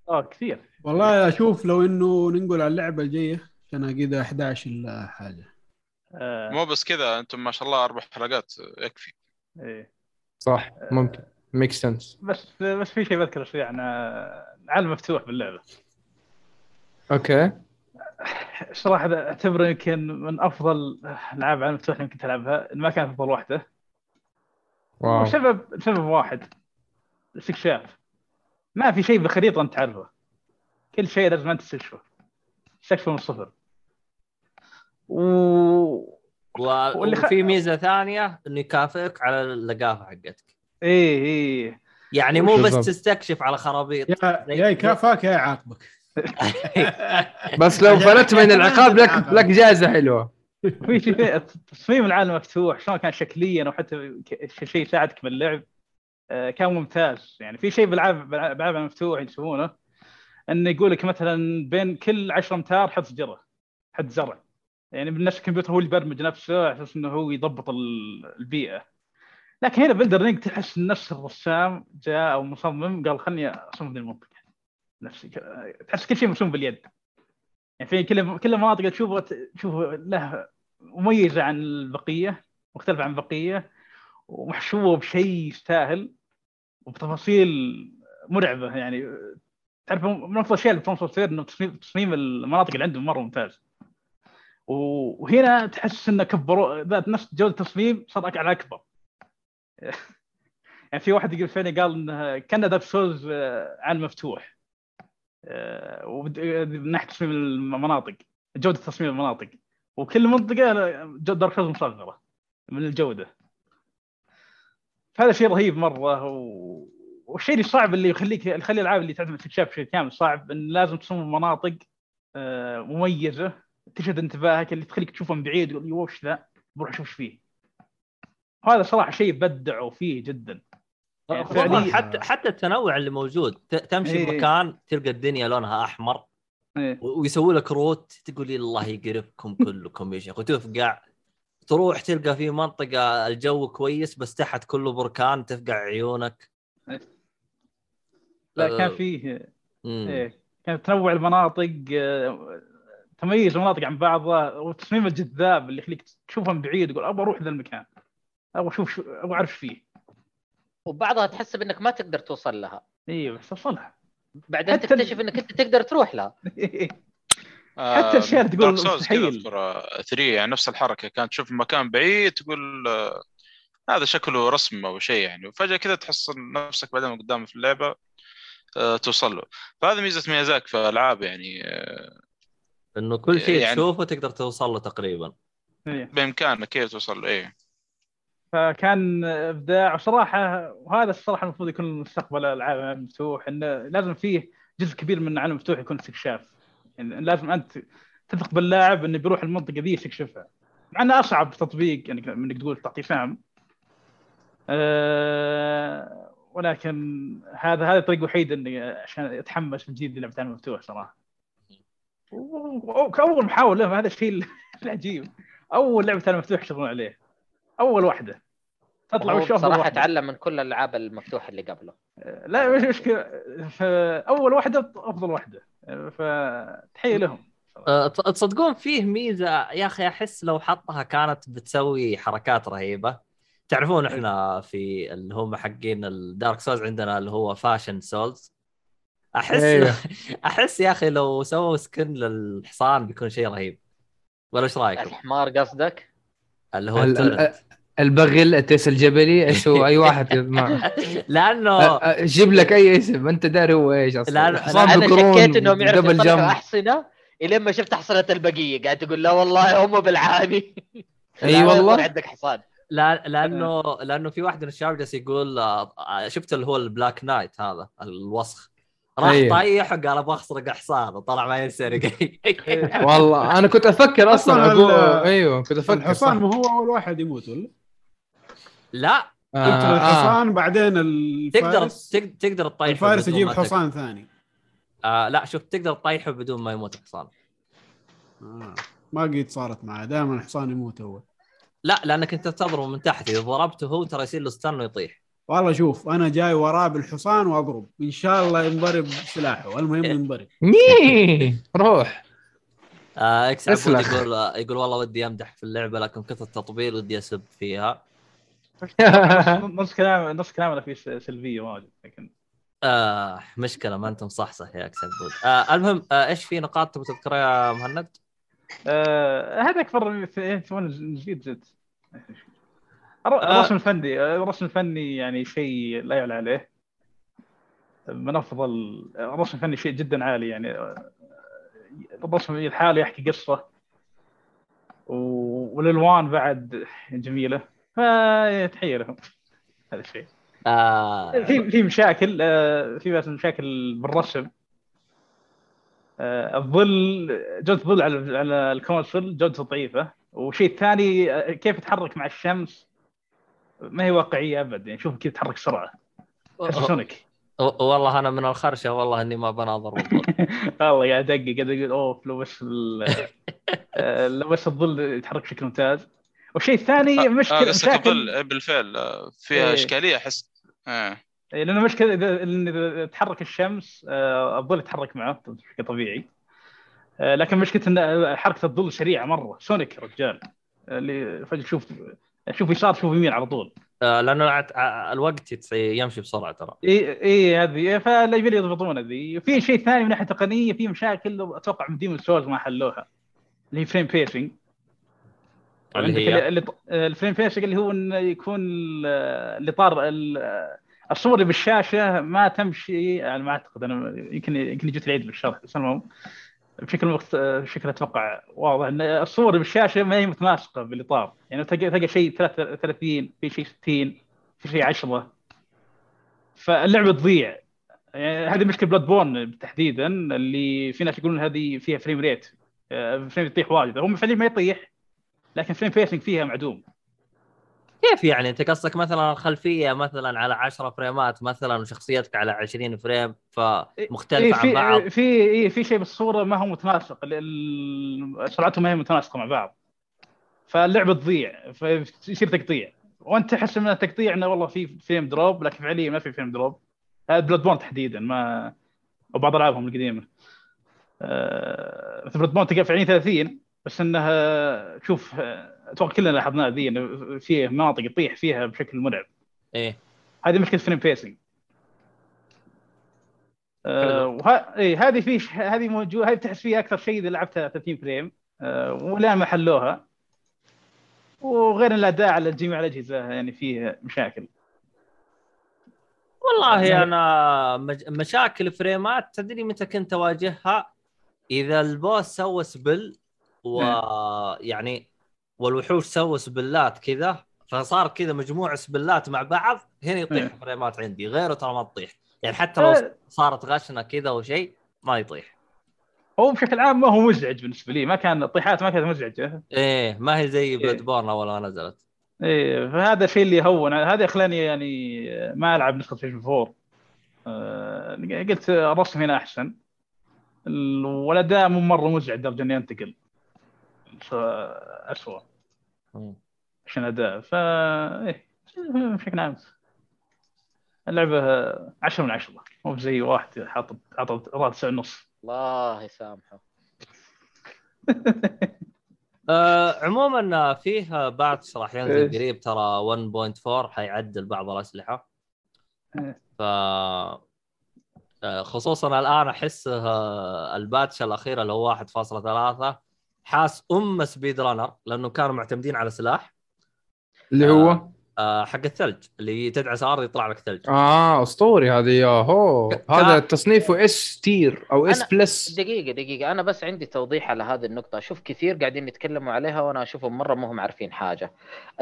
آه كثير. والله أشوف لو إنه ننقل على اللعبة الجاية عشان كذا 11 إلا حاجة. آه، مو بس كذا أنتم ما شاء الله أربع حلقات يكفي. إيه. صح ممكن. make sense بس بس في شيء بذكره شوي عن آه، العالم مفتوح باللعبة. okay. صراحة أعتبره يمكن من أفضل ألعاب العالم مفتوح يمكن تلعبها ما كانت أفضل واحدة. wow. وسبب سبب واحد الاستكشاف. ما في شيء بالخريطة أنت تعرفه. كل شيء لازم أنت تستكشفه. تستكشفه من الصفر. و و... واللي خ- وفي ميزة ثانية إنه يكافئك على اللقافة حقتك. إيه إيه. يعني مو بس. تستكشف على خرابيط. يا يا يكافاك يا يعاقبك. بس لو فلت من العقاب لك لك جائزة حلوة. في تصميم العالم مفتوح شلون كان شكليا وحتى شيء يساعدك باللعب آه، كان ممتاز. يعني في شيء بالالعاب بالالعاب المفتوح يسوونه إنه يقول لك مثلا بين كل 10 أمتار حط شجره حد زرع يعني بالنفس الكمبيوتر هو اللي يبرمج نفسه على أساس إنه هو يضبط ال- البيئة. لكن هنا بلدر رينج تحس نفس الرسام جاء أو مصمم قال خلني أصمم المنطقة نفسي. تحس كل شيء مرسوم باليد. يعني في كل كل تشوفها تشوفه له مميزه عن البقية مختلفه عن البقية ومحشوه بشيء يستاهل وبتفاصيل مرعبة. يعني تعرف من أفضل الاشياء اللي Software إنه تصميم المناطق اللي عندهم مرة ممتاز. وهنا تحس إنه كبروا ذات نفس جودة التصميم صار على أكبر. يعني في واحد يقول فيني قال إنه كان Dark Souls عالم مفتوح. آه، من ناحيه تصميم المناطق جودة تصميم المناطق. وكل منطقة Dark Souls مصغرة من الجودة. فهذا شيء رهيب مرة و... والشيء الصعب اللي يخليك يخلي الألعاب اللي تعتمد استكشاف بشكل كامل صعب إن لازم تصمم مناطق آه، مميزة تشد انتباهك اللي تخليك تشوفه من بعيد تقول وش ذا؟ بروح أشوف إيش فيه. وهذا صراحة شيء بدعوا فيه جدا. فعلياً. حتى حتى التنوع اللي موجود تمشي إيه. بمكان تلقى الدنيا لونها أحمر إيه. و- ويسوي لك روت تقول الله يقرفكم كلكم يا شيخ وتفقع تروح تلقى في منطقة الجو كويس بس تحت كله بركان تفقع عيونك لا آه، كان فيه مم. إيه كان تنوع المناطق آه، تميز المناطق عن بعضها والتصميم الجذاب اللي يخليك تشوفها من بعيد تقول أبغى أروح ذا المكان أبغى أشوف شو أبغى أعرف فيه وبعضها تحس بأنك ما تقدر توصل لها. أيوه بس اوصلها بعدين حتى تكتشف إنك أنت تقدر تروح لها. حتى الأشياء اللي تقول Dark Souls مستحيل. كذا اذكر 3 يعني نفس الحركة. كانت تشوف مكان بعيد تقول آه، هذا شكله رسم أو شيء يعني. وفجأة كذا تحس نفسك بعدين قدام في اللعبة آه، توصل له. فهذا ميزة ميازاك في الالعاب يعني آه، إنه كل شيء يعني- تشوفه تقدر توصل له تقريبا. إيه. بإمكانك كيف توصل له إيه. فكان إبداع. وصراحة وهذا الصراحة المفروض يكون مستقبل الألعاب المفتوح انه لازم فيه جزء كبير من العالم المفتوح يكون استكشاف. يعني لازم أنت تثق باللاعب إنه بيروح المنطقة ذي يستكشفها. مع إنه أصعب تطبيق يعني إنك تقول تعطيه فهم. أه ولكن هذا هذا الطريق الوحيد إني عشان أتحمس من جديد العالم المفتوح صراحة. وكاول محاوله هذا الشيء العجيب. أول لعبة عالم مفتوح يشتغلون عليه. أول واحدة. تطلع وش صراحة تعلم من كل الألعاب المفتوحة اللي قبله. لا مش مشكلة. ف- اول واحدة أفضل واحدة. فتحيه لهم أه، تصدقون فيه ميزة. يا أخي أحس لو حطها كانت بتسوي حركات رهيبة. تعرفون إحنا في اللي هم حقين ال Dark Souls عندنا اللي هو fashion souls. أحس أيوه. أحس يا أخي لو سووا skin للحصان بيكون شيء رهيب. ولا إيش رأيكم؟ الحمار قصدك؟ اللي هو ال-. البغل التيس الجبلي إيش هو أي واحد معه لأنه جيب لك أي اسم أنت داري هو إيش أصلا. لا، الحصان أنا شكيت إنهم يعرفوا جمب أحصنة إلين ما شفت حصنه البقية. قاعد تقول لا والله هم بالعاني. أي والله. عندك حصان. لا لأنه لأنه في واحد من الشباب جالس يقول آه، آه، شفت اللي هو ال black knight هذا الوسخ. راح أيوه. طيح وقال أبغى اسرق حصان وطلع ما ينسرق والله أنا كنت أفكر أصلا أصلاً أقول أيوه كنت أفكر الحصان. ما هو أول واحد يموت ولا؟ لا آه، تقتل آه. الحصان بعدين تقدر الفارس تق- تقدر تطيحه الفارس يجيب حصان ثاني آه لا شوف تقدر تطيحه بدون ما يموت الحصان آه. ما قد صارت معه دائما الحصان يموت اول لا لأنك أنت تضربه من تحت إذا ضربته هو ترى يصير له ستان ويطيح والله شوف أنا جاي وراه بالحصان واضرب ان شاء الله ينضرب سلاحه المهم ينضرب روح آه X عبود. يقول آه يقول والله ودي امدح في اللعبه لكن كثر التطبيل ودي اسب فيها نص كلام نص كلامنا فيه سلبيه واجد لكن آه مشكله ما انت مصحصح يا X عبود آه المهم آه إيش في نقاط تبغى تذكرها يا مهند؟ آه هذا اكبر في إيه، يسمونه جديد جد آه. الرسم الفني الرسم الفني يعني شيء لا يعلى عليه. من أفضل الرسم الفني شيء جدا عالي يعني آه، الرسم الحالي يحكي قصة والالوان بعد جميلة. فتحيه لهم هذا الشيء. آه. في في مشاكل آه، في بس مشاكل بالرسم. آه، الظل جوده الظل على على الكونسول جودته ضعيفه والشيء الثاني آه، كيف تتحرك مع الشمس؟ ما هي واقعية ابدا يعني شوف كيف تتحرك بسرعة. Sonic والله أنا من الخرشة والله إني ما بناظر والله. قاعد ادقق قاعد أقول أوف لو بس ال- آه، لو بس الظل يتحرك بشكل ممتاز. والشيء الثاني آه مشكلة قصدك مشاكل الظل بالفعل آه، فيها إيه. إشكالية أحس. آه. إيه، لأنه مشكلة إذا تحرك الشمس آه، الظل يتحرك معه بشكل طبيعي. آه، لكن مشكلة إن حركة الظل سريعة مرة. Sonic يا رجال؟ اللي فجأة تشوف شوف يسار شوف يمين على طول. آه لأنه عت- ع- الوقت يمشي بسرعة ترى. إي إي هذه فلا يبي يضبطون هذه. في شيء ثاني من ناحية تقنية في مشاكل أتوقع من Demon's Souls ما حلوها اللي هي frame pacing اللي هي؟ ال frame pacing اللي هو انه يكون ال- الاطار ال- الصور اللي بالشاشة ما تمشي يعني ما أعتقد أنا يمكن يمكن جيت العيد بالشرح بس المهم. بشكل وقت بشكل أتوقع واضح إن الصور بالشاشة ما هي متناسقه بالاطار يعني تلقى تلقى شيء 30 في شيء 60 في شيء 10 فاللعبة تضيع. يعني هذه مشكلة Bloodborne تحديدا اللي في ناس يقولون هذه فيها frame rate. آه، frame يطيح واجد. هم فعليا ما يطيح لكن frame pacing فيها معدوم. كيف يعني؟ انت قصدك مثلا الخلفية مثلا على 10 فريمات مثلا وشخصيتك على 20 frame فمختلفة إيه عن في بعض؟ في إيه في شيء بالصورة ما هو متناسق سرعتهم ما هي متناسقة مع بعض. فاللعبه تضيع فيصير تقطيع. وأنت تحس ان التقطيع إنه والله في frame drop لكن فعليا ما في frame drop. هذا Bloodborne تحديدا ما وبعض العابهم القديمة. آه، مثل Bloodborne تلقى فعليا 30 بس انها شوف آه، أتوقع كلنا لاحظناها ذي إنه في مناطق يطيح فيها بشكل مرعب. إيه. هذه مشكلة frame pacing آه حلو. وه... إيه هذه في. هذه موجود هذه تحس فيها أكثر شيء إذا لعبتها 30 frame. آه ولا ما حلوها. وغير الأداء على جميع الأجهزة يعني فيه مشاكل. والله أنا مج... مشاكل فريمات تدري متى كنت أواجهها؟ إذا ال boss سوى spell ويعني والوحوش سووا سبلات كذا فصار كذا مجموع سبلات مع بعض هنا يطيح إيه. frame ات عندي غيره ترى ما تطيح. يعني حتى لو آه. صارت غشنة كذا وشيء ما يطيح. هو بشكل عام ما هو مزعج بالنسبة لي ما كان الطيحات ما كانت مزعجة. إيه ما هي زي إيه. Bloodborne أول ما نزلت. إيه فهذا الشيء اللي يهون هذا خلاني يعني ما ألعب نسخة version 4 آه قلت الرسم هنا أحسن. ال- والاداء مو مرة مزعج لدرجه اني انتقل اسوء عشان اداء ف بشكل عام اللعبة 10 من 10 مو زي واحد حاط حاط راد تسعة ونص. الله يسامحه. آه عموما فيه باتش راح ينزل إيش؟ قريب ترى 1.4 حيعدل بعض الأسلحة. إيه. ف آه، خصوصا الآن أحس آه، ال patch الأخير اللي هو 1.3 حاس أم speed runner لأنه كانوا معتمدين على سلاح. اللي هو؟ آه، حق الثلج اللي تدعس أرض يطلع لك ثلج. آه أسطوري هذه ياهو ك- هذا تصنيفه S tier أو S plus. دقيقة دقيقة. أنا بس عندي توضيح على هذه النقطة. أشوف كثير قاعدين يتكلموا عليها وأنا أشوفهم مرة ما هم عارفين حاجة.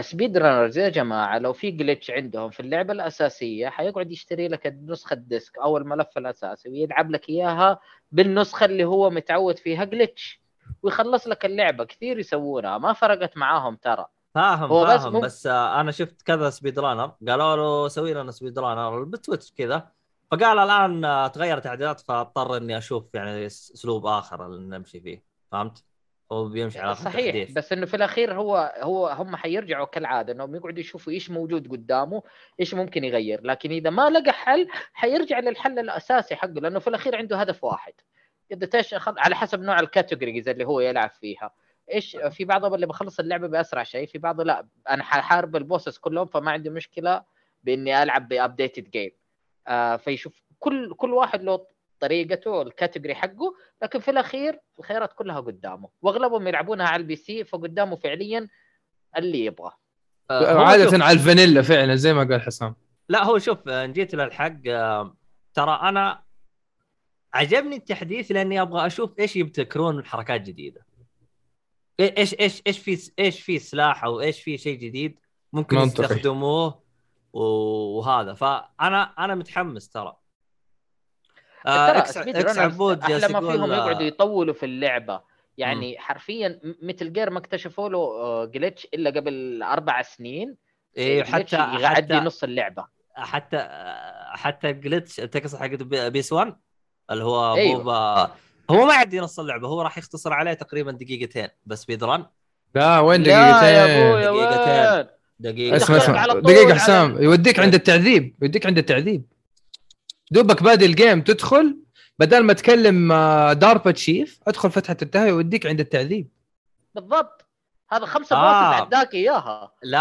speed runners يا جماعة لو في glitch عندهم في اللعبة الأساسية حيقعد يشتري لك نسخة disc أو الملف الأساسي ويلعب لك إياها بالنسخة اللي هو متعود فيها glitch ويخلص لك اللعبة. كثير يسوونها. ما فرقت معاهم ترى. فاهم هو بس فاهم. مو- بس آه، أنا شفت كذا speed runner قالوا له سوي لنا speed runner ب Twitch كذا. فقال الآن آه، تغيرت تعديلات فاضطر إني أشوف يعني اس- أسلوب آخر اللي نمشي فيه. فهمت؟ هو بيمشي على صحيح. تحديث. بس إنه في الأخير هو هو هم حيرجعوا كالعادة. إنهم يقعدوا يشوفوا إيش موجود قدامه إيش ممكن يغير. لكن إذا ما لقى حل حيرجع للحل الأساسي حقه. لأنه في الأخير عنده هدف واحد. قد إيش أخل- على حسب نوع ال categories اللي هو يلعب فيها. إيش في بعضهم اللي بخلص اللعبة بأسرع شيء في بعضه لا. أنا ححارب ال bosses كلهم فما عندي مشكلة بإني ألعب ب updated game آه فيشوف كل كل واحد له طريقته ال category حقه لكن في الأخير الخيارات كلها قدامه. وأغلبهم يلعبونها على ال PC فقدامه فعليا اللي يبغى. آه، هو عادة شوف- على الفانيلا فعلا زي ما قال حسام. لا هو شوف آه، إن جيت للحق آه، ترى أنا عجبني التحديث لأني أبغى أشوف إيش يبتكرون من حركات جديدة. إيش إيش إيش في إيش في سلاح أو إيش في شيء جديد ممكن منطقي. يستخدموه وهذا. فانا أنا متحمس ترى. آه، ترى إكس إكس عبود أحلى ما فيهم آه، يقعدوا يطولوا في اللعبة. يعني حرفيا Metal Gear ما اكتشفوا له glitch إلا قبل أربع سنين. glitch حتى يعدي حتى نص اللعبة. حتى حتى glitch تقصد حق بي- PS 1 اللي هو أيوة. بوبا. هو ما يعدي نص اللعبة هو راح يختصر عليه تقريبا دقيقتين ب speed run لا وين لا يا أبوي دقيقتين يا دقيقتين. وين دقيقه اسمع. اسمع دقيقة على حسام يوديك عند التعذيب يوديك عند التعذيب. دوبك بادي ال game تدخل بدل ما تكلم آه، DARPA chief ادخل فتحة التهوية يوديك عند التعذيب. بالضبط. هذا خمسة آه. bosses عداك إياها. لا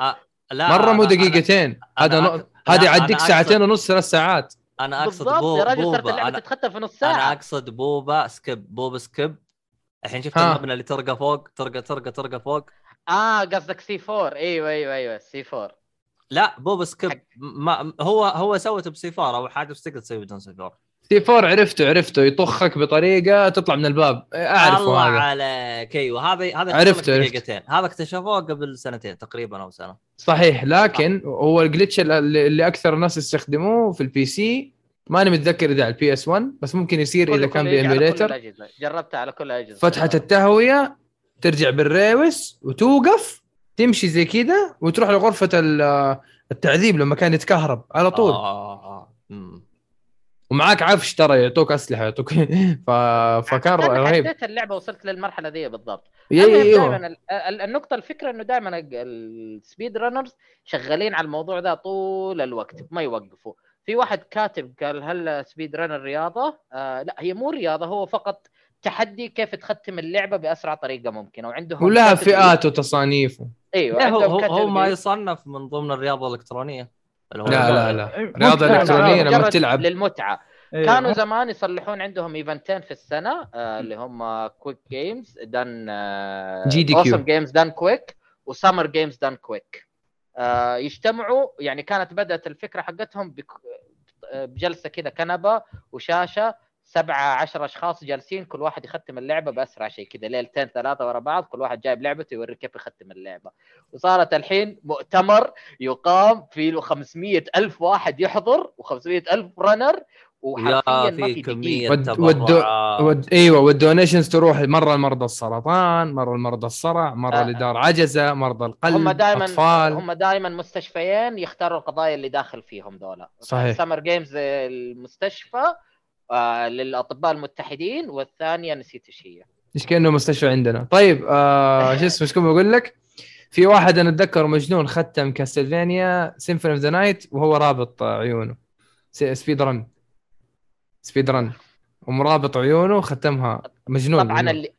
آه، لا مرة مو دقيقتين. هذا هذا يعديك ساعتين ونص ثلاث ساعات. أنا أقصد بالضبط بو يا راجل بوبا اللعبة أنا تتختم في نص أنا ساعه أقصد بوبا skip بوبا skip. الحين شفت. المبنى اللي ترقى فوق ترقى ترقى ترقى فوق. آه قصدك C 4 أيوه أيوه أيوه C 4 لا بوبا skip ما هو هو سوته ب C four أو حاجة بس تقدر تسوي بدون C four C four عرفته عرفته. يطخك بطريقة تطلع من الباب. أعرفه الله هذا. عليك. أيوه هذا هذا عرفته،. دقيقتين. هذا اكتشفوه قبل سنتين تقريبا أو سنة. صحيح. لكن هو ال glitch اللي اللي أكثر الناس يستخدموه في ال PC ماني متذكر إذا على ال PS 1 بس ممكن يصير إذا كان كله يجي على كل ب emulator الأجهزة. جربتها على كل الاجهزه فتحة التهوية ترجع بال reverse وتوقف تمشي زي كذا وتروح لغرفة ال- التعذيب لما كان يتكهرب على طول. آه آه آه. ومعاك عفش ترى يعطوك أسلحة يعطوك ف... فكان أنا رهيب. حسيت اللعبة وصلت للمرحلة دي بالضبط. أيوه دائما ال- ال- النقطة الفكرة إنه دائما ال speed runners شغالين على الموضوع ده طول الوقت ما يوقفوا. في واحد كاتب قال هل speed runner رياضة؟ آه لا هي مو رياضة هو فقط تحدي كيف تختم اللعبة بأسرع طريقة ممكنة. وعندهم ولها فئات وتصانيف. أيوه هو هو, هو ما. يصنف من ضمن الرياضة الإلكترونية. اللي هو لا لا لا رياضة. إلكترونية لما تلعب للمتعة إيه. كانوا زمان يصلحون عندهم event ين في السنة آه اللي هم Quick Games Done GDQ. Awesome Games Done Quick و Summer Games Done Quick يجتمعوا يعني كانت بدأت الفكرة حقتهم بك- بجلسة كذا كنبة وشاشة سبعة عشر أشخاص جالسين كل واحد يختم اللعبة بأسرع شيء كذا ليلتين ثلاثة ورا بعض كل واحد جايب لعبته يوري كيف يختم اللعبة. وصارت الحين مؤتمر يقام في له 500 ألف واحد يحضر و500 ألف runner وحرفيا يا ما في كمية ود- ود... إيوه وال donations تروح مرة لمرضى السرطان مرة لمرضى الصرع مرة آه. لدار عجزة مرضى القلب هم دائما أطفال. هم دائما مستشفيين يختاروا القضايا اللي داخل فيهم دولة صحيح. Summer Games المستشفى آه للأطباء المتحدين والثانية نسيت إيش هي. إيش كأنه مستشفى عندنا. طيب آه شو اسمه إيش كنت بقول لك؟ في واحد أنا أتذكر مجنون ختم Castlevania Symphony of the Night وهو رابط عيونه. speedrun speedrun ومرابط عيونه ختمها مجنون طبعا مجنون. اللي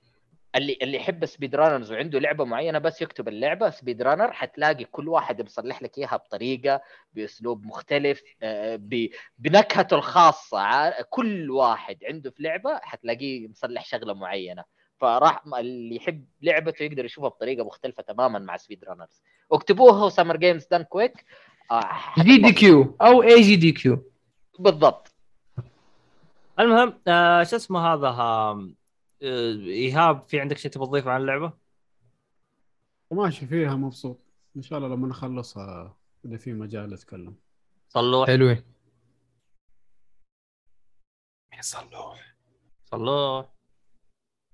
اللي اللي يحب speedrunners وعنده لعبة معينة بس يكتب اللعبة speedrunner حتلاقي كل واحد مصلح لك إياها بطريقة بأسلوب مختلف آه، ب- بنكهته الخاصة كل واحد عنده في لعبة حتلاقيه مصلح شغلة معينة. فراح اللي يحب لعبته يقدر يشوفها بطريقة مختلفة تماما مع speedrunners اكتبوها و Summer Games Done Quick جي دي كيو أو اي جي دي كيو بالضبط. المهم آه شو اسمه هذا؟ إيهاب في عندك شيء تبغى تضيفه عن اللعبة؟ وماشي فيها مبسوط. إن شاء الله لما نخلصها إذا في مجال أتكلم. صلوح. حلوين مين صلوح؟ صلوح.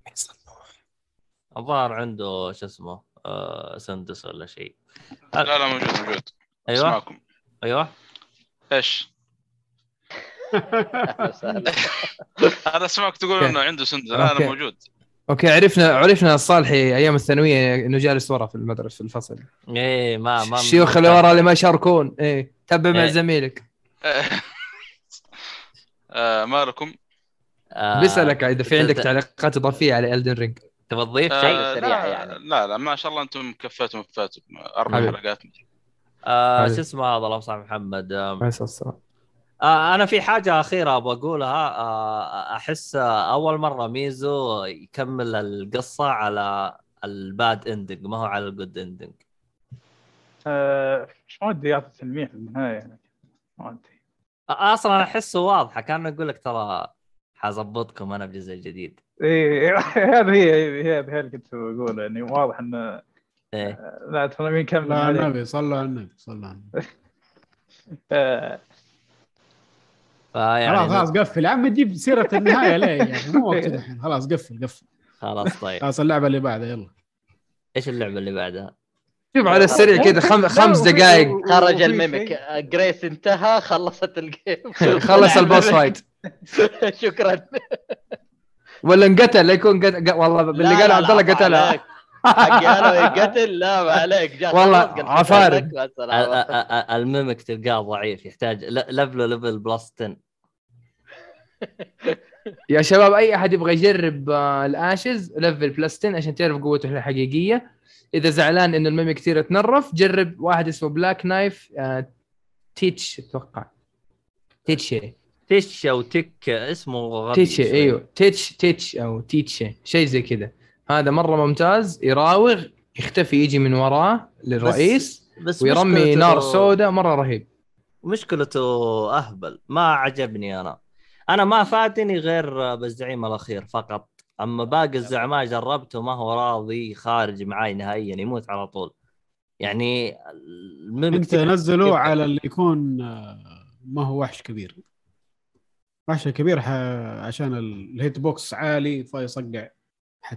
مين صلوح؟ الظاهر عنده شو اسمه آه سندس ولا شيء. لا لا موجود موجود. أيوه. أسمعكم. أيوه. إيش؟ أنا اسمعك تقول. إنه عنده سندس. أنا موجود أوكي عرفنا عرفنا الصالحي أيام الثانوية إنه جالس ورا في المدرسة في الفصل إيه ما ما الشيوخ اللي ورا اللي ما يشاركون إيه تبع مع إيه. زميلك آه، ما لكم؟ آه بيسألك اذا في عندك تعليقات إضافية على Elden Ring تبغى تضيف شيء؟ سريع لا, يعني. لا لا ما شاء الله أنتم كفيتم كفيتم أربع. حلقات آه. شو اسمه هذا الله يصلح محمد عليه الصلاة والسلام أنا في حاجة أخيرة أبغى أقولها. آه أحس آه أول مرة ميزو يكمل القصة على ال bad ending ما هو على ال good ending آه، ما ودي يعطي تلميح في النهاية يعني. ما ودي أصلا أنا أحسه واضحه كان يقول لك ترى حظبطكم أنا بجزء جديد. إيه هذه هي هي اللي كنت بقول يعني واضح إنه إيه. لا ترى مين كمل لا. النبي صلوا على النبي صلوا على النبي. آه، فيعني خلاص خلاص قفل. يا عم تجيب سيرة النهاية ليه؟ يعني مو وقت الحين خلاص قفل قفل. خلاص طيب. خلاص اللعبة اللي بعدها يلا. إيش اللعبة اللي بعدها؟ شوف على السريع كذا خم... خمس دقائق خرج ال Mimic. شيء- جريس انتهى خلصت ال game خلص ال boss fight. شكرا. ولا انقتل لا يكون قتل والله باللي قال عبد الله لا، حقي أنا يقتل لا ما عليك. والله ال- ال Mimic تلقاه ضعيف يحتاج ل- level ه level plus 10 يا شباب أي أحد يبغى يجرب آه، ال ashes level plus 10 عشان تعرف قوته الحقيقية. إذا زعلان إنه ال Mimic Tear تنرف جرب واحد اسمه Black Knife Tiche أتوقع. Tiche Tich أو تك اسمه غبي Tiche شوي. أيوه. Tich Tich أو Tiche شيء زي كذا. هذا مرة ممتاز يراوغ يختفي يجي من وراه للرئيس بس ويرمي مشكلته- نار سوداء مرة رهيب. مشكلته أهبل ما عجبني أنا. أنا ما فاتني غير بالزعيم الأخير فقط. أما باقي الزعماء جربته ما هو راضي خارج معاي نهائيا يموت على طول. يعني انت نزلوه كيف- على اللي يكون آه، ما هو وحش كبير. وحش كبير ح... عشان ال- الهيت بوكس عالي فيصقع.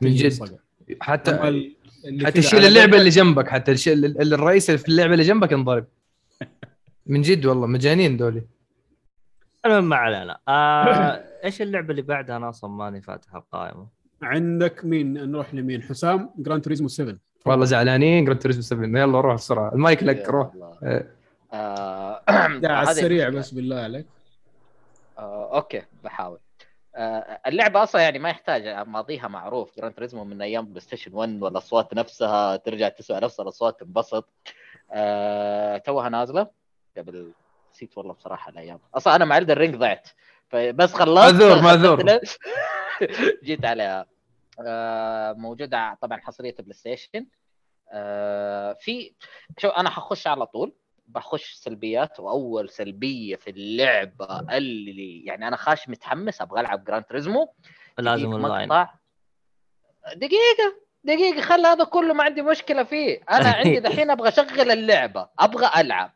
من جد. حتى اللي حتى تشيل اللعبة اللي جنبك حتى ال- الرئيس اللي في اللعبة اللي جنبك ينضرب. من جد والله مجانين دولي. المهم ما علينا. آه إيش اللعبة اللي بعدها أنا أصلا ماني فاتح القائمه عندك مين؟ نروح لمين؟ حسام؟ Gran Turismo 7 والله زعلانين Gran Turismo 7 يلا روح بسرعة. المايك لك روح. آه، ده على السريع. بس بالله عليك. آه، okay بحاول. اللعبة أصلا يعني ما يحتاج ماضيها معروف Gran Turismo من أيام PlayStation 1 والأصوات نفسها ترجع تسمع نفس الأصوات تنبسط. آه، توها نازلة قبل نسيت والله بصراحة الأيام. أصلا أنا مع Elden Ring ضعت فبس خلصت. معذور، معذور. جيت عليها. آه، موجودة طبعا حصرية PlayStation آه، في شو أنا حخش على طول. بخش سلبيات وأول سلبية في اللعبة اللي يعني أنا خاش متحمس أبغى ألعب Gran Turismo لازم أونلاين. مقطع. دقيقة دقيقة خلي هذا كله ما عندي مشكلة فيه. أنا عندي دحين أبغى أشغل اللعبة أبغى ألعب.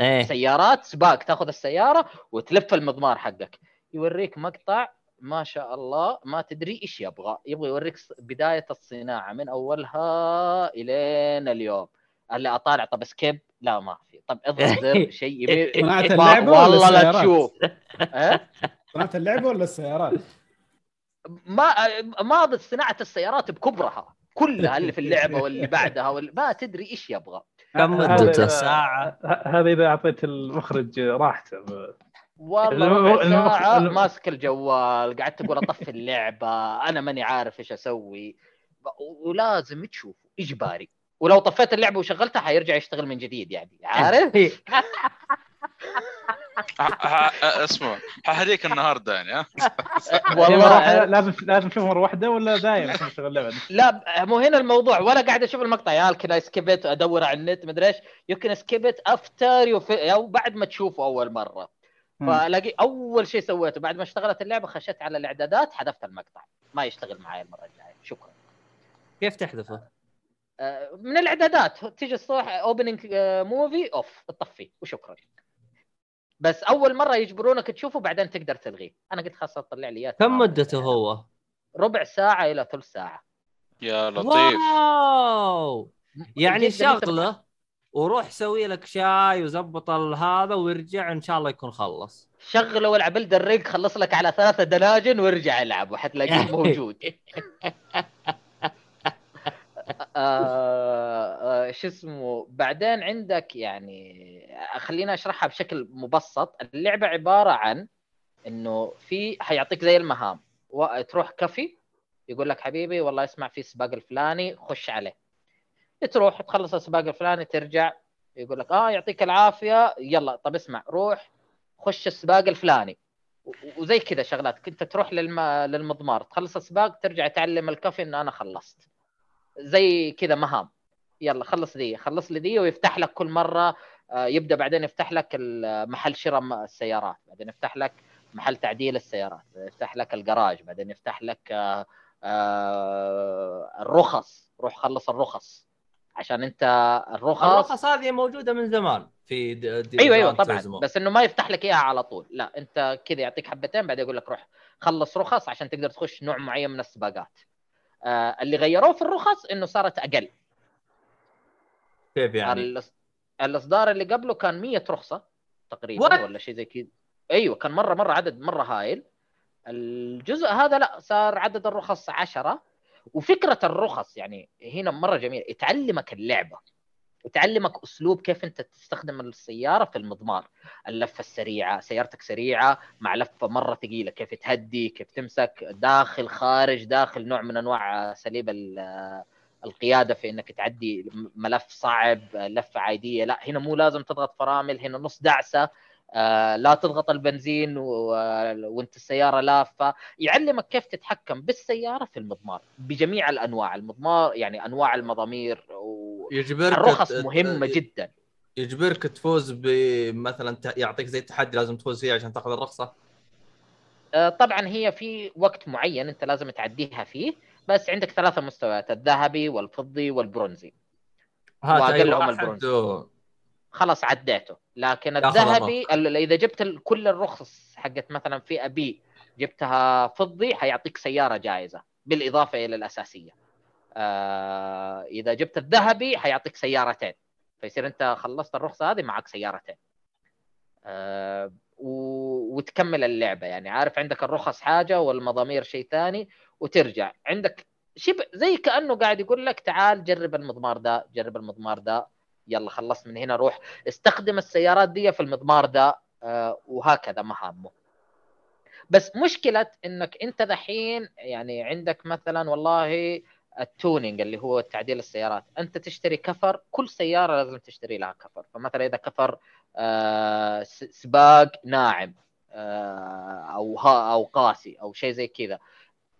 إيه. سيارات سباق تأخذ السيارة وتلف المضمار حقك. يوريك مقطع ما شاء الله ما تدري إيش يبغى. يبغى يوريك بداية الصناعة من أولها إلين اليوم. اللي أطالع طب سكيب لا ما في. طب اضغط زر شيء يبي صناعة ما- اللعبة ولا والله لا السيارات؟ تشوف؟ صناعه اللعبة ولا السيارات؟ ما ما صناعة السيارات بكبرها. كلها اللي في اللعبة واللي بعدها واللي ما تدري إيش يبغى. كم مدته إذا- ساعة؟ هذا إذا أعطيت المخرج راحته. والله ساعة ماسك الجوال قعدت أقول أطفي اللعبة أنا ماني عارف إيش أسوي. ولازم تشوفه اجباري ولو طفيت اللعبة وشغلتها حيرجع يشتغل من جديد يعني عارف؟ ه- ه- اسمع ههديك النهارده يعني ها؟ والله لازم لازم تشوف مرة واحدة ولا دايم عشان تشغل اللعبة؟ لا مو هنا الموضوع ولا قاعد أشوف المقطع. يا اي سكيبت أدور على النت مدري إيش. يمكن سكيبت افتر يو أو بعد ما تشوفه أول مرة. فلاقي أول شيء سويته بعد ما اشتغلت اللعبة خشيت على الإعدادات حذفت المقطع. ما يشتغل معي المرة الجاية. شكرا. كيف تحذفه؟ آه، من الإعدادات. تيجي الصبح اوبننج movie off تطفي وشكرا. بس أول مرة يجبرونك تشوفه بعدين تقدر تلغيه. أنا قلت خلاص طلع لي إياه. كم. مدته هو؟ ربع ساعة إلى ثلث ساعة. يا لطيف. wow! يعني شغلة وروح سوي لك شاي وزبط هذا ويرجع إن شاء الله يكون خلص. شغله والعب Elden Ring خلص لك على ثلاثة دناجن وارجع ألعب وحتلاقيه موجود. آه آه شو اسمه بعدين عندك يعني خلينا أشرحها بشكل مبسط. اللعبة عبارة عن إنه في حيعطيك زي المهام. تروح كافي يقول لك حبيبي والله اسمع في سباق الفلاني خش عليه. تروح تخلص السباق الفلاني ترجع يقول لك آه يعطيك العافية يلا طب اسمع روح خش السباق الفلاني. وزي كذا شغلات. كنت تروح للم... للمضمار تخلص السباق ترجع تعلم الكافي ان أنا خلصت. زي كذا مهام. يلا خلص دي خلص لي دي ويفتح لك كل مرة آه، يبدأ بعدين يفتح لك محل شراء السيارات بعدين يفتح لك محل تعديل السيارات يفتح لك الجراج بعدين يفتح لك آه، آه، الرخص. روح خلص الرخص. عشان انت الرخص الرخص هذه موجودة من زمان في د- د- أيوه أيوه طبعا. توريزمو. بس إنه ما يفتح لك إياها على طول. لا أنت كذا يعطيك حبتين بعدين يقول لك روح خلص رخص عشان تقدر تخش نوع معين من السباقات. اللي غيروه في الرخص إنه صارت أقل. كيف يعني؟ الإصدار اللي قبله كان 100 رخصة تقريبا What? ولا شيء زي كذا. أيوه كان مرة مرة عدد مرة هايل. الجزء هذا لا صار عدد الرخص 10 وفكرة الرخص يعني هنا مرة جميلة. تعلمك اللعبة. وتعلمك أسلوب كيف أنت تستخدم السيارة في المضمار. اللفة السريعة سيارتك سريعة مع لفة مرة ثقيلة كيف تهدي كيف تمسك داخل خارج داخل نوع من أنواع اساليب ال- القيادة في إنك تعدي ملف صعب لفة عادية لا هنا مو لازم تضغط فرامل هنا نص دعسة لا تضغط البنزين وانت السيارة لافة. يعلمك كيف تتحكم بالسيارة في المضمار بجميع الأنواع. المضمار يعني أنواع المضامير و... يجبرك الرخص مهمة جدا. يجبرك تفوز بمثلا يعطيك زي التحدي لازم تفوز فيه عشان تأخذ الرخصة؟ آه، طبعا هي في وقت معين أنت لازم تعديها فيه بس عندك ثلاثة مستويات الذهبي والفضي والبرونزي. هات أي وأقلهم واحد البرونز. و... خلاص عديته. لكن الذهبي ال- إذا جبت ال- كل الرخص حقت مثلا فئة بي جبتها فضي حيعطيك سيارة جائزة بالإضافة إلى الأساسية. آه إذا جبت الذهبي حيعطيك سيارتين. فيصير أنت خلصت الرخصة هذه معك سيارتين. آه و... وتكمل اللعبة. يعني عارف عندك الرخص حاجة والمضامير شيء ثاني وترجع. عندك شبه زي كأنه قاعد يقول لك تعال جرب المضمار ده جرب المضمار ده. يلا خلصت من هنا روح استخدم السيارات دي في المضمار ده آه، وهكذا مهامه بس مشكلة إنك أنت دحين يعني عندك مثلا والله التونينج اللي هو تعديل السيارات. أنت تشتري كفر كل سيارة لازم تشتري لها كفر. فمثلا إذا كفر آه، سباق ناعم آه، أو أو قاسي أو شيء زي كذا.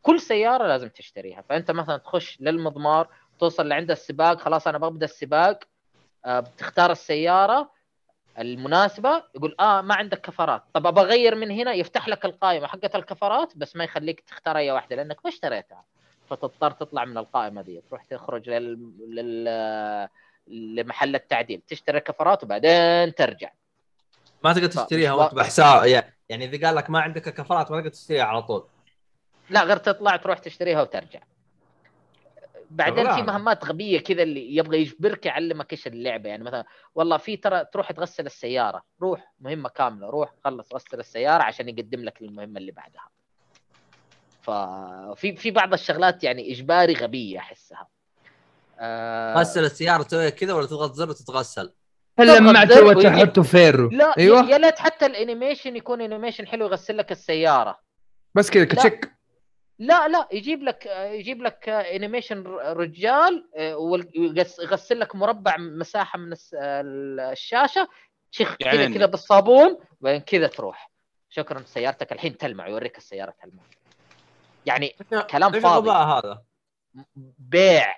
كل سيارة لازم تشتريها. فأنت مثلا تخش للمضمار توصل لعند السباق خلاص أنا ببدأ السباق بتختار السيارة المناسبة يقول آه ما عندك كفرات. طب ابى أغير من هنا يفتح لك القائمة حقت الكفرات بس ما يخليك تختار أي واحدة لأنك ما اشتريتها. فتضطر تطلع من القائمة دي تروح تخرج لل... لل... لمحل التعديل تشتري كفرات وبعدين ترجع. ما تقدر تشتريها وأنت وا- بحساب يعني إذا قال لك ما عندك كفرات ما تقدر تشتريها على طول. لا غير تطلع تروح تشتريها وترجع. بعدين في. مهمات غبية كذا اللي يبغى يجبرك يعلمك إيش اللعبة. يعني مثلا والله في ترى تروح تغسل السيارة. روح مهمة كاملة. روح خلص غسل السيارة عشان يقدم لك المهمة اللي بعدها. ففي في بعض الشغلات يعني إجباري غبية أحسها. آه، غسل السيارة تسويها كذا ولا تضغط زر وتتغسل؟ هل تضغط لمعته زر ويجيب- وتحطه فيرو. لا أيوه. يا ليت حتى ال animation يكون animation حلو يغسل لك السيارة. بس كذا كتشك لا لا يجيب لك يجيب لك animation رجال ويغسل لك مربع مساحة من الس- الشاشة شيخ يعني كذا بالصابون وبعدين كذا تروح شكرا سيارتك الحين تلمع يوريك السيارة تلمع يعني كلام إيش فاضي. هذا؟ بيع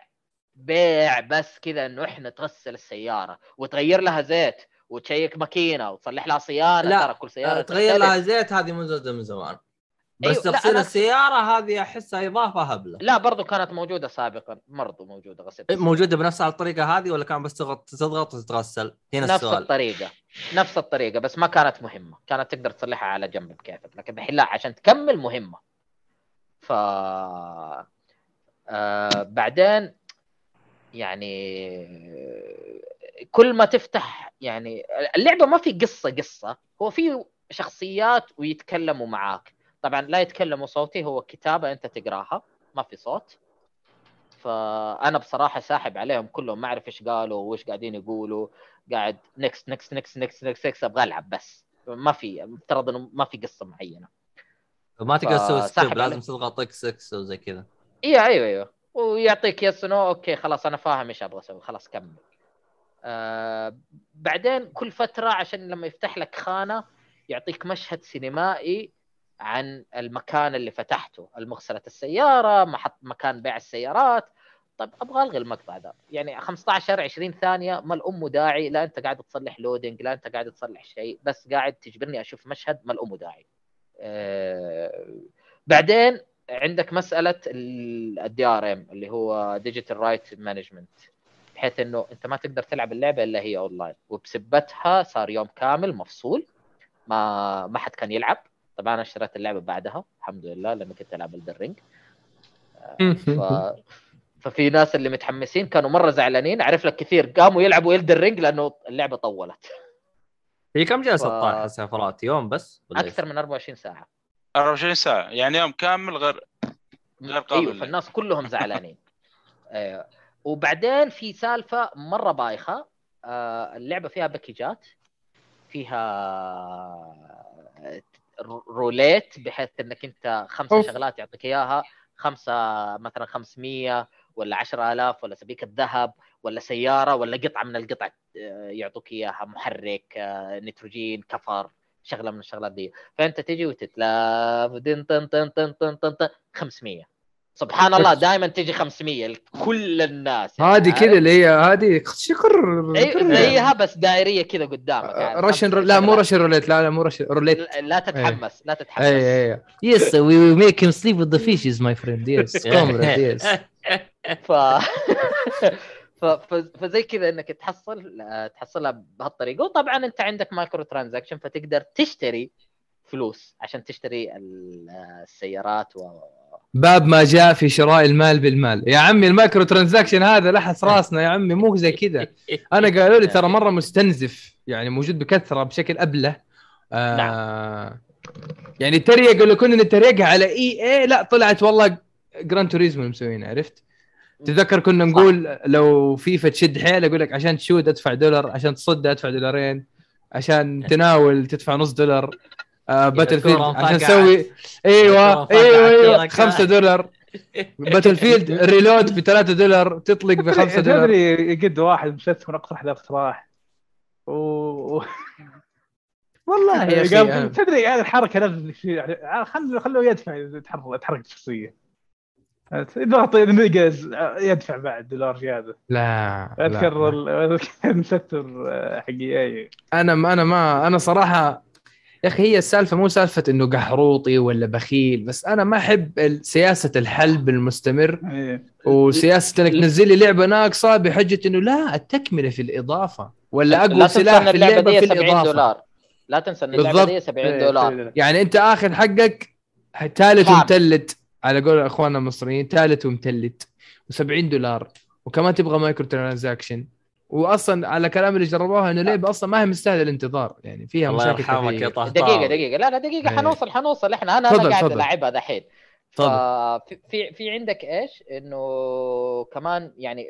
بيع بس كذا إنه إحنا تغسل السيارة وتغير لها زيت وتشيك ماكينة وتصلح لها صيانة لا، ترى كل سيارة آه، تغير. لها زيت هذه من زمان بس أيوة، لا، تغسيل أنا- السيارة هذه احسها إضافة هبلة. لا برضو كانت موجودة سابقا برضو موجودة غسل إيه، موجودة بنفس الطريقة هذه ولا كان بس تضغط تضغط وتتغسل؟ هنا نفس السؤال. الطريقة نفس الطريقة بس ما كانت مهمة. كانت تقدر تصلحها على جنب بكيفك لكن الحين لا عشان تكمل مهمة. ف آه بعدين يعني كل ما تفتح يعني اللعبة ما في قصة قصة هو في شخصيات ويتكلموا معاك. طبعا لا يتكلموا صوتي هو كتابة أنت تقراها ما في صوت. فأنا بصراحة ساحب عليهم كلهم ما أعرف إيش قالوا وإيش قاعدين يقولوا. قاعد next next next next next next أبغى ألعب بس. ما في مفترض إنه ما في قصة معينة. ما تقدر تسوي skip لازم. تضغط X X وزي كذا. أيوه أيوه أيوه. ويعطيك yes no okay خلاص أنا فاهم إيش أبغى أسوي خلاص كمل. آه بعدين كل فترة عشان لما يفتح لك خانة يعطيك مشهد سينمائي عن المكان اللي فتحته المغسلة السيارة محط مكان بيع السيارات. طيب أبغى ألغي المقطع ده يعني 15 20 ثانية ما له أم داعي؟ لا أنت قاعد تصلح loading لا أنت قاعد تصلح شيء بس قاعد تجبرني أشوف مشهد ما له أم داعي. آه، بعدين عندك مسألة ال DRM اللي هو digital rights management بحيث إنه أنت ما تقدر تلعب اللعبة إلا هي اونلاين وبسبتها صار يوم كامل مفصول ما ما حد كان يلعب. طبعا أنا أشتريت اللعبة بعدها الحمد لله لما كنت ألعب Elden Ring ف... ففي ناس اللي متحمسين كانوا مرة زعلانين. أعرف لك كثير قاموا يلعبوا يلدر رينج لأنه اللعبة طولت. هي كم جلسة ف- طاح سفرات؟ يوم بس؟ أكثر من 24 ساعة. 24 ساعة. يعني يوم كامل غير غير قابل. أيوه فالناس كلهم زعلانين. آه، وبعدين في سالفة مرة بايخة. آه، اللعبة فيها باكيجات فيها روليت بحيث إنك أنت خمسة أوف. شغلات يعطيك إياها. خمسة مثلا 500 ولا 10000 ولا سبيكة ذهب ولا سيارة ولا قطعة من القطع آه، يعطوك إياها. محرك آه، نيتروجين كفر شغلة من الشغلات دي. فأنت تجي وتتلاف دن طن طن طن طن طن طن 500 سبحان الله دائما تجي 500 لكل الناس يعني هذه؟ كذا اللي هي هذه شكر زيها بس دائرية كذا قدامك عارف؟ رشن خمسة رو... لا مو. رشن روليت لا لا مو رشن روليت لا- تتحمس لا تتحمس إي إي Yes, we will make him sleep with the fishes, my friend. Yes, comrade, yes. ف... فزي كذا إنك تحصل تحصلها بهالطريقة وطبعا أنت عندك micro transaction فتقدر تشتري فلوس عشان تشتري ال- السيارات و... باب ما جاء في شراء المال بالمال. يا عمي ال micro transaction هذا لحس راسنا يا عمي مو زي كذا. أنا قالوا لي ترى مرة مستنزف يعني موجود بكثرة بشكل أبلة. آه يعني تريقوا لو كنا نتريقها على إي اي لا طلعت والله جراند توريزمو مسوينها عرفت؟ تذكر كنا نقول لو فيفا تشد حيل أقول لك عشان تشود ادفع دولار عشان تصد أدفع دولارين عشان تناول تدفع نص دولار. باتل فيلد الكرة عشان انفقعت. تسوي أيوه أيوه أيوه الكرة 5 دولار. باتل فيلد ريلود ب 3 دولار تطلق ب 5 دولار. تدري قد واحد مشت من اقترح ذا اقتراح و والله يا أخي أنا- تدري هذه الحركة لازم خلوا خلوه يدفع يتحرك يتحرك الشخصيه ضغط نقز يدفع بعد دولار زيادة. لا. أذكر المستر حقي أي. أنا ما أنا ما أنا صراحة يا أخي هي السالفة مو سالفة إنه قحروطي ولا بخيل بس أنا ما أحب سياسة الحلب المستمر إيه. وسياسة إنك تنزل لي لعبة ناقصة بحجة إنه لا التكملة في الإضافة. ولا لا اقوى سلاح إن في اللعبة اللعبة دي في 70 الإضافة. دولار. لا تنسى إن اللعبة. دي 70 إيه، دولار. إيه. يعني أنت اخذ حقك ثالث. ومتلت. على قول أخواننا المصريين ثالث ومتلت. و70 دولار. وكمان تبغى micro transaction واصلا على كلام اللي جربوها إنه لعبة أصلا ما هي مستاهلة الانتظار. يعني فيها الله مشاكل يرحمك يا طهطاوي دقيقة دقيقة لا لا دقيقة. إيه. حنوصل حنوصل. إحنا أنا تفضل، أنا قاعد. ألعبها دحين. تفضل. في في في عندك إيش؟ إنه كمان يعني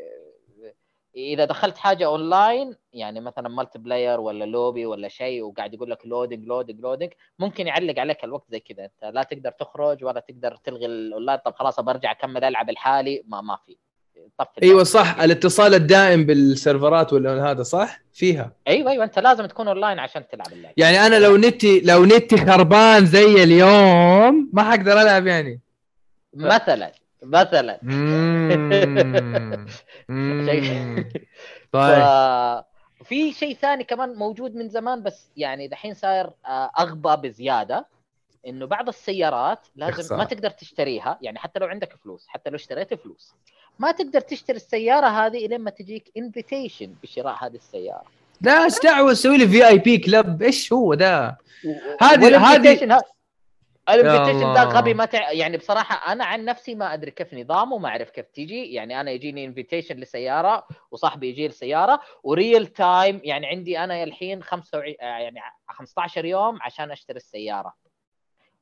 إذا دخلت حاجة أونلاين يعني مثلا multiplayer ولا لوبي ولا شيء وقاعد يقول لك loading loading loading ممكن يعلق عليك الوقت زي كذا. أنت لا تقدر تخرج ولا تقدر تلغي الاونلاين طب خلاص برجع أكمل ألعب الحالي. ما ما في. طفي أيوه صح الاتصال الدائم بالسيرفرات ولا هذا صح؟ فيها. أيوه أيوه انت لازم تكون اونلاين عشان تلعب اللعبة. يعني أنا لو نتي لو نتي خربان زي اليوم ما حقدر ألعب يعني. مثلا مثلا. طيب. في شيء ثاني كمان موجود من زمان بس يعني دحين صاير آه، أغبى بزيادة إنه بعض السيارات لازم. ما تقدر تشتريها يعني حتى لو عندك فلوس حتى لو اشتريت فلوس. ما تقدر تشتري السيارة هذه إلين ما تجيك invitation بشراء هذه السيارة. لا إيش دعوة تسوي لي VIP club إيش هو ده هذه- وال invitation ه- يا ال invitation ده الله. غبي ما تع... يعني بصراحة أنا عن نفسي ما أدري كيف نظامه ما أعرف كيف تيجي يعني أنا يجيني invitation لسيارة وصاحبي يجي السياره و real time يعني عندي أنا الحين 25 آه، يعني 15 يوم عشان أشتري السيارة.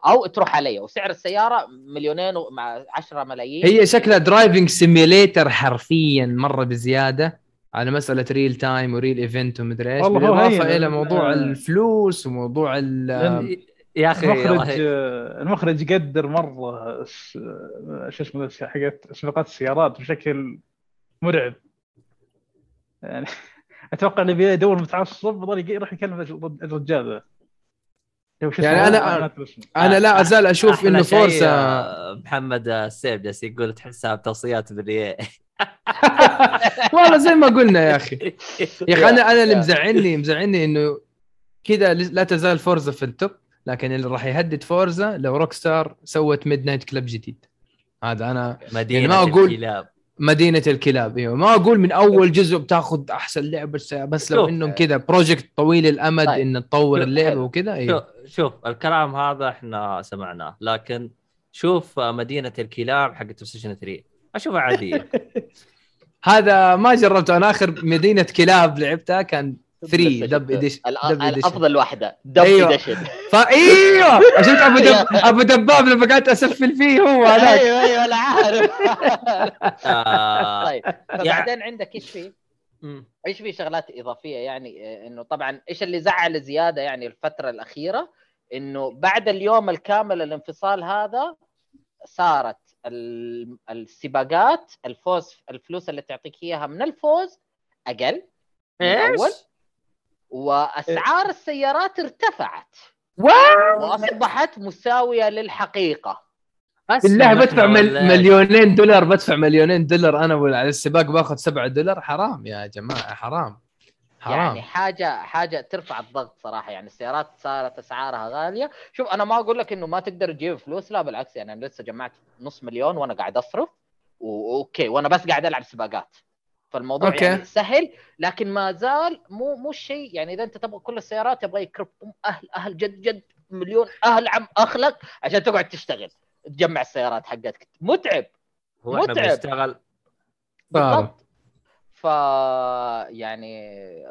أو تروح علي. وسعر السيارة مليونين مع 10 ملايين. هي شكلها driving simulator حرفيا مرة بزيادة. على مسألة real time و real event ومدري إيش. بالإضافة. إلى موضوع آه. الفلوس وموضوع ال يا أخي المخرج والله- المخرج قدر مرة س- شو اسمه حقت سباقات السيارات بشكل مرعب. يعني أتوقع اللي بيدور متعصب يروح يكلم الرجال يعني اسمه. أنا لا أزال أشوف إنه فورسا آه، محمد السيف جالس يقول تحسها بتوصيات بالإيه والله زي ما قلنا يا أخي يا أخي أنا أنا اللي. مزعلني مزعلني إنه كذا لا تزال فورزا في التوب لكن اللي راح يهدد فورزا لو روك ستار سوت ميد نايت كلب جديد هذا أنا مدينة ما أقول- الكلاب مدينة الكلاب أيوه ما أقول من أول جزء بتاخذ أحسن لعبة بس- بس لو شوف. إنهم كذا بروجكت طويل الأمد طيب. إن تطور شوف، اللعبة حلو. وكذا شوف أيوه شوف الكلام هذا إحنا سمعناه لكن شوف مدينة الكلاب حق ستيشن 3 اشوفها عادية هذا ما جربته أنا آخر مدينة كلاب لعبتها كان 3 دب اديشن الأ- دب اديشن الأفضل واحدة. دب أيوة. اديشن فايوه شفت أبو دب أبو دباب لما قعدت أسفل فيه هو هذاك. أيوه أيوه أنا عارف. آه. طيب فبعدين عندك إيش في؟ إيش في شغلات إضافية؟ يعني آه، إنه طبعا إيش اللي زعل زيادة يعني الفترة الأخيرة؟ إنه بعد اليوم الكامل الانفصال هذا صارت ال- السباقات الفوز الفلوس اللي تعطيك إياها من الفوز أقل من الأول. وأسعار السيارات ارتفعت. وأصبحت مساوية للحقيقة. بالله بدفع مل... مليونين دولار بدفع مليونين دولار. أنا على السباق باخذ 7 دولار. حرام يا جماعة حرام. حرام. يعني حاجة حاجة ترفع الضغط صراحة. يعني السيارات صارت أسعارها غالية. شوف أنا ما أقول لك إنه ما تقدر تجيب فلوس. لا بالعكس. يعني أنا لسه جمعت نص مليون وأنا قاعد أصرف. واوكي وأنا بس قاعد ألعب سباقات. فالموضوع أوكي. يعني سهل لكن ما زال مو مو الشيء يعني إذا أنت تبغى كل السيارات يبغى يكرب أهل أهل جد جد مليون أهل عم اخلك عشان تقعد تشتغل تجمع السيارات حقتك متعب هو إحنا متعب. بنشتغل صار. بالضبط ف يعني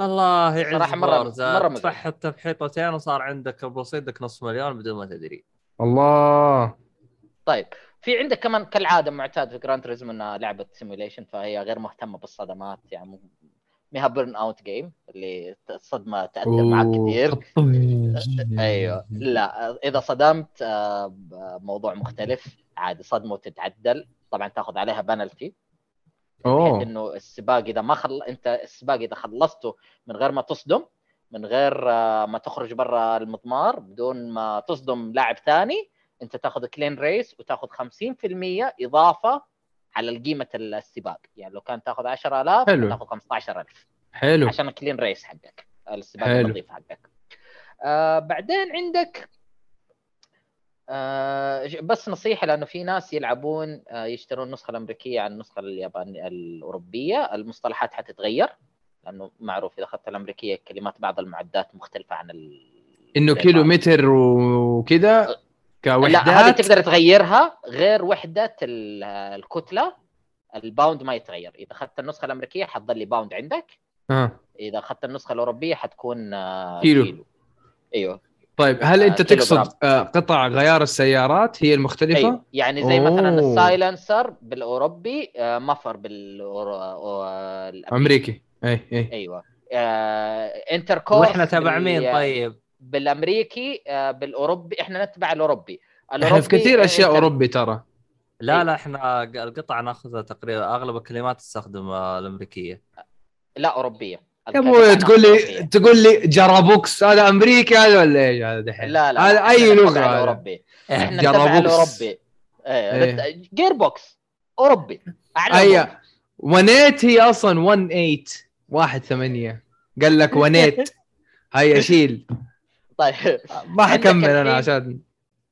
الله يعز مرة- فورزا. مرة مزعج. تفحط تفحيطتين وصار عندك رصيدك نص مليون بدون ما تدري الله طيب في عندك كمان كالعادة معتاد في جراند تريزمو إنها لعبة simulation فهي غير مهتمة بالصدمات يعني ميها burnout game اللي الصدمه تأثر معك كثير. أيوه. لا إذا صدمت آه، موضوع مختلف عادي صدمة وتتعدل. طبعا تأخذ عليها بنالتي بحيث أوه. إنه السباق إذا ما خل... أنت السباق إذا خلصته من غير ما تصدم من غير آه، ما تخرج برا المضمار بدون ما تصدم لاعب ثاني انت تاخذ كلين ريس وتاخذ 50% إضافة على قيمة السباق يعني لو كان تاخذ 10000 حلو. تاخذ 15000 حلو عشان الكلين ريس حقك السباق. النظيف حقك آه بعدين عندك آه بس نصيحة لأنه في ناس يلعبون آه يشترون النسخه الأمريكية عن النسخة اليابانيه الأوروبية المصطلحات حتتغير لأنه معروف إذا أخذت الأمريكية كلمات بعض المعدات مختلفة عن ال... إنه الياباني. كيلو وكذا لا هذه كوحدات. تقدر تغيرها غير وحدة ال- الكتلة. الباوند ما يتغير. إذا أخذت النسخة الأمريكية حتظل باوند عندك. آه. إذا أخذت النسخة الأوروبية حتكون آه، كيلو. كيلو. أيوه. طيب هل آه، أنت تقصد آه، قطع غيار السيارات هي المختلفة؟ أيوه. يعني زي مثلا أوه. ال silencer بالأوروبي muffler بالامريكي أمريكي. أي أي. أيوه. إنتركورس وإحنا تبع مين؟ طيب؟ بالأمريكي آه، بالأوروبي إحنا نتبع الأوروبي. إحنا في كثير آه، أشياء أوروبي ترى. لا إيه. لا إحنا القطع ناخذها تقريبا أغلب الكلمات تستخدم آه، الأمريكية. لا أوروبية. يا أبوي تقول لي تقول لي جرابوكس هذا أمريكي هذا ولا إيش؟ هذا دحين؟ لا لا هذا لا، أي لغة هذا. الأوروبي. إحنا جرابوكس. نتبع الأوروبي. إيه. جير بوكس أوروبي. اعلى اي ونيت هي أصلا 1 8 1 8 قال لك ونيت. هيا شيل. طيب. ما حكمل أنا عشان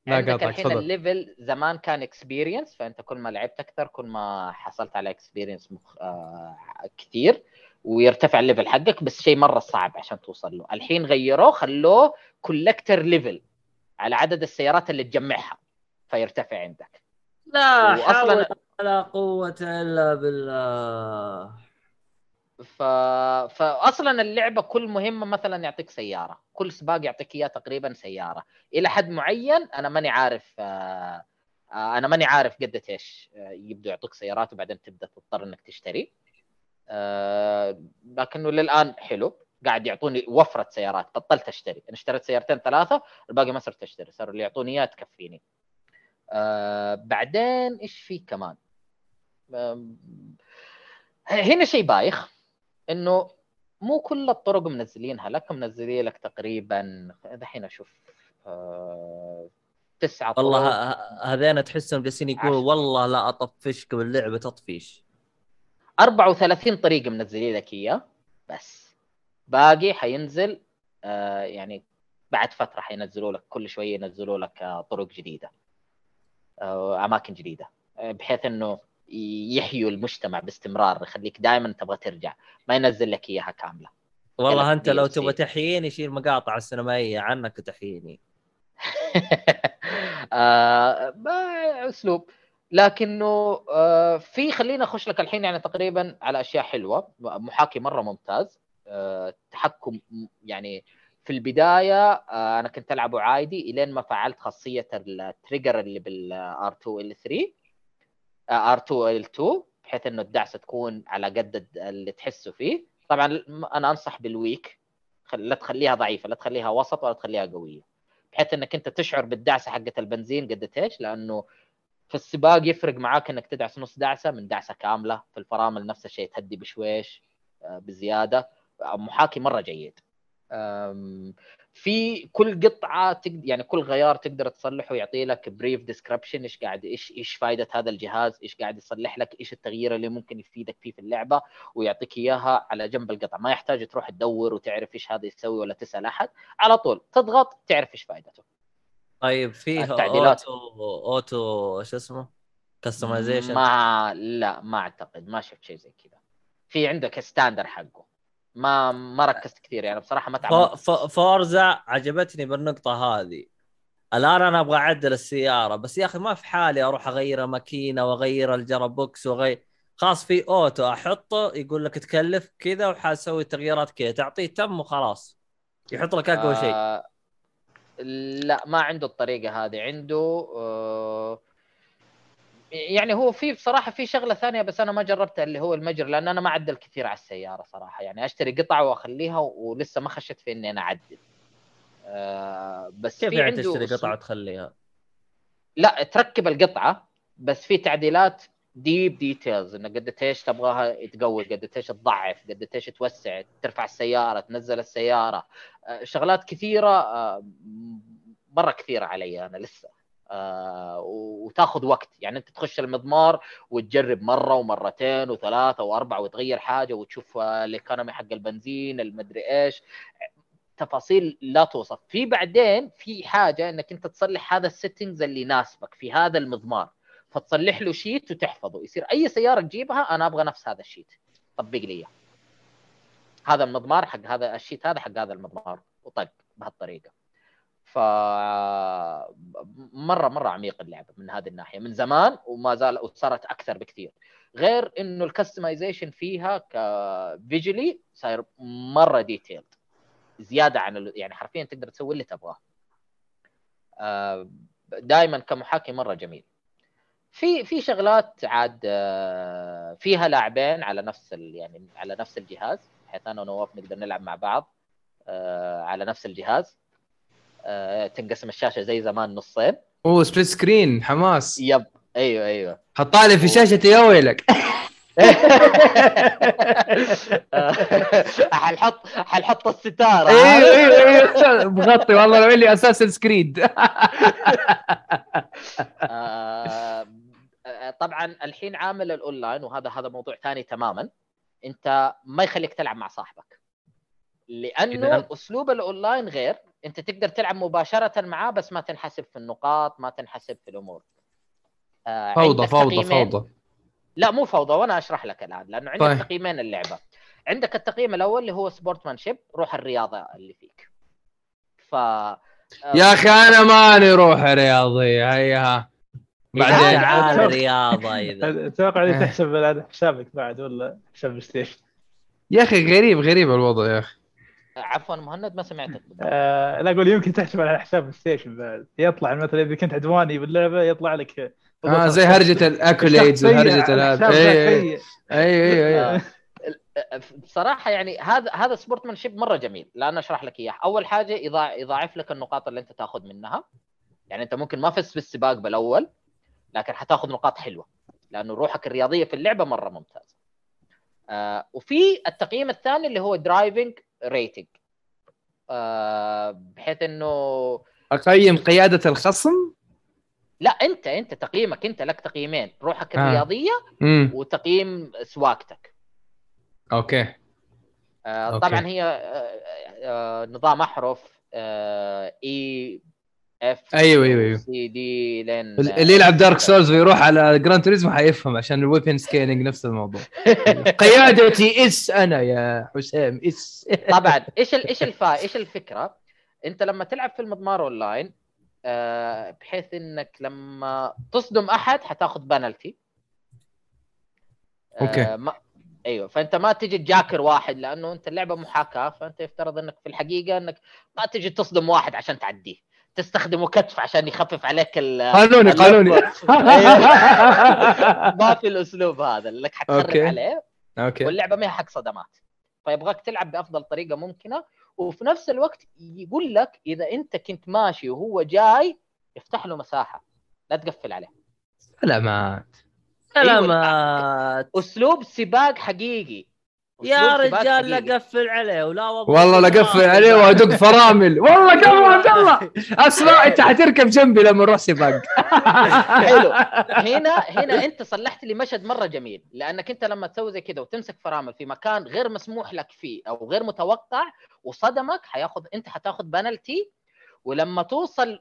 لا عندك قاطعك الحين تفضل. ال level زمان كان experience فأنت كل ما لعبت أكثر كل ما حصلت على experience مخ... آه كثير ويرتفع ال level حقك بس شيء مرة صعب عشان توصل له. الحين غيروه خلوه collector level على عدد السيارات اللي تجمعها فيرتفع عندك. لا حول ولا قوة إلا بالله. ف... فاصلا اللعبة كل مهمة مثلا يعطيك سيارة. كل سباق يعطيك إياه تقريبا سيارة. إلى حد معين أنا ماني عارف آه، آه، أنا ماني عارف قد إيش آه، يبدوا يعطوك سيارات وبعدين تبدأ تضطر إنك تشتري. لكنه للآن حلو. قاعد يعطوني وفرة سيارات. بطلت أشتري. أنا اشتريت سيارتين ثلاثة الباقي ما صرت أشتري. صاروا اللي يعطوني اياه تكفيني. بعدين إيش في كمان؟ هنا شيء بايخ. إنه مو كل الطرق منزلينها لك منزلين لك تقريبا دحين أشوف آه... تسعة طرق. والله هذين تحسهم جالسين يقولوا. والله لا أطفشك باللعبة تطفيش. 34 طريق منزلين لك إياه بس. باقي حينزل آه يعني بعد فترة حينزلوا لك كل شوية ينزلوا لك آه، طرق جديدة آه، أماكن جديدة آه، بحيث إنه يحيوا المجتمع باستمرار يخليك دائما تبغى ترجع. ما ينزل لك إياها كاملة. والله أنت لو تبغى تحييني شيل مقاطع السينمائية عنك وتحييني آه أسلوب. لكنه آه في خلينا أخش لك الحين يعني تقريبا على أشياء حلوة. محاكي مرة ممتاز. آه تحكم يعني في البداية آه، أنا كنت العبه عادي إلين ما فعلت خاصية ال trigger اللي بال R2 ال3 آه، R2 L2 بحيث إنه الدعسه تكون على قد اللي تحسه فيه. طبعا أنا أنصح بال weak لا تخليها ضعيفة لا تخليها وسط ولا تخليها قوية. بحيث إنك أنت تشعر بالدعسه حقة البنزين قد إيش لأنه في السباق يفرق معاك إنك تدعس نص دعسة من دعسة كاملة. في الفرامل نفس الشيء تهدي بشويش آه، بزيادة. محاكي مرة جيد. في كل قطعة تقدر يعني كل غيار تقدر تصلحه يعطي لك brief description إيش قاعد إيش إيش فائده هذا الجهاز إيش قاعد يصلح لك إيش التغيير اللي ممكن يفيدك فيه في اللعبة ويعطيك إياها على جنب القطعه ما يحتاج تروح تدور وتعرف إيش هذا يسوي ولا تسأل أحد. على طول تضغط تعرف إيش فائدته طيب فيه التعديلات. auto auto شو اسمه؟ customization ما لا ما أعتقد ما شفت شيء زي كذا. في عندك standard حقه. ما ما ركزت كثير يعني بصراحة ما تعمقت. فورزا عجبتني بالنقطة هذه. الآن أنا أبغى أعدل السيارة بس يا أخي ما في حالي أروح أغير ماكينة وأغير ال gearbox وأغير. خلاص في auto أحطه يقول لك تكلف كذا وحاسوي تغييرات كذا تعطيه تم وخلاص. يحط لك أقوى شيء. آه لا ما عنده الطريقة هذه عنده آه يعني هو في بصراحة في شغلة ثانية بس أنا ما جربتها اللي هو الميجر لأن أنا ما أعدل كثير على السيارة صراحة. يعني أشتري قطعة وأخليها ولسه ما خشيت في إني أنا أعدل. آه بس كيف يعني عنده تشتري قطعة وتخليها؟ لا تركب القطعة بس في تعديلات deep details انه قد إيش تبغاها تقوي قد إيش تضعف قد إيش توسع ترفع السيارة تنزل السيارة. آه، شغلات كثيرة آه، مرة كثيرة علي أنا لسه. وتاخذ وقت. يعني انت تخش المضمار وتجرب مرة ومرتين وثلاثة وأربعة وتغير حاجة وتشوف آه، ال economy حق البنزين المدري إيش. تفاصيل لا توصف. في بعدين في حاجة إنك أنت تصلح هذا ال settings اللي يناسبك في هذا المضمار. فتصلح له sheet وتحفظه. يصير أي سيارة تجيبها أنا أبغى نفس هذا ال sheet طبق لي إياه. هذا المضمار حق هذا ال sheet هذا حق هذا المضمار. وطق بهالطريقة. ف مرة مرة عميق اللعبة من هذه الناحية من زمان وما زال وصارت أكثر بكثير. غير إنه ال customization فيها ك visually صاير مرة detailed زيادة عن يعني حرفيا تقدر تسوي اللي تبغاه. دائما كمحاكي مرة جميل. في في شغلات عاد آه، فيها لاعبين على نفس يعني على نفس الجهاز بحيث أنا ونواف نقدر نلعب مع بعض آه، على نفس الجهاز. آه، تنقسم الشاشة زي زمان نصين. أوه split screen حماس. yep أيوه أيوه. حطها لي في شاشتي يا ويلك حنحط حنحط الستارة. أيوه أيوه أيوه. مغطي والله لو لي Assassin's Creed آه، آه، طبعا الحين عامل الأونلاين وهذا هذا موضوع ثاني تماما. أنت ما يخليك تلعب مع صاحبك. لأنه أسلوب الأونلاين غير. أنت تقدر تلعب مباشرة معاه بس ما تنحسب في النقاط ما تنحسب في الأمور. آه، فوضى فوضى تقييمين. فوضى. لا مو فوضى وأنا أشرح لك الآن لأنه عندك طيب. تقييمين اللعبة. عندك التقييم الأول اللي هو sportsmanship روح الرياضة اللي فيك. ف يا أخي أنا ماني روح رياضي هيا. بعدين. تعال رياضة إذا. أتوقع إيه. انك تحسب على حسابك بعد ولا حساب station؟ يا أخي غريب غريب الوضع يا أخي. عفوا مهند ما سمعتك. آه لا أقول يمكن تحسب على حساب station بعد يطلع مثلا إذا كنت عدواني باللعبة يطلع لك آه زي هرجة ال accolades وهرجة هذا أيوه أيوه أيوه أيوه آه، بصراحة يعني هذا هذا sportsmanship مرة جميل. لأن أشرح لك إياه. أول حاجة يضاع- يضاعف لك النقاط اللي أنت تأخذ منها. يعني أنت ممكن ما فزت في السباق بالأول لكن حتأخذ نقاط حلوة. لأنه روحك الرياضية في اللعبة مرة ممتازة. آه وفي التقييم الثاني اللي هو driving rating آه بحيث إنه أقيم قيادة الخصم؟ لا أنت أنت تقييمك أنت لك تقييمين روحك آه. الرياضية امم وتقييم سواقتك. okay. آه، okay. طبعا هي آه، آه، نظام أحرف A F أيوة، أيوة، أيوة. C D لين اللي يلعب Dark Souls ويروح على Gran Turismo حيفهم عشان ال weapon scaling نفس الموضوع. قيادتي S أنا يا حسام S. طبعا. إيش إيش الفا إيش الفكرة؟ أنت لما تلعب في المضمار اونلاين آه، بحيث إنك لما تصدم أحد حتاخذ بنالتي okay. ما أيوه. فأنت ما تجي تجاكر واحد لأنه أنت اللعبة محاكاة فأنت يفترض إنك في الحقيقة إنك ما تجي تصدم واحد عشان تعديه. تستخدمه كتف عشان يخفف عليك ال قانوني قانوني. ما في الأسلوب هذا انك حتخرب okay. عليه. okay. واللعبة ما هي حق صدمات. فيبغاك تلعب بأفضل طريقة ممكنة وفي نفس الوقت يقول لك إذا أنت كنت ماشي وهو جاي افتح له مساحة. لا تقفل عليه. سلامات. سلامات. أسلوب سباق حقيقي. يا رجال. لا قفل عليه ولا والله لا قفل عليه وأدق فرامل. والله قبل عبد الله. اسمع أنت حتركب جنبي لما نروح سباق. حلو. هنا هنا أنت صلحت لي مشهد مرة جميل. لأنك أنت لما تسوي زي كذا وتمسك فرامل في مكان غير مسموح لك فيه أو غير متوقع وصدمك حياخذ أنت حتاخذ بنالتي ولما توصل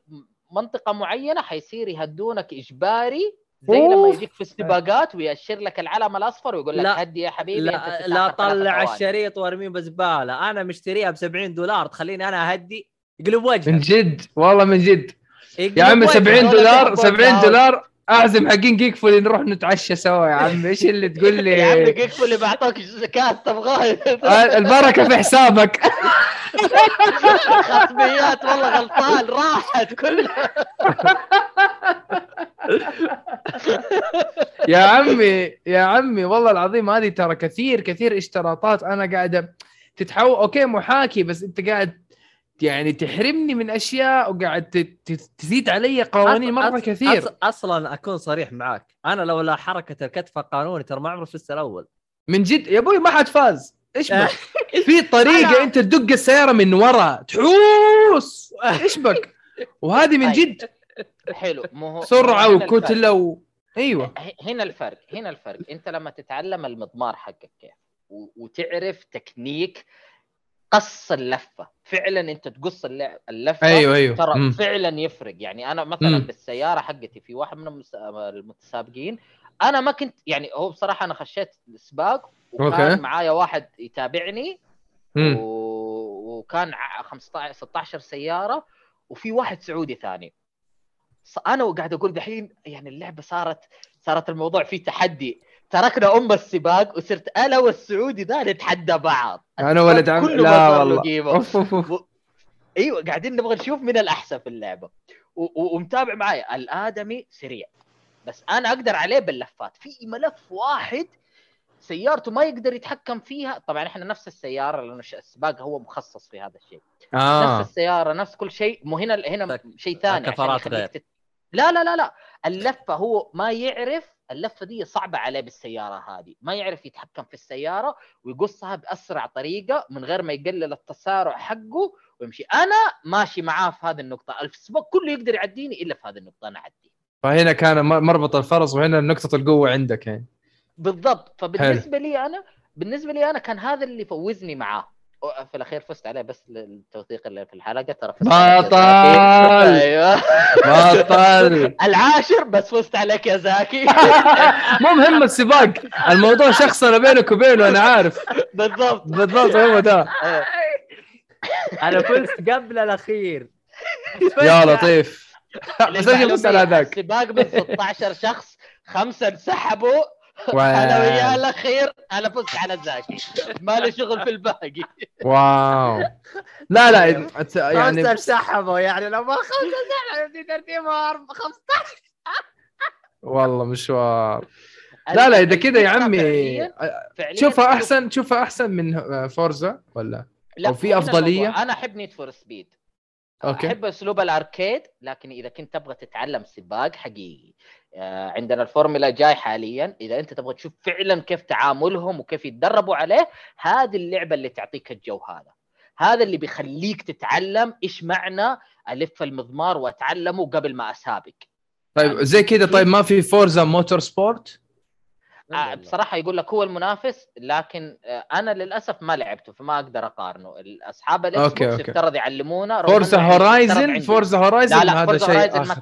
منطقة معينة حيصير يهدونك إجباري زي لما. يجيك في السباقات ويأشر لك العلم الأصفر ويقول لك لا. هدي يا حبيبي لا لا طلع. الشريط وارميه بزبالة أنا مشتريها ب 70 دولار تخليني أنا أهدي يقلب من وجهك جد والله من جد يا عمي وجهك. 70 ولا دولار تحب 70 الدعوة. دولار أعزم حقين جيك فولي نروح نتعشى سوا يا عم إيش اللي تقول يا عمي لي كيف اللي بعطوك كاس تبغاه؟ آه، البركة في حسابك. خصميات والله غلطان راحت كلها. يا عمي يا عمي والله العظيم هذه ترى كثير كثير اشتراطات. أنا قاعدة تتحول أوكي محاكي بس أنت قاعد يعني تحرمني من أشياء وقاعد ت- ت- تزيد علي قوانين أص- مرة أص- كثير. أص- أصلا أكون صريح معاك. أنا لولا حركة الكتف القانوني ترى ما عمري فزت الأول. من جد يا أبوي ما حد فاز. إيش بك؟ في طريقة أنا- أنت تدق السيارة من ورا. تحوس. إيش بك؟ وهذه من. جد. حلو. مو هو سرعة هو هنا الفرق. وكتلة و... أيوه. هنا الفرق. هنا الفرق. أنت لما تتعلم المضمار حقك كيف؟ و- وتعرف تكنيك قص اللفة. فعلا أنت تقص اللفة أيوه أيوه ترى مم. فعلا يفرق يعني أنا مثلا مم. بالسيارة حقتي في واحد من المتسابقين أنا ما كنت يعني هو بصراحة أنا خشيت السباق وكان okay. معايا واحد يتابعني. و- وكان ع- 15 16 سيارة وفي واحد سعودي ثاني أنا وقاعد أقول دحين يعني اللعبة صارت صارت الموضوع فيه تحدي تركنا أم السباق وصرت أنا والسعودي ذا نتحدى بعض. أنا ولد عم لا والله. قيمة. أوف أوف أوف. أيوه قاعدين نبغى نشوف من الأحسن في اللعبة. و- و- ومتابع معي الآدمي سريع. بس أنا أقدر عليه باللفات. في ملف واحد سيارته ما يقدر يتحكم فيها. طبعا إحنا نفس السيارة لأنه السباق هو مخصص في هذا الشيء. آه. نفس السيارة نفس كل شيء. مو هنا هنا شيء ثاني كفرات غير. تت... لا لا لا لا. اللفة هو ما يعرف اللفة دي صعبة عليه بالسيارة هذه. ما يعرف يتحكم في السيارة ويقصها بأسرع طريقة من غير ما يقلل التسارع حقه ويمشي. أنا ماشي معاه في هذه النقطة. السباق كله يقدر يعديني إلا في هذه النقطة أنا اعديه فهنا كان مربط الفرس وهنا نقطة القوة عندك يعني. بالضبط. فبالنسبة لي أنا بالنسبة لي أنا كان هذا اللي فوزني معاه. في الأخير فزت عليه بس للتوثيق اللي في الحلقة ترى فزت بطل. أيوه. بطل! العاشر بس فزت عليك يا زاكي مو مهم السباق الموضوع شخصنا بينك وبينه أنا عارف. بالضبط. بالضبط هو ده. أنا فزت قبل الأخير. يا لطيف. بس أجي بس على هذاك السباق من 16 شخص خمسة انسحبوا. و- أنا وياه الاخير أنا فزت على زاكي. ما لي شغل في الباقي. واو. لا لا خمسة يعني انسحبوا يعني لو ما خمسة انسحبوا في ترتيبه 15 والله مشوار. لا لا إذا كذا يا عمي فعلياً- فعلياً تشوفها شوف- احسن تشوفها أحسن من Forza ولا؟ لا في؟ الموضوع. أنا أحب Need for Speed okay. أحب أسلوب ال arcade لكن إذا كنت تبغى تتعلم سباق حقيقي. عندنا الفورمولا جاي حاليا. إذا أنت تبغى تشوف فعلا كيف تعاملهم وكيف يتدربوا عليه هذه اللعبة اللي تعطيك الجو هذا. هذا اللي بيخليك تتعلم إيش معنى ألف المضمار وأتعلمه قبل ما أسابق. طيب زي كذا. طيب ما في Forza Motorsport آه، بصراحة يقول لك هو المنافس لكن آه، أنا للأسف ما لعبته فما أقدر أقارنه. اصحاب ال Xbox. يفترض يعلمونا Forza يعني Horizon. Forza Horizon لا، لا، هذا Forza شيء Horizon ما-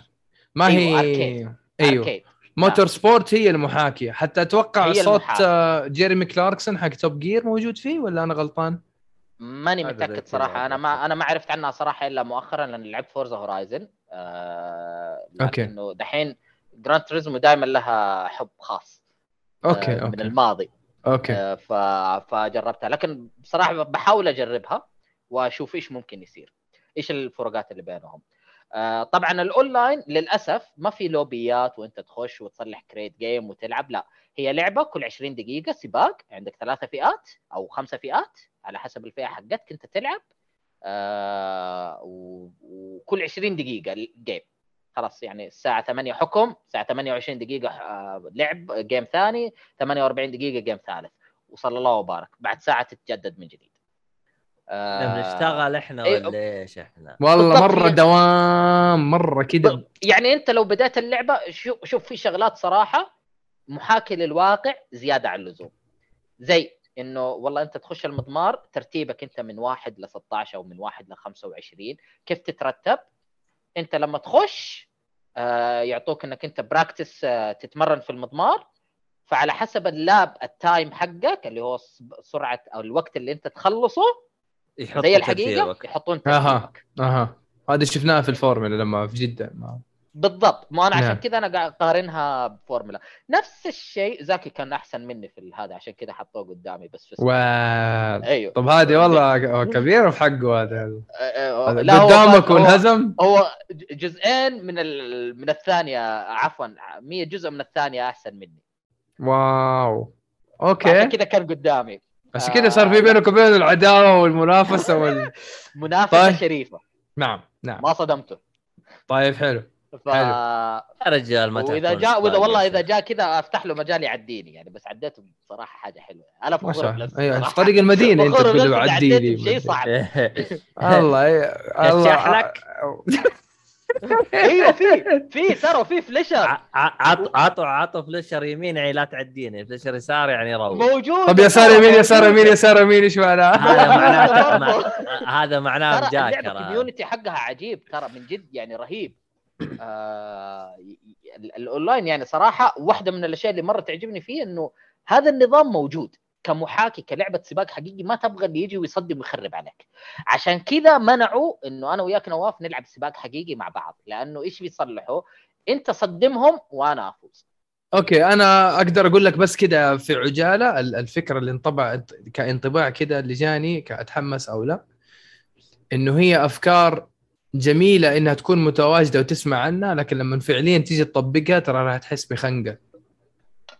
ما هي arcade. أيوه arcade. Motorsport هي المحاكية حتى أتوقع صوت المحاكية. آه، جيريمي كلاركسون حق Top Gear موجود فيه ولا أنا غلطان؟ ماني متأكد صراحة أنا ما. أنا ما عرفت عنها صراحة إلا مؤخرا لأن لعبت Forza Horizon آه okay. لكنه دحين Gran Turismo دائما لها حب خاص آه، okay من okay الماضي okay آه، ف... فجربتها لكن بصراحة بحاول أجربها وأشوف إيش ممكن يصير إيش الفروقات اللي بينهم آه، طبعا الأونلاين للأسف ما في لوبيات وأنت تخش وتصلح create game وتلعب لا هي لعبة كل 20 دقيقة سباق عندك ثلاثة فئات أو خمسة فئات على حسب الفئة حقتك أنت تلعب آه، وكل 20 دقيقة ال game خلاص يعني الساعة 8 حكم الساعة 28 دقيقة آه، لعب game ثاني 48 دقيقة game ثالث. وصلى الله وبارك. بعد ساعة تتجدد من جديد. آه، بنشتغل إحنا إيه، ولا إيش إحنا؟ والله مرة هي- دوام مرة كذا. يعني أنت لو بدأت اللعبة شوف شوف في شغلات صراحة محاكي للواقع زيادة عن اللزوم. زي إنه والله أنت تخش المضمار ترتيبك أنت من واحد ل 16 أو من واحد ل 25 كيف تترتب؟ أنت لما تخش آه يعطوك إنك أنت practice آه تتمرن في المضمار. فعلى حسب ال lap ال time حقك اللي هو سرعة أو الوقت اللي أنت تخلصه يحطوا زي الحقيقة. يحطون. ترتيبك أها. هذا شفناها في الفورمولا لما في جدة. ما. بالضبط. ما أنا عشان نعم. كذا أنا قاعد أقارنها بفورمولا نفس الشيء زاكي كان أحسن مني في هذا عشان كذا حطوه قدامي بس في و... أيوه. طب هذه والله كبير في حقه هذا. لا، هو قدامك وانهزم هو جزئين من ال... من الثانية عفوا 100 جزء من الثانية أحسن مني. wow. عشان okay. كذا كان قدامي. بس كذا صار في بينك وبين العداوة والمنافسة وال... منافسة طيب. شريفة نعم نعم ما صدمته طيب حلو ف... حلو. يا رجال ما وإذا جاء وإذا والله إذا. جاء كذا أفتح له مجال يعديني يعني بس عديته بصراحه حاجة حلوة أنا ما فخور شاء الله بنفسي أيوه. في طريق المدينة أنت فخور تقول له بنفسي عدي عديت لي بشيء صعب الله الله لك. أيوه في في ترى في فليشر. ع- ع- عط عطوا عطوا فليشر يمين يعني لا تعديني. فليشر يسار يعني روح. موجود. طب يسار يمين يسار يمين يسار يمين إيش معناه؟ هذا معناته برضو. مع- هذا معناه ترى اللعبة محاكاة ال community حقها عجيب ترى من جد يعني رهيب. آه الاونلاين يعني صراحة واحدة من الأشياء اللي مرة تعجبني فيه إنه هذا النظام موجود. كمحاكي كلعبة سباق حقيقي ما تبغى اللي يجي ويصدم ويخرب عليك. عشان كذا منعوا إنه أنا وياك نواف نلعب سباق حقيقي مع بعض لأنه إيش بيصلحوا؟ أنت صدمهم وأنا أفوز. أوكي أنا أقدر أقول لك بس كده في عجالة ال- الفكرة اللي انطبع كانطباع كده اللي جاني كأتحمس أو لا إنه هي أفكار جميلة إنها تكون متواجدة وتسمع عنها لكن لما فعليا تيجي تطبقها ترى راح تحس بخنقة.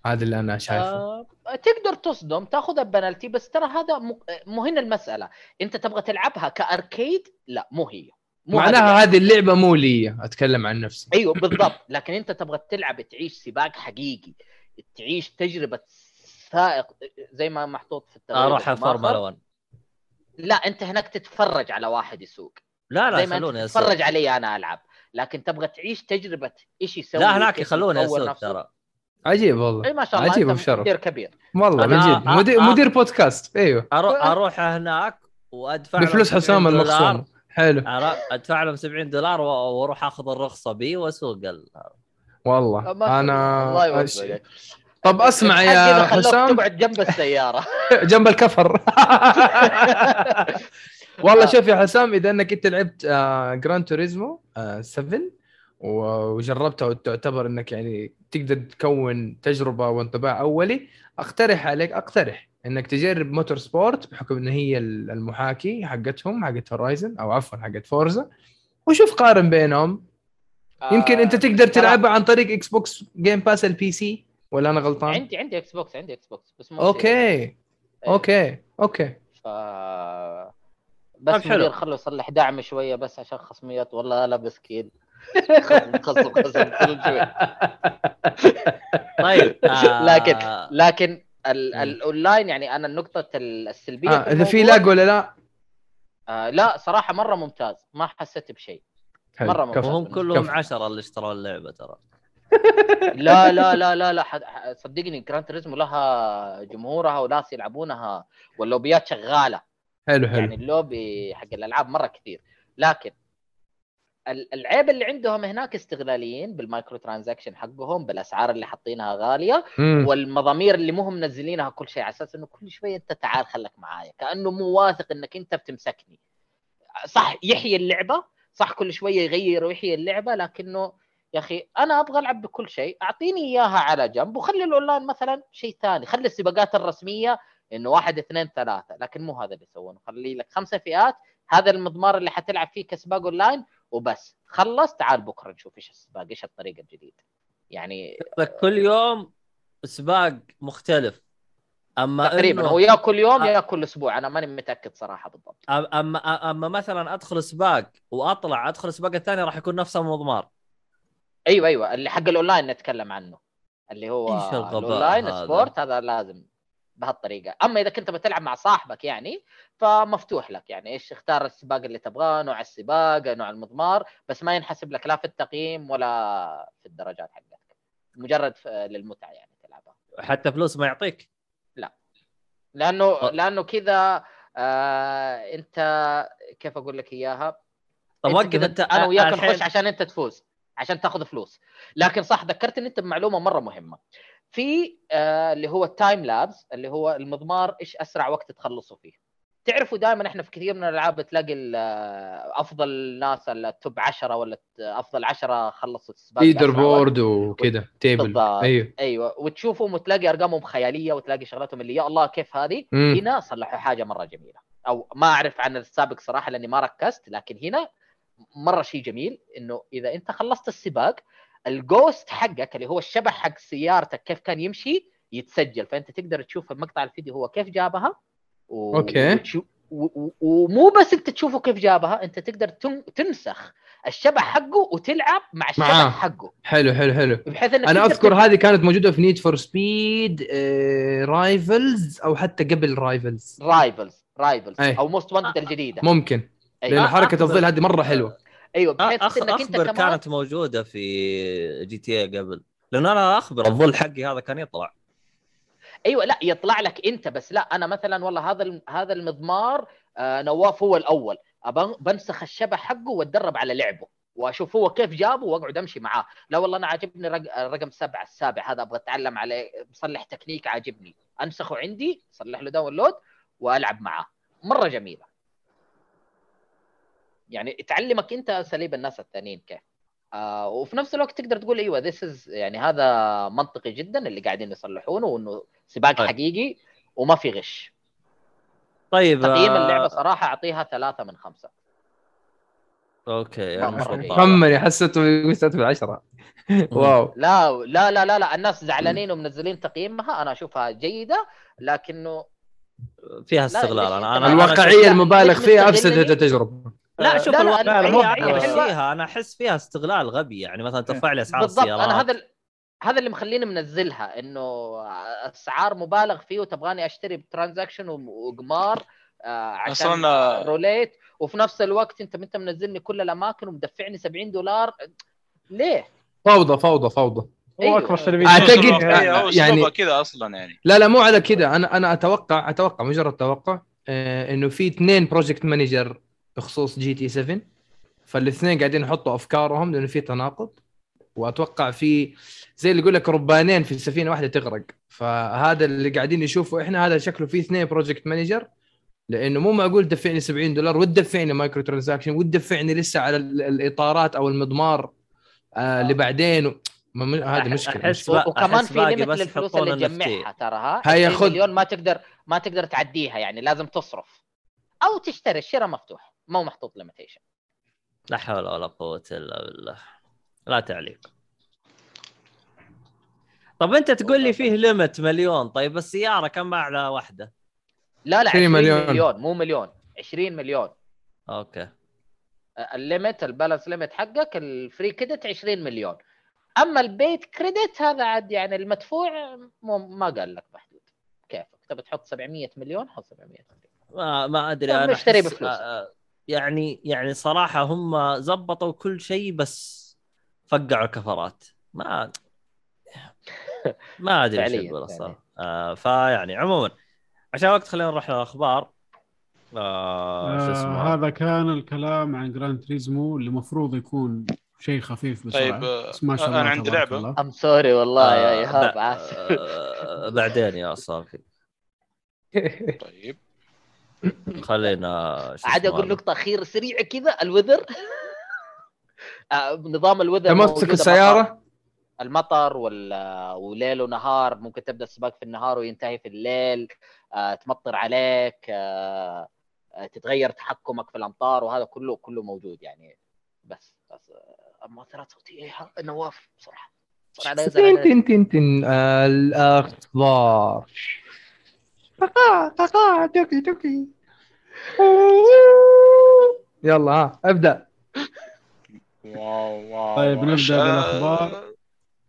هذا اللي أنا شايفه. آه. تقدر تصدم تاخذها بنالتي بس ترى هذا مو هنا المسألة. انت تبغى تلعبها كأركيد؟ لا مو هي. مو هذه اللعبة. معناها هذه اللعبة مو لي أتكلم عن نفسي. أيوه بالضبط. لكن انت تبغى تلعب تعيش سباق حقيقي تعيش تجربة سائق زي ما محطوط في التغريده أروح في الفورمولا المؤخر. 1 لا انت هناك تتفرج على واحد يسوق. لا لا زي ما انت تتفرج علي أنا ألعب. لكن تبغى تعيش تجربة إيش يسوي لا هناك يخلوني نفسه. ترى. عجيب والله. إي ما شاء الله عجيب أنت وبشرف. مدير كبير. والله من جد مدير, مدير بودكاست. إيوه. أروح أروح هناك وأدفع بفلوس 70 حسام. المخصوم. حلو. أدفع لهم 70 دولار و- وأروح أخذ الرخصة B وأسوق ال... والله. أنا الله يوفقك. طب أسمع يا حسام. تقعد جنب السيارة. جنب الكفر. والله. شوف يا حسام إذا إنك أنت لعبت Gran Turismo آه 7 و- وجربتها وتعتبر إنك يعني تقدر تكون تجربة وانطباع أولي أقترح عليك أقترح إنك تجرب Motorsport بحكم إن هي المحاكي حقتهم حقت Horizon أو عفوا حقت Forza وشوف قارن بينهم يمكن أنت تقدر تلعبها عن طريق Xbox Game Pass ال PC ولا أنا غلطان؟ عندي عندي Xbox عندي Xbox بس مو okay إيه. okay okay ف... بس حلو. مدير خلوا يصلح دعم شوية بس عشان خصميات والله لا مسكين شوي طيب آه، لكن لكن ال- الاونلاين يعني أنا النقطة السلبية آه إذا في lag ولا لا؟ آه لا صراحة مرة ممتاز. ما حسيت بشيء. مرة ممتاز. وهم كلهم. عشرة اللي اشتروا اللعبة ترى. لا لا لا لا لا صدقني جراند توريزمو لها جمهورها وناس يلعبونها وال lobbyات شغالة. حلو حلو. يعني اللوبي حق الألعاب مرة كثير. لكن العيب اللي عندهم هناك استغلاليين بال micro transaction حقهم بالأسعار اللي حاطينها غالية مم. والمضامير اللي مو هم منزلينها كل شيء على أساس إنه كل شوية أنت تعال خلك معايا. كأنه مو واثق إنك أنت بتمسكني. صح يحيي اللعبة صح كل شوية يغير ويحيي اللعبة لكنه يا أخي أنا أبغى ألعب بكل شيء أعطيني إياها على جنب وخلي الأونلاين مثلا شيء ثاني. خلي السباقات الرسمية إنه واحد اثنين ثلاثة لكن مو هذا اللي يسوونه. خلي لك خمسة فئات هذا المضمار اللي حتلعب فيه كسباق أونلاين وبس. خلص تعال بكرة نشوف إيش السباق إيش الطريقة الجديدة. يعني كل يوم سباق مختلف. أما تقريبا إنه- هو يا كل يوم آه. يا كل أسبوع أنا ماني متأكد صراحة بالضبط. أما أما مثلا أدخل سباق وأطلع أدخل السباق الثاني راح يكون نفس المضمار. أيوه أيوه. اللي حق الأونلاين نتكلم عنه. اللي هو الغباء الأونلاين هذا؟ sport هذا لازم بهالطريقة. أما إذا كنت بتلعب مع صاحبك يعني فمفتوح لك يعني إيش اختار السباق اللي تبغاه نوع السباق نوع المضمار بس ما ينحسب لك لا في التقييم ولا في الدرجات حقتك. مجرد للمتعة يعني تلعبها. حتى فلوس ما يعطيك؟ لأنه أ- لأنه كذا آه أنت كيف أقول لك إياها؟ طب وقف أنت أنا وياك نخش عشان أنت تفوز عشان تاخذ فلوس. لكن صح ذكرتني انت بمعلومه مرة مهمة. في آه اللي هو ال time lapse اللي هو المضمار إيش أسرع وقت تخلصوا فيه تعرفوا دائما إحنا في كثير من الألعاب تلاقي آه، أفضل ناس ال top 10 ولا أفضل 10 خلصوا السباق leader. board وكذا table. أيوه أيوه وتشوفهم وتلاقي أرقامهم خيالية وتلاقي شغلاتهم اللي يا الله كيف هذه مم. هنا صلحوا حاجة مرة جميلة أو ما أعرف عن السابق صراحة لأني ما ركزت لكن هنا مرة شيء جميل إنه إذا أنت خلصت السباق ال ghost حقك اللي هو الشبح حق سيارتك كيف كان يمشي يتسجل. فأنت تقدر تشوف المقطع الفيديو هو كيف جابها و... أوكي. وتشو... و... و... ومو بس أنت تشوفه كيف جابها أنت تقدر تن... تنسخ الشبح حقه وتلعب مع الشبح معاه. حقه. حلو حلو حلو. بحيث إنك أنا أذكر تلعب- هذه كانت موجودة في Need for Speed Rivals أو حتى قبل Rivals Rivals Rivals أي. أو Most Wanted الجديدة. ممكن. لأن حركة الظل هذه مرة حلوة. أيوه بحيث أخ... إنك أنت كمان كانت موجودة في GTA قبل. لأنه أنا أخبر الظل حقي هذا كان يطلع. أيوه لا يطلع لك أنت بس. لا أنا مثلا والله هذا هذا المضمار آه نواف هو الأول. بنسخ الشبح حقه وأتدرب على لعبه وأشوف هو كيف جابه وأقعد أمشي معاه. لا والله أنا عاجبني رق- رقم سبعة السابع هذا. أبغى أتعلم عليه بصلح تكنيك عاجبني. انسخه عندي صلح له download وألعب معاه. مرة جميلة. يعني تعلمك انت اساليب الناس الثانيين كيف آه وفي نفس الوقت تقدر تقول أيوه this is يعني هذا منطقي جدا اللي قاعدين يصلحونه وإنه سباق طيب. حقيقي وما في غش. طيب تقييم آه، اللعبة صراحة أعطيها ثلاثة من خمسة. أوكي يعني. محمد حسيته ستة في العشرة واو. لا لا لا لا لا الناس زعلانين ومنزلين تقييمها أنا أشوفها جيدة لكنه فيها استغلال. أنا أنا الواقعية لا، المبالغ فيها؟ افسدت التجربه لا شوف لا، لا، الواقعيه لا، مو- هي حلوة. فيها أنا أحس فيها استغلال غبي يعني مثلا ترفع لي أسعار بالضبط السيارات. أنا هذا ال- هذا اللي مخليني منزلها إنه أسعار مبالغ فيه وتبغاني أشتري ب transaction وقمار آه، عشان أصلاً- روليت. وفي نفس الوقت أنت أنت منزلني كل الأماكن ومدفعني 70 دولار. ليه؟ فوضى فوضى فوضى. هو أيوة. اكبر سلبيه هو يعني- كذا أصلا يعني. لا لا مو على كذا. أنا أنا أتوقع أتوقع مجرد توقع آه إنه في اثنين project manager بخصوص GT 7 فالاثنين قاعدين يحطوا أفكارهم لأنه في تناقض. وأتوقع في زي اللي يقول لك ربانين في سفينة واحدة تغرق. فهذا اللي قاعدين نشوفه إحنا هذا شكله في اثنين project manager لأنه مو معقول تدفعني 70 دولار وتدفعني micro transaction وتدفعني لسه على ال- الإطارات أو المضمار آه اللي بعدين. هذه مشكلة أحس وكمان أحس في limit بس للفلوس اللي. تجمعها ترى ها هيا 20 خذ. مليون ما تقدر ما تقدر تعديها يعني لازم تصرف. أو تشتري الشراء مفتوح. مو محطوط limitation لا حول ولا قوة إلا بالله. لا تعليق. طب أنت تقول لي فيه limit مليون. طيب السيارة كم باع واحدة لا لا 20 20 مليون. مليون. مو مليون. 20 مليون. أوكي. ال limit ال balance limit حقك ال free credit 20 مليون. أما ال paid credit هذا عاد يعني المدفوع مو ما قال لك محدود. كيفك؟ تبي تحط 700 مليون حط 700 مليون. ما ما أدري طب أنا اشتري أحس- بفلوس. آه، يعني يعني صراحة هم زبطوا كل شيء بس فقعوا الكفرات ما ما أدري إيش أقول. الصراحة. آه فيعني عموما عشان وقت خلينا نروح للأخبار. آه شو اسمه؟ آه هذا كان الكلام عن جراند تريزمو اللي المفروض يكون شيء خفيف بسرعة. طيب، آه، بس ما شاء أنا الله عندي تبارك لعبة. الله. I'm sorry والله يا آه، إيهاب ب- عاسف آه، بعدين يا صافي. طيب. خلينا عاد أقول. نقطة أخيرة سريعه كذا الوذر. آه، نظام الوذر تمسك السيارة؟ المطر ولا وليل ونهار ممكن تبدأ السباق في النهار وينتهي في الليل. آه، تمطر عليك آه، آه، تتغير تحكمك في الأمطار وهذا كله كله موجود يعني. بس بس آه، مؤثرات صوتية. إيه، نواف بصراحة. تن تن تن قاقا قاقا توكي توكي يلا ها ابدأ واو واو طيب، نبدأ إيش- بالأخبار.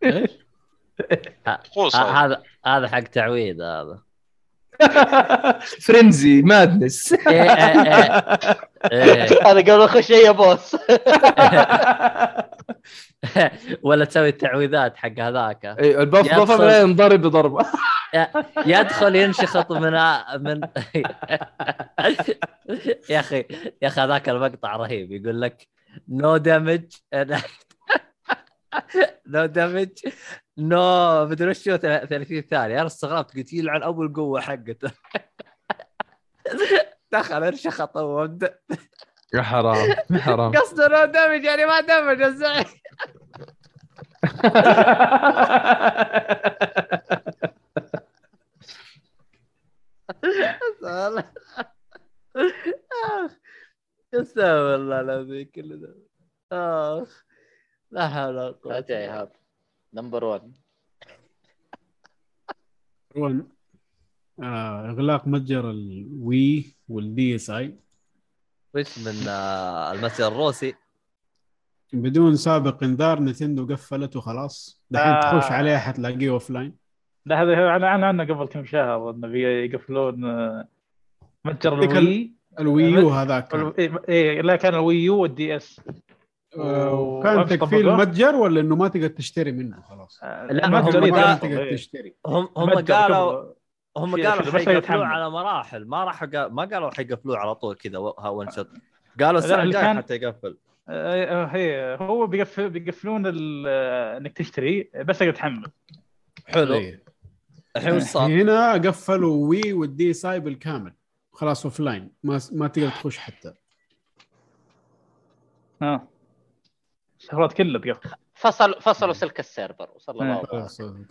إيش؟ هذا. هذا حق تعويض هذا فرينزي مادنس إيه إيه إيه. هذا قبل أخش يا بوس ولا تسوي التعويذات حق هذاك. إي ال buff بعدين انضرب بضربه يدخل ينشخط من من يا أخي يا أخي هذاك المقطع رهيب. يقول لك no damage no damage no مدري وش هو 30 ثانية. أنا استغربت. قلت يلعن أبو القوة حقته. دخل انشخط وابدأ. يا حرام يا حرام. قصده نو دامج يعني ما دمج يا زعيم اخ يستاهل والله العظيم كل ذا آخ لا حول ولا قوة. هات يا ايهاب number 1 روان آه إغلاق متجر الوي والدي اس اي وش من آه، المسجد الروسي. بدون سابق إنذار نتندو قفلت وخلاص دحين آه. تخش عليه حتلاقيه اوف لاين لا هذا اعلن عن عنه قبل كم شهر انه بي- يقفلون آه، متجر الوي. الويو هذاك. ال- إيه- لا كان الويو والدي إس. آه، كان وأمس تكفيل طبقوه. المتجر ولا إنه ما تقدر تشتري منه؟ خلاص. لا، ما تقدر. تشتري. هم هم متجر قالوا هم قالوا حيقفلوه يتحمل. على مراحل. ما راح ما قالوا حيقفلوه على طول كذا one shot قالوا السنة الجايه كان- حتى يقفل. آه، آه، هي هو بيقفل بيقفلون ال- آه، إنك تشتري بس تقدر تحمل حلو. إيه. الحين وش صار؟ هنا قفلوا Wii وال DSi بالكامل. خلاص offline ما ما تقدر تخش حتى. ها الشهرات كلها تقفل فصل فصلوا سلك السيرفر وصلى الله إيه. عليه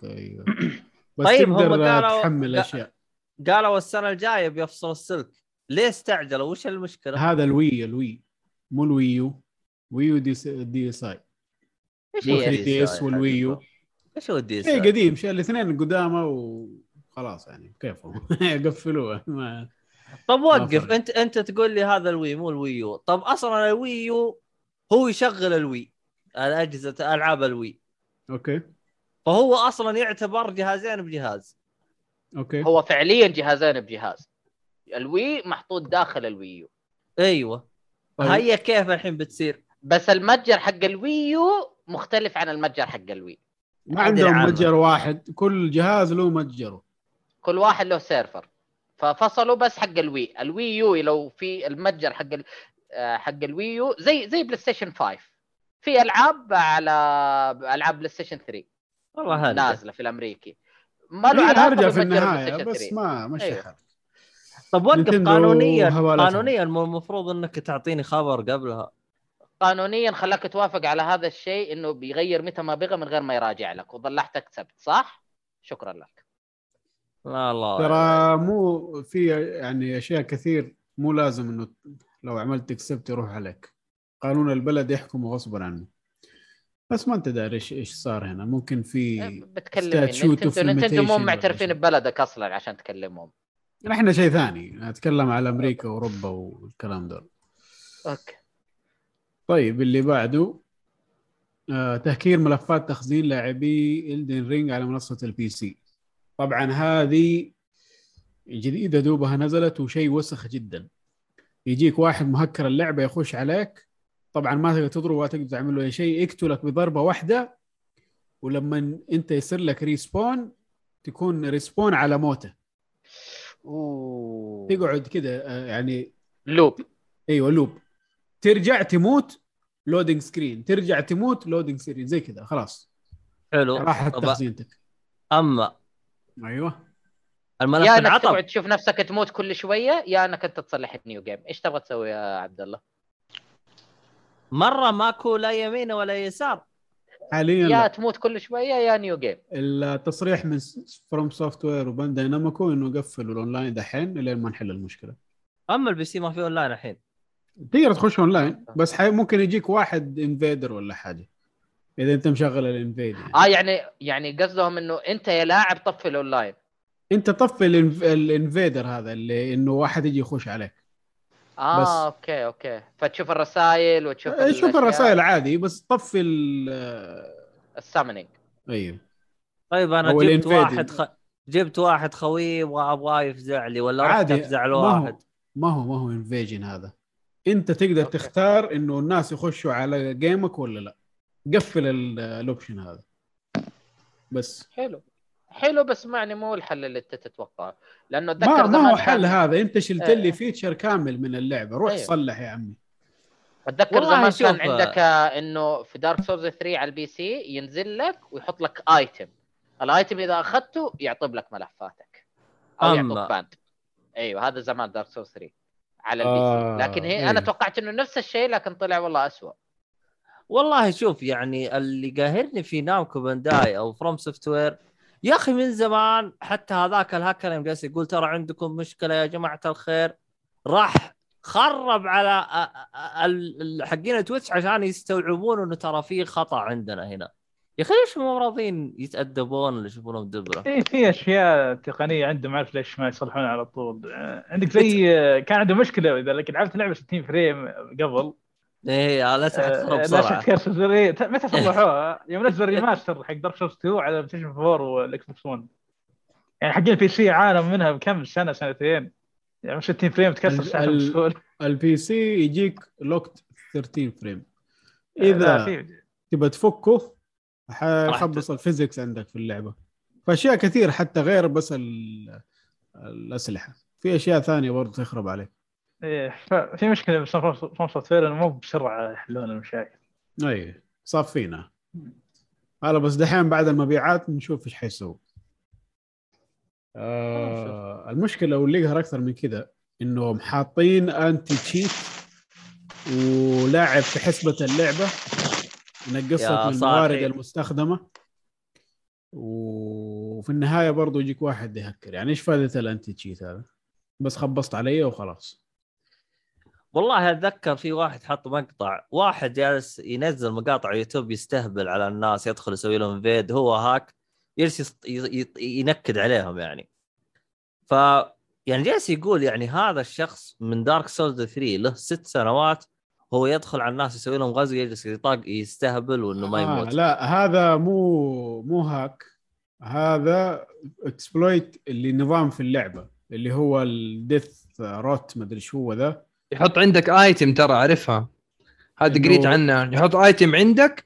أيوه. بس طيب، هم تقدر قالوا- تحمل أشياء. قالوا السنة الجاية بيفصلوا السلك. ليه استعجلوا؟ وش المشكلة؟ هذا الوي الوي. مو الويو. ويو دي اس دي اس آي. إيش هي 3 دي إس والويو. إيش هو الدي إس شيء قديم. شيء الاثنين قدامه وخلاص يعني. كيفهم؟ قفلوه. ما طب وقف. انت أنت تقول لي هذا ال Wii مو ال Wii U. طب أصلا ال Wii U هو يشغل ال Wii. الأجهزة ألعاب ال Wii. okay. فهو أصلا يعتبر جهازين بجهاز. okay. هو فعليا جهازين بجهاز. ال Wii محطوط داخل ال Wii U أيوه. طيب. هي كيف الحين بتصير؟ بس المتجر حق ال Wii U مختلف عن المتجر حق ال Wii. ما عندهم. متجر واحد. كل جهاز له متجره. كل واحد له server. ففصلوا بس حق ال Wii. ال Wii U لو في المتجر حق ال... آه، حق ال Wii U زي زي PlayStation 5 في ألعاب على ألعاب PlayStation 3 والله هذا نازلة في الأمريكي. ما له علاقة في النهاية بس 3 ما مشي أيوه. طب وقف قانونيا. قانونيا المفروض إنك تعطيني خبر قبلها. قانونيا خلاك توافق على هذا الشيء إنه بيغير متى ما بغى من غير ما يراجع لك وضغطت accept صح؟ شكرا لك. لا الله ترى مو في يعني أشياء كثير مو لازم إنه لو عملت accept يروح عليك. قانون البلد يحكم غصبا عنه. بس ما انت داري إيش إيش صار هنا. ممكن في بتكلم Nintendo مو معترفين. ببلدك أصلا عشان تكلمهم. إحنا شيء ثاني. اتكلم على أمريكا وأوروبا والكلام ده okay. طيب اللي بعده آه تهكير ملفات تخزين لاعبي Elden Ring على منصة ال PC طبعا هذه جديدة دوبها نزلت وشيء وسخ جدا. يجيك واحد مهكر اللعبة يخش عليك طبعا ما تقدر تضربه ولا تقدر تعمل له أي شيء يقتلك بضربة واحدة ولما أنت يصير لك respawn تكون respawn على موته. أوه. تقعد كده آه، يعني loop. أيوه loop. ترجع تموت loading screen ترجع تموت loading screen زي كذا خلاص. حلو. راحت تخزينتك. أما أيوه. الملف يا إنك تقعد تشوف نفسك تموت كل شوية يا إنك أنت تصلح ال new game. إيش تبغى تسوي يا عبد الله؟ مرة ماكو لا يمين ولا يسار. حاليا يا لا. تموت كل شوية يا new game التصريح من FromSoftware و Bandai Namco إنه قفلوا الاونلاين دحين لين ما نحل المشكلة. أما ال PC ما في اونلاين الحين. تقدر تخش اونلاين بس حي ممكن يجيك واحد invader ولا حاجة. إذا أنت مشغل ال invade يعني. آه يعني يعني قصدهم إنه أنت يا لاعب طفي الاونلاين أنت طفي ال inv- ال invader هذا اللي إنه واحد يجي يخش عليك. آه بس. okay okay. فتشوف الرسائل وتشوف شوف الأشياء- الرسائل عادي بس طفي ال ال summoning. أيوه طيب أنا جبت. واحد خ... جبت واحد خوي وأبغاه يفزع لي ولا رحت عادي. أفزع ما لواحد ما هو ما هو invasion هذا. أنت تقدر okay. تختار إنه الناس يخشوا على game ك ولا لا. قفل ال- ال option هذا. بس. حلو. حلو بس يعني مو الحل اللي انت تتوقعه. لأنه أتذكر ما, ما هو حل هذا. انت شلت. لي feature كامل من اللعبة. روح أيوه. صلح يا عمي. أتذكر زمان شوف، كان عندك آه، إنه في Dark Souls 3 على ال PC ينزل لك ويحط لك item ال item إذا أخذته يعطب لك ملفاتك. أو يعطوك banned أيوه هذا زمان Dark Souls 3 على ال P آه، C لكن هي أيوه. أنا توقعت إنه نفس الشيء لكن طلع والله اسوء والله شوف يعني اللي قاهرني في Namco Bandai أو FromSoftware يا أخي من زمان حتى هذاك الهاكر يوم جالس يقول ترى عندكم مشكلة يا جماعة الخير راح خرب على حقين Twitch عشان يستوعبون إنه ترى في خطأ عندنا هنا. يا أخي ليش مو راضيين يتأدبون ولا يشوفونهم دبرة؟ اي في أشياء تقنية عندهم ما أعرف ليش ما يصلحونها على طول. عندك زي آه، كان عنده مشكلة إذا لك لعبت لعبة 60 frame قبل إيه لا تخرب آه، لا بسرعة. تكرر زر ت- متى صلحوها؟ يوم نزل remaster حق Dark Souls 2 على PlayStation 4 وال Xbox 1 يعني حقين ال PC عانوا منها بكم سنة سنتين. يعني 60 frame تكسر ساعة بسهوله ال PC يجيك locked 13 frame لا، إذا في- تبى تفكه حيخبص ال physics عندك في اللعبة. فاشياء كثير حتى غير بس ال- الأسلحة. في أشياء ثانية برضه تخرب عليك. إيه، ففي مشكلة ب FromSoftware إنه مو بسرعة يحلون المشاكل. إي صافينا. هلا بس دحين بعد المبيعات نشوف إيش حيسوي. آه المشكلة واللي يقهر أكثر من كذا انهم حاطين أنتي تشيت ولاعب في حسبة اللعبة لك من الموارد. المستخدمة. وفي النهاية برضو يجيك واحد يهكر. يعني إيش فائدة الأنتي تشيت هذا؟ بس خبصت علي وخلاص. والله أتذكر في واحد حط مقطع واحد جالس ينزل مقاطع يوتيوب يستهبل على الناس يدخل يسوي لهم فيد هو هاك يجلس ينكد عليهم يعني. ف يعني جالس يقول يعني هذا الشخص من Dark Souls 3 له ست سنوات هو يدخل على الناس يسوي لهم غزو يجلس يطاق يستهبل وإنه ما آه يموت لا هذا مو مو hack هذا exploit اللي نظام في اللعبة اللي هو ال death root مدري شو هو ذا. يحط عندك item ترى عارفها. هذا قريت عنه. يحط item عندك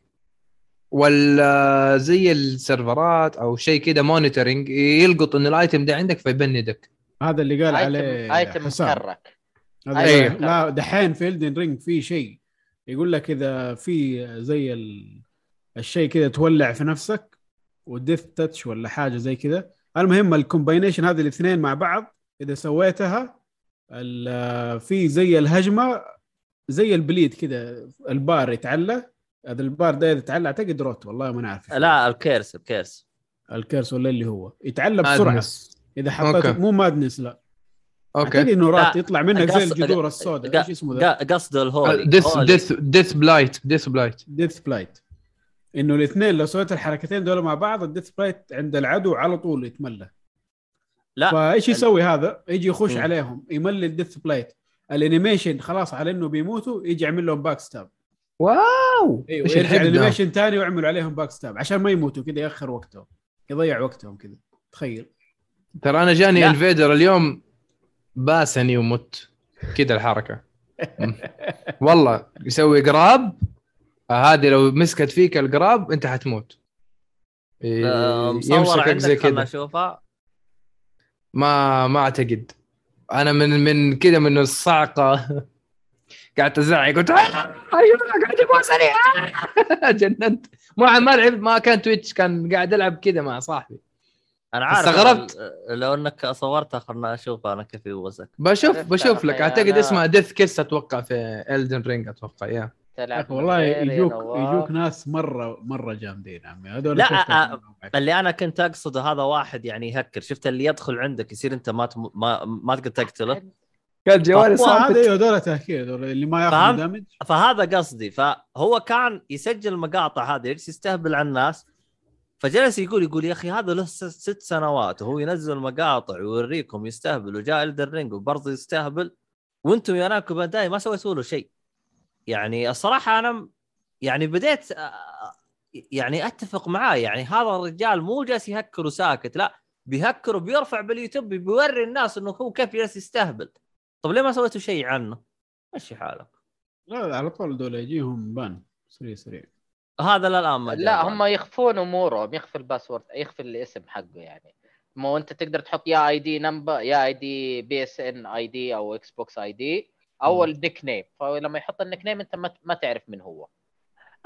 ولا زي السيرفرات أو شيء كذا monitoring يلقط إن ال item ده عندك فيبندك. هذا اللي قال عليه item مكرك أيوه. لا دحين في Elden Ring في شيء. يقول لك إذا في زي ال... الشيء كذا تولع في نفسك و death touch ولا حاجة زي كذا المهم ال combination هذه الاثنين مع بعض إذا سويتها في زي الهجمة زي ال bleed كذا البار يتعلى هذا البار ده إذا تعلى اعتقد rot والله ما نعرف لا ال curse ال curse. ال curse ولا اللي هو. يتعلى بسرعة. madness. إذا حطيته okay. مو madness لا. أعتقد okay انه rot يطلع منك زي الجذور السوداء. إيش اسمه ذا؟ قصده ال holy. death. death death blight death blight death blight إنه الاثنين لو سويت الحركتين دول مع بعض ال death blight عند العدو على طول يتملى. لا. فايش يسوي هذا؟ يجي يخش مم. عليهم يملي ال death blight ال animation خلاص على إنه بيموتوا يجي يعمل لهم backstab wow! أيوه إيش يرجع؟ ال animation ثاني ويعمل عليهم backstab عشان ما يموتوا كذا يأخر وقتهم يضيع وقتهم كذا تخيل. ترى أنا جاني لا. invader اليوم باسني ومت. كذا الحركة. م. والله يسوي grab هذه لو مسكت فيك ال grab أنت حتموت. إيه، آه، مصور يمسكك عندك زي خلنا كذا اشوفها ما ما اعتقد. أنا من من كذا من الصعقة قعدت ازعق قلت "آه، أيوه قاعد يبوسني آه." جننت. ما ما لعبت ما كان Twitch كان قاعد العب كذا مع صاحبي. أنا عارف استغربت. لو إنك صورتها خلنا أشوف أنا كيف يبوسك بشوف بشوف لك. أعتقد اسمها death kiss أتوقع في Elden Ring أتوقع يا يا تلعب والله يجوك. يجوك ناس مره مرة جامدين عمي. هذول لا، آه،. اللي أنا كنت أقصده هذا واحد يعني يهكر. شفت اللي يدخل عندك يصير أنت ما تم... ما ما تقدر تقتله؟ كان جوالي هو هذا صامت أيوه هذول تهكير هذول اللي ما فهمت؟ damage. فهذا قصدي. فهو كان يسجل المقاطع هذه يجلس يستهبل على الناس. فجلس يقول يقول يا أخي هذا له ست سنوات. وهو ينزل مقاطع ويوريكم يستهبل وجاء Elden Ring وبرضه يستهبل. وأنتم يا Namco Bandai ما سويتوا له شيء. يعني الصراحة أنا يعني بديت يعني أتفق معاه. يعني هذا الرجال مو جالس يهكر وساكت لا بيهكر وبيرفع باليوتيوب بيوري الناس إنه هو كيف جالس يستهبل. طب ليه ما سويتوا شيء عنه؟ مشي حالك. لا لا، على طول دول يجيهم ban سريع سريع. هذا للآن ما لا. هم يخفون أمورهم يخفي ال password يخفي الاسم حقه يعني. مو أنت تقدر تحط يا اي دي نمبر يا اي دي بي اس ان اي دي أو إكس بوكس اي دي أو. ال nickname. فلما يحط ال nickname أنت ما تعرف من هو.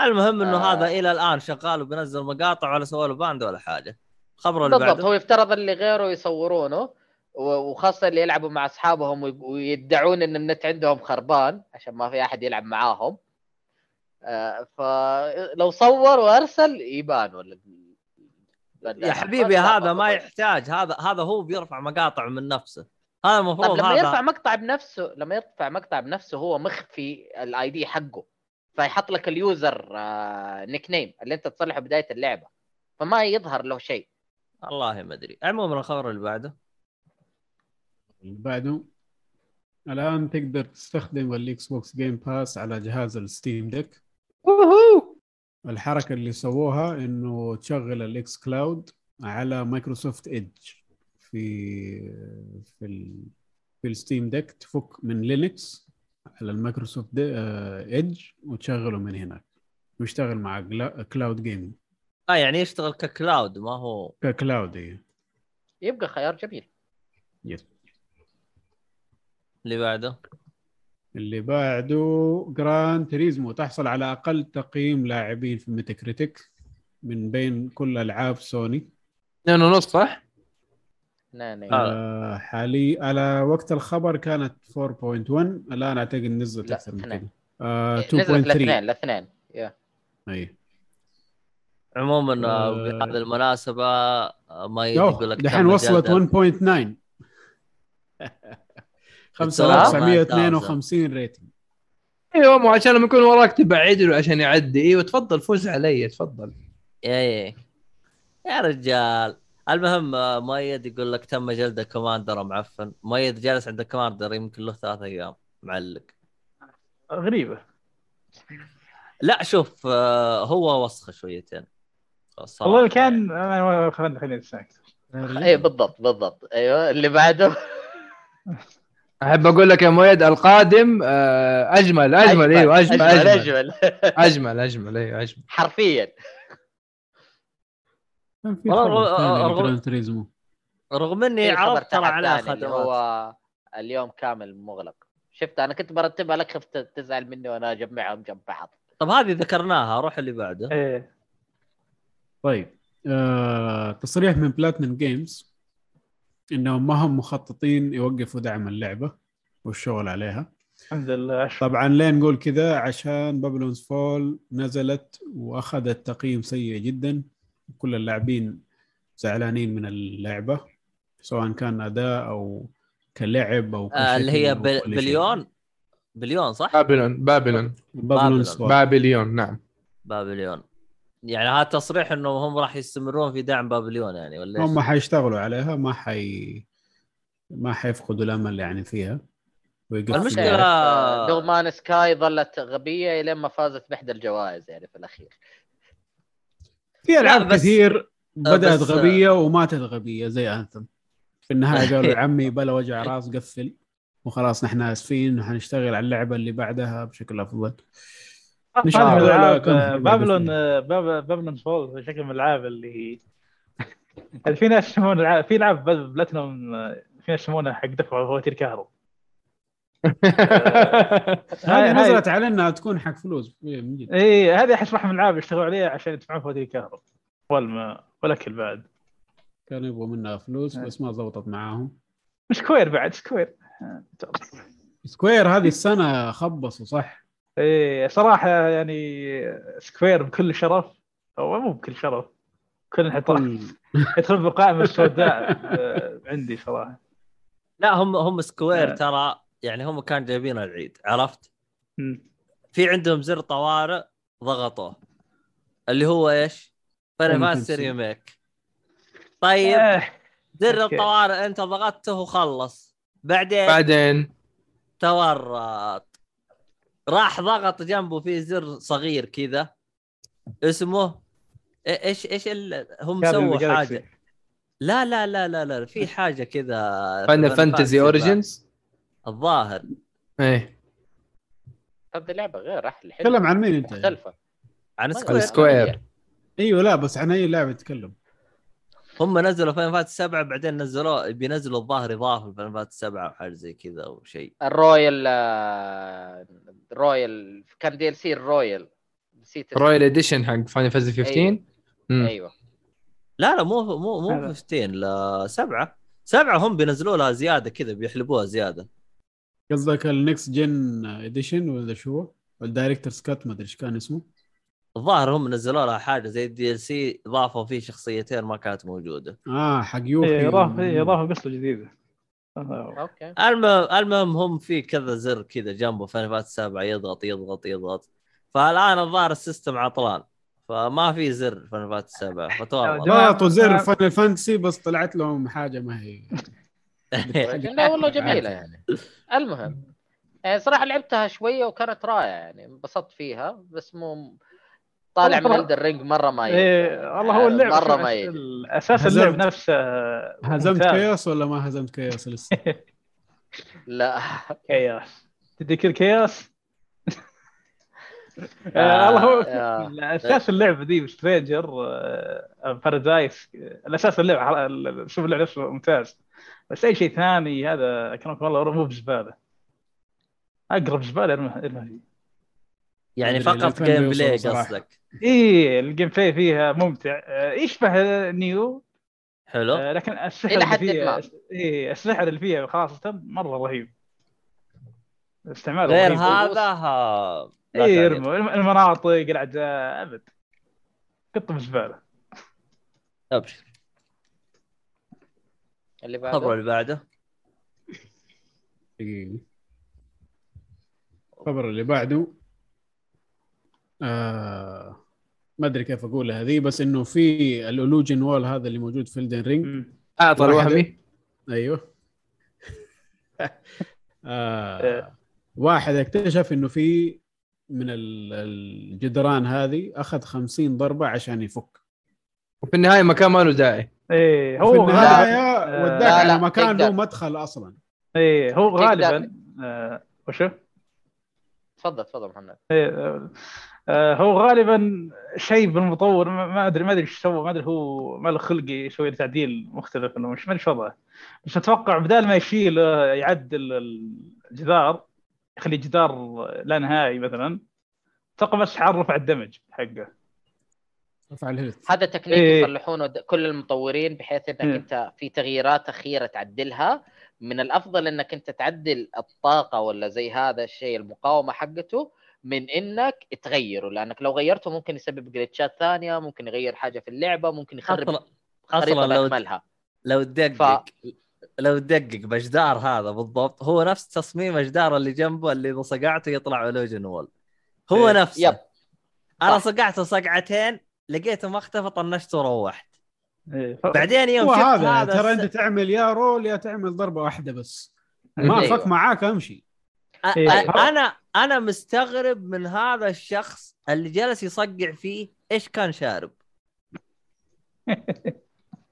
المهم إنه آه. هذا إلى الآن شغال وبينزل مقاطع ولا سوى له banned ولا حاجة. الخبر اللي بالضبط. هو يفترض اللي غيره يصورونه وخاصة اللي يلعبوا مع أصحابهم وي- ويدعون إن النت عندهم خربان عشان ما في أحد يلعب معاهم. آه، فلو صور وأرسل يبان ولا يا حبيبي هذا ما يحتاج. هذا هذا هو بيرفع مقاطع من نفسه. هذا طيب المفروض لما يرفع مقطع بنفسه لما يرفع مقطع بنفسه هو مخفي ال ID حقه فيحط لك ال user آه، nickname اللي انت تصلحه بداية اللعبة فما يظهر له شيء. والله ما أدري. عموما الخبر اللي بعده. اللي بعده الآن تقدر تستخدم ال Xbox Game Pass على جهاز ال Steam Deck الحركة اللي سووها إنه تشغل ال xCloud على Microsoft Edge في في ال في ال Steam Deck تفك من Linux على ال Microsoft Edge وتشغله من هناك. ويشتغل مع cloud gaming آه يعني يشتغل ك cloud ما هو. ككلاود إيه. يبقى خيار جميل. yes اللي بعده؟ اللي بعده Gran Turismo تحصل على أقل تقييم لاعبين في Metacritic من بين كل ألعاب سوني اثنين ونص صح؟ نعم آه حالي على وقت الخبر كانت 4.1 الآن أعتقد نزلت لا، أكثر من اثنين. كذا آه نزلت الاثنين 2.3 الاثنين يا. أي. عموما آه، آه. بهذه المناسبة آه، ما يقول لك دحين وصلت جدل. 1.9 بتسوى 5952 ريتنج أيوه مو عشان لما يكون وراك تبعد له عشان يعدي. أيوه تفضل فوز علي تفضل. إيه. يا رجال. المهم آه، مؤيد يقول لك تم جلد Commander معفن. مؤيد جالس عند Commander يمكن له ثلاث أيام. معلق. غريبة. لا شوف آه، هو وسخه شويتين. والله كان خلينا خلينا اي بالضبط بالضبط. أيوه اللي بعده. أحب أقول لك يا مؤيد القادم آه، أجمل أجمل أيوه أجمل أجمل أجمل. أجمل. أجمل أجمل أيوه أجمل. حرفيا. كان في رغم- رغم إني خبر عرفت ترى اللي خدمات هو اليوم كامل مغلق. شفت أنا كنت برتبها لك خفت تزعل مني وأنا أجمعهم جنب بعض. طب هذه ذكرناها روح اللي بعده. إيه. طيب آه، تصريح من بلاتنم جيمز إنهم ما هم مخططين يوقفوا دعم اللعبة والشغل عليها. الحمد لله. طبعا ليه نقول كذا عشان Babylon's Fall نزلت وأخذت تقييم سيء جدا. كل اللاعبين زعلانين من اللعبة سواء كان أداء أو كلعب أو آه اللي هي بل... بليون؟ بليون صح؟ Babylon Babylon. Babylon's Fall Babylon نعم. بابليون. يعني هذا تصريح إنه هم راح يستمرون في دعم Babylon يعني ولا؟ هم حيشتغلوا عليها ما حي ما حيفقدوا الأمل يعني فيها. آه، دوغمان سكاي ظلت غبية لين ما فازت بإحدى الجوائز يعني في الأخير. في ألعاب بس- كثير بدأت بس- غبية وماتت غبية زي انثم في النهاية قالوا يا عمي بلا وجع راس قفل. وخلاص نحن آسفين وحنشتغل على اللعبة اللي بعدها بشكل أفضل. آه، بابلون. آه، Babylon Fall شكل من الألعاب اللي في ناس يسمون في العاب بل- بلاتنوم آه، في ناس يسمونها حق دفع فواتير كهرب. هذه هاي- نزلت على إنها تكون حق فلوس. إيه، من جد. اي هذه احس واحد من الالعاب يشتغلوا عليها عشان يدفعون فواتير كهرب والما والاكل بعد. كانوا يبغوا منها فلوس إيه. بس ما زبطت معاهم. Square بعد Square. Square هذه السنة خبصوا صح؟ إيه صراحة يعني Square بكل شرف. أو مو بكل شرف كل انحطاط كل- يدخل بالقائمة السوداء آه، عندي صراحة. لا هم هم Square آه. ترى يعني هم كانوا جايبين العيد عرفت؟ مم. في عندهم زر طوارئ ضغطوه اللي هو إيش؟ Fantasy. remake طيب آه، زر أوكي. الطوارئ أنت ضغطته وخلص بعدين بعدين تورط راح ضغط جنبه في زر صغير كذا اسمه إيش إيش ال... هم سووا. حاجة لا لا لا لا لا في حاجة كذا Final Fantasy Origins الظاهر. إيه. هذه لعبة غير أحلى تكلم عن مين أنت؟ مختلفة. عن Square Square. أيوه لا بس عن أي لعبه تتكلم هم نزلوا Final Fantasy 7 بعدين نزلوه بينزلوا الظاهر اضافه Final Fantasy 7 أو حاجة زي كذا أو شيء. ال Royal آه، Royal كان DLC ال Royal. نسيت. Royal edition حق Final Fantasy 15 مم. أيوه. لا لا مو مو مو هذا. 15 لا سبعة. سبعة هم بينزلوا لها زيادة كذا بيحلبوها زيادة. قصدك ال next gen edition ولا شو؟ ال director's cut ما أدري إيش كان اسمه. الظاهر هم نزلوا لها حاجة زي ال DLC ضافوا فيه شخصيتين ما كانت موجودة. آه حق Yuffie إيه اضافه إيه إضافة قصة جديدة. أوكي. المهم المهم هم في كذا زر كذا جنبه Final Fantasy 7 يضغط يضغط يضغط. فالآن الظاهر ال system عطلان. فما في زر Final Fantasy 7 فتورط جماعة، ضغطوا زر Final Fantasy بس طلعت لهم حاجة ما هي. لا والله جميلة يعني. المهم يعني صراحة لعبتها شوية وكانت رائعة يعني انبسطت فيها بس مو طالع من والله. الدر مرة ما إيه والله هو اللعب مرة ما يجي أساس اللعب نفسه هزمت. كياس ولا ما هزمت كياس لسه؟ لا. كياس تديك الكياس آه، الله هو أساس اللعبه دي سترينجر بارادايس الأساس اللعبه ال- شوف اللعبه نفسه ممتاز. بس أي شيء ثاني هذا اكرمك والله مو بزبالة أقرب زبالة ارمي فيه. يعني فقط gameplay. قصدك إيه ال gameplay فيها ممتع آه، يشبه Nioh حلو آه، لكن السحر اللي حد فيها. إيه السحر اللي فيها خاصة مرة رهيب استعمال غير. هذا. ارموا الم- المناطق الأعداء أبد قطه بزبالة أبشر اللي الخبر بعده اللي بعده. دقيقة. الخبر اللي بعده. آه ما أدري كيف اقولها هذه بس إنه في ال illusion wall هذا اللي موجود في Elden Ring. اعطى الوهمي أيوه. آه واحد اكتشف إنه في من ال- الجدران هذه أخذ 50 ضربة عشان يفك. وفي النهاية مكان ما له داعي إيه في هو غالبا النهاية آه، وداك على لا، مكان. له مدخل أصلا إيه هو. غالبا آه وشو؟ تفضل تفضل محمد إيه آه، آه هو غالبا شيء بالمطور ما ما أدري ما أدري إيش سوى ما أدري هو ما له خلق يسوي تعديل مختلف انه مش ما أدري إيش وضعه بس أتوقع بدال ما يشيل آه، يعدل الجدار يخلي جدار لا نهائي مثلا أتوقع بس حرف على الدمج حقه رفع ال health هذا تكنيك إيه. يصلحونه كل المطورين بحيث إنك إيه. أنت في تغييرات أخيرة تعدلها من الأفضل إنك أنت تعدل الطاقة ولا زي هذا الشيء المقاومة حقته من إنك تغيره لأنك لو غيرته ممكن يسبب glitch ات ثانية ممكن يغير حاجة في اللعبة ممكن يخرب خريطة لو باكملها لو تدقق لو تدقق بجدار هذا بالضبط هو نفس تصميم الجدار اللي جنبه اللي إذا صقعته يطلع ال illusion wall هو إيه. نفسه يب أنا. صقعته صقعتين لقيته ما اختفى طنشته وروحت إيه. بعدين يوم شفت هذا ترى أنت تعمل يا رول يا تعمل ضربة واحدة بس ما أيوة. فك معاك أمشي إيه. أنا أنا مستغرب من هذا الشخص اللي جالس يصقع فيه إيش كان شارب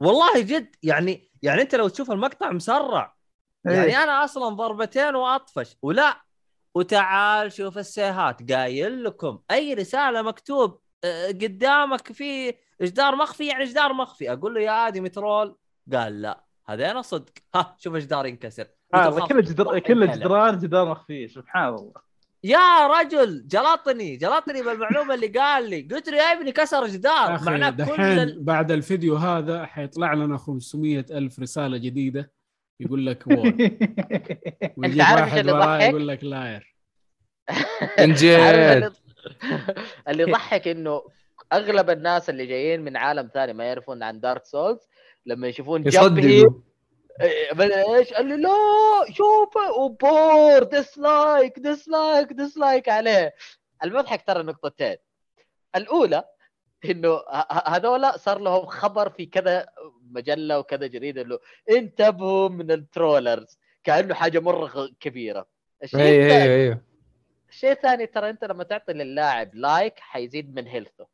والله جد يعني يعني أنت لو تشوف المقطع مسرع يعني إيه. أنا أصلا ضربتين وأطفش ولا وتعال شوف السيهات قايل لكم أي رسالة مكتوب قدامك في جدار مخفي يعني جدار مخفي. أقول له يا آدمي ترول. قال لا. هذا صدق. ها شوف جدار ينكسر. هذا خلاص. كل جدار كل لا. جدران جدار مخفي سبحان الله. يا رجل جلطني جلطني بالمعلومة اللي قال لي. قلت له يا ابني كسر جدار. معناه كل ال... بعد الفيديو هذا حيطلع لنا 500 ألف رسالة جديدة. يقول لك وور ويجيب عارف اللي؟ يقول لك liar. جد اللي- يضحك إنه أغلب الناس اللي جايين من عالم ثاني ما يعرفون عن دارك سولز لما يشوفون هي يصدقوا. إيش؟ قال لي لا شوف وبور dislike dislike dislike عليه. المضحك ترى نقطتين. الأولى إنه هذولا صار لهم خبر في كذا مجلة وكذا جريدة إنه انتبهوا من ال trollers كأنه حاجة مرة كبيرة. الشيء أيوه أيوه أيوه الشيء الثاني ترى أنت لما تعطي للاعب like حيزيد من health ه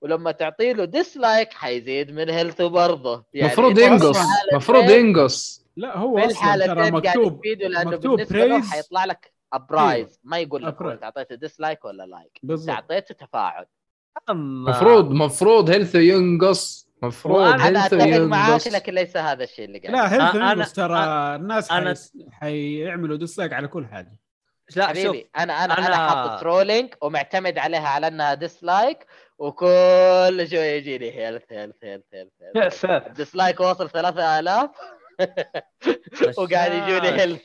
ولما تعطي له dislike حيزيد من health ه برضه. المفروض أنت ينقص المفروض ينقص لا هو في أصلا ترى مكتوب مكتوب بالنسبة له praise. حيطلع لك appraise ما يقول لك انت اعطيته dislike ولا like بالضبط. اعطيته تفاعل. مفروض مفروض health ينقص. مفروض أنا health أتفق معاك ينقص. لكن ليس هذا الشيء اللي قاعد لا health ينقص ترى. الناس حيعملوا dislike على كل حاجة. لا شوف حبيبي أنا أنا أنا, أنا- حاط trolling ومعتمد عليها على إنها dislike وكل شوية يجيني health health health health يا ساتر. dislike واصل 3000 وقاعد يجوني health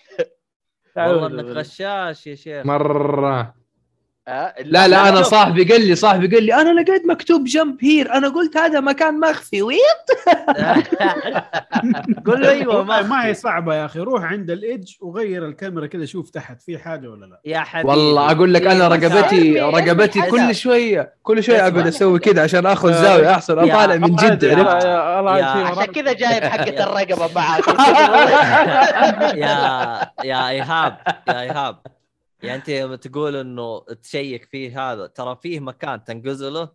والله إنك غشاش يا شيخ. مرة. لا لا أنا. صاحبي قال لي صاحبي قال لي أنا لقيت مكتوب جنب هير أنا قلت هذا مكان مخفي وي قول له أيوه ما, ما هي صعبة يا أخي. روح عند الإيدج وغير الكاميرا كذا شوف تحت في حاجة ولا لا؟ يا حبيبي. والله أقول لك أنا رقبتي رقبتي كل. شوية كل شوية. أقعد أسوي كذا عشان آخذ زاوية أحسن أطالع من جد عرفت؟ عشان كذا جايب حقة الرقبة معك يا يا إيهاب يا إيهاب. يعني أنت لما تقول إنه check فيه هذا ترى فيه مكان تنقزله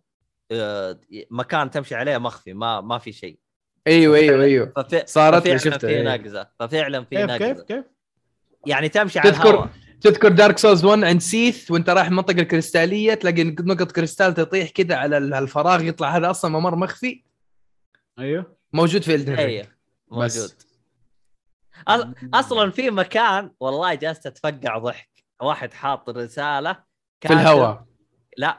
آه، مكان تمشي عليه مخفي ما ما في شيء. أيوه أيوه أيوه. ففي صارت لي ففعلاً شفتها، في إيه. نقزة ففعلا في كيف كيف نقزة. كيف؟ يعني تمشي على تذكر- الهواء. تذكر دارك سولز 1 عند سيث وأنت رايح المنطقة الكريستالية تلاقي نقط كريستال تطيح كذا على ال- الفراغ يطلع هذا أصلا ممر مخفي. أيوه. موجود في الدن أيوه موجود. بس. أصلا في مكان والله جالس أتفقع ضحك. واحد حاط رسالة في كاتب- الهواء لا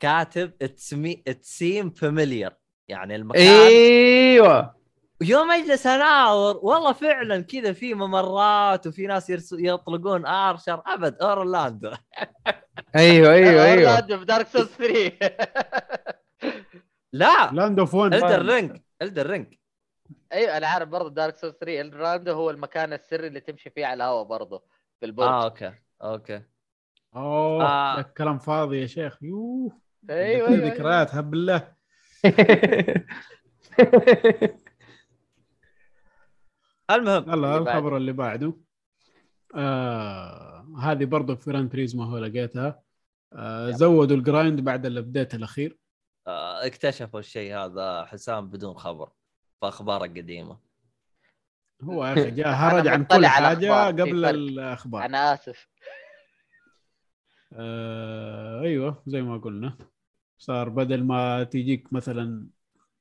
كاتب اتسمي اتسيم فاميليار يعني المكان إيوه. يوم اجلس اناظر والله فعلا كذا في ممرات وفي ناس يرس... يطلقون آرشر. أبد أورلاندو. أيوه أيوه أيوه. أورلاندو في دارك سولز 3 لا. لاند اوف 1 الدر رينج الدر رينج أيوه أنا عارف برضه دارك سولز 3 اورلاندو هو المكان السري اللي تمشي فيه على الهواء برضه في البرج. آه أوكي. أوكي. أوه آه. كلام فاضي يا شيخ. يوه أيوه أيوه ذكريات هب بالله. المهم يلا. الخبر اللي بعده. آه هذه برضه في Gran Turismo هو لقيتها. آه زودوا ال grind بعد ال update الأخير. آه اكتشفوا الشيء هذا حسام بدون خبر في القديمه هو يا أخي جاء هرج عن كل حاجة قبل. الأخبار. أنا آسف. آه أيوه زي ما قلنا. صار بدل ما تيجيك مثلا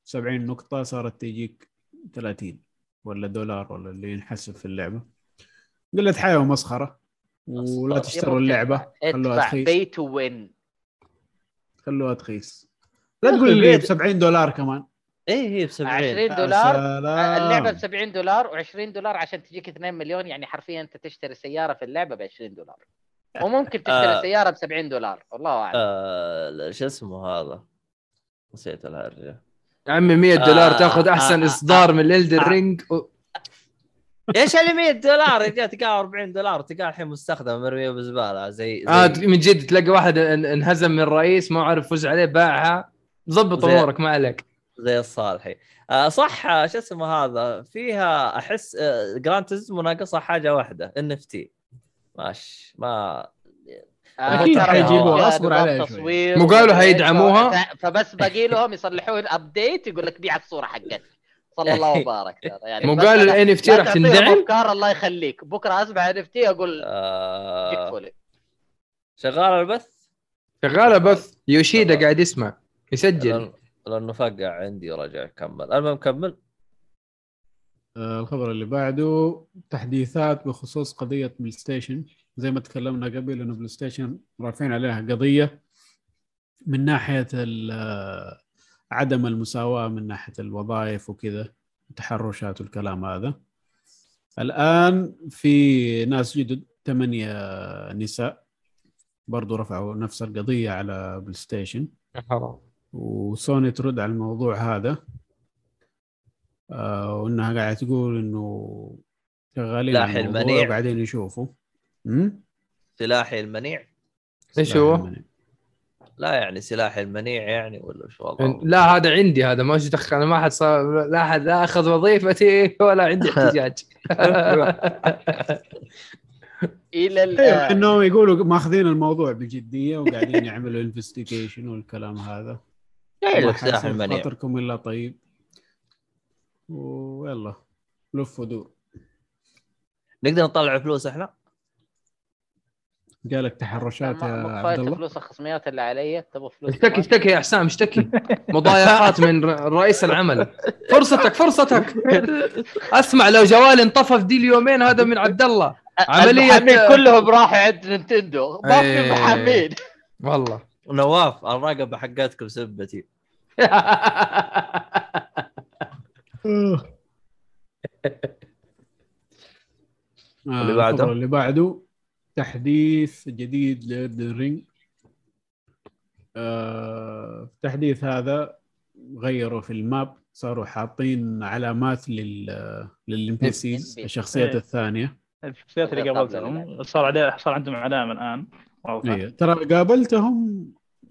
70 نقطة صارت تيجيك 30 ولا دولار ولا اللي ينحسب في اللعبة. قلة حياة ومسخرة ولا تشتروا اللعبة خلوها رخيص pay to win؟ خلوها رخيص لا تقول لي ب 70 دولار كمان. إيه هي ب 70 20 يا دولار. سلام. اللعبة ب 70 دولار و20 دولار عشان تجيك 2 مليون يعني حرفيا أنت تشتري سيارة في اللعبة ب 20 دولار. وممكن تشتري آه. سيارة ب 70 دولار الله أعلم. آه شو اسمه هذا؟ نسيت الهرجة. يا عمي 100 دولار آه، تاخذ أحسن آه، إصدار من ال Elden آه. Ring إيش اللي 100 دولار؟ يا رجال تلقاه 40 دولار تلقاه الحين مستخدم مرمية بزبالة زي, زي آه من جد تلاقي واحد إن- انهزم من الرئيس ما عرف فوز عليه باعها. ظبط أمورك ما عليك. زي الصالحي. آه صح آه، شو اسمه هذا؟ فيها أحس آه Gran Turismo ناقصها حاجة واحدة NFT ماش ما أكيد ترى حيجيبوها، نظام عليها شوي. مو قالوا حيدعموها؟ فبس باقي لهم يصلحون ال update يقول لك بيع الصورة حقتك. صلى الله وبارك. يعني مو قالوا أنا- ال NFT لا راح تندعم؟ افكار الله يخليك. بكرة أسمع NFT أقول آه فولي. شغال البث؟ شغاله بث يوشيدا قاعد يسمع يسجل. لأنه فقع عندي ورجع كمل. المهم كمل. آه، الخبر اللي بعده تحديثات بخصوص قضية بلاي ستيشن. زي ما تكلمنا قبل إنه بلاي ستيشن رافعين عليها قضية من ناحية آه، عدم المساواة من ناحية الوظائف وكذا التحرشات والكلام هذا. الآن في ناس جدد ثمانية نساء برضو رفعوا نفس القضية على بلاي ستيشن. حرام. وسوني ترد على الموضوع هذا آه وإنها قاعدة تقول إنه شغالين سلاح المنيع. وقاعدين يشوفوا. امم سلاحي المنيع؟ إيش هو؟ لا يعني سلاحي المنيع يعني ولا شو والله لا هذا عندي هذا ما دخل أنا ما حد صار لا أحد لا أخذ وظيفتي ولا عندي احتجاج. إلى الآن. إنهم يقولوا ماخذين الموضوع بجدية وقاعدين يعملوا انفستيجيشن والكلام هذا. لك خاطركم إلا طيب. ويلا لف ودور. نقدر نطلع فلوس إحنا؟ قالك تحرشات يا عبد الله. فلوس الخصميات اللي علي تبغى فلوس اشتكي؟ اشتكي يا حسام اشتكي. مضايقات من ر- رئيس العمل. فرصتك فرصتك. أسمع لو جوالي انطفى في دي اليومين هذا من عبد الله. عملية- المحامين كلهم راحوا عند نينتندو. ما في إيه. محامين والله. نواف الرقبه حقتكم سبتي. اللي بعده؟ اللي بعده تحديث جديد ل Elden Ring آه التحديث هذا غيروا في ال map صاروا حاطين علامات لل لل NPCs الشخصيات إيه. الثانية. الشخصيات اللي قبل قابلتهم صار عليه صار عندهم علامة الآن. أيوه ترى قابلتهم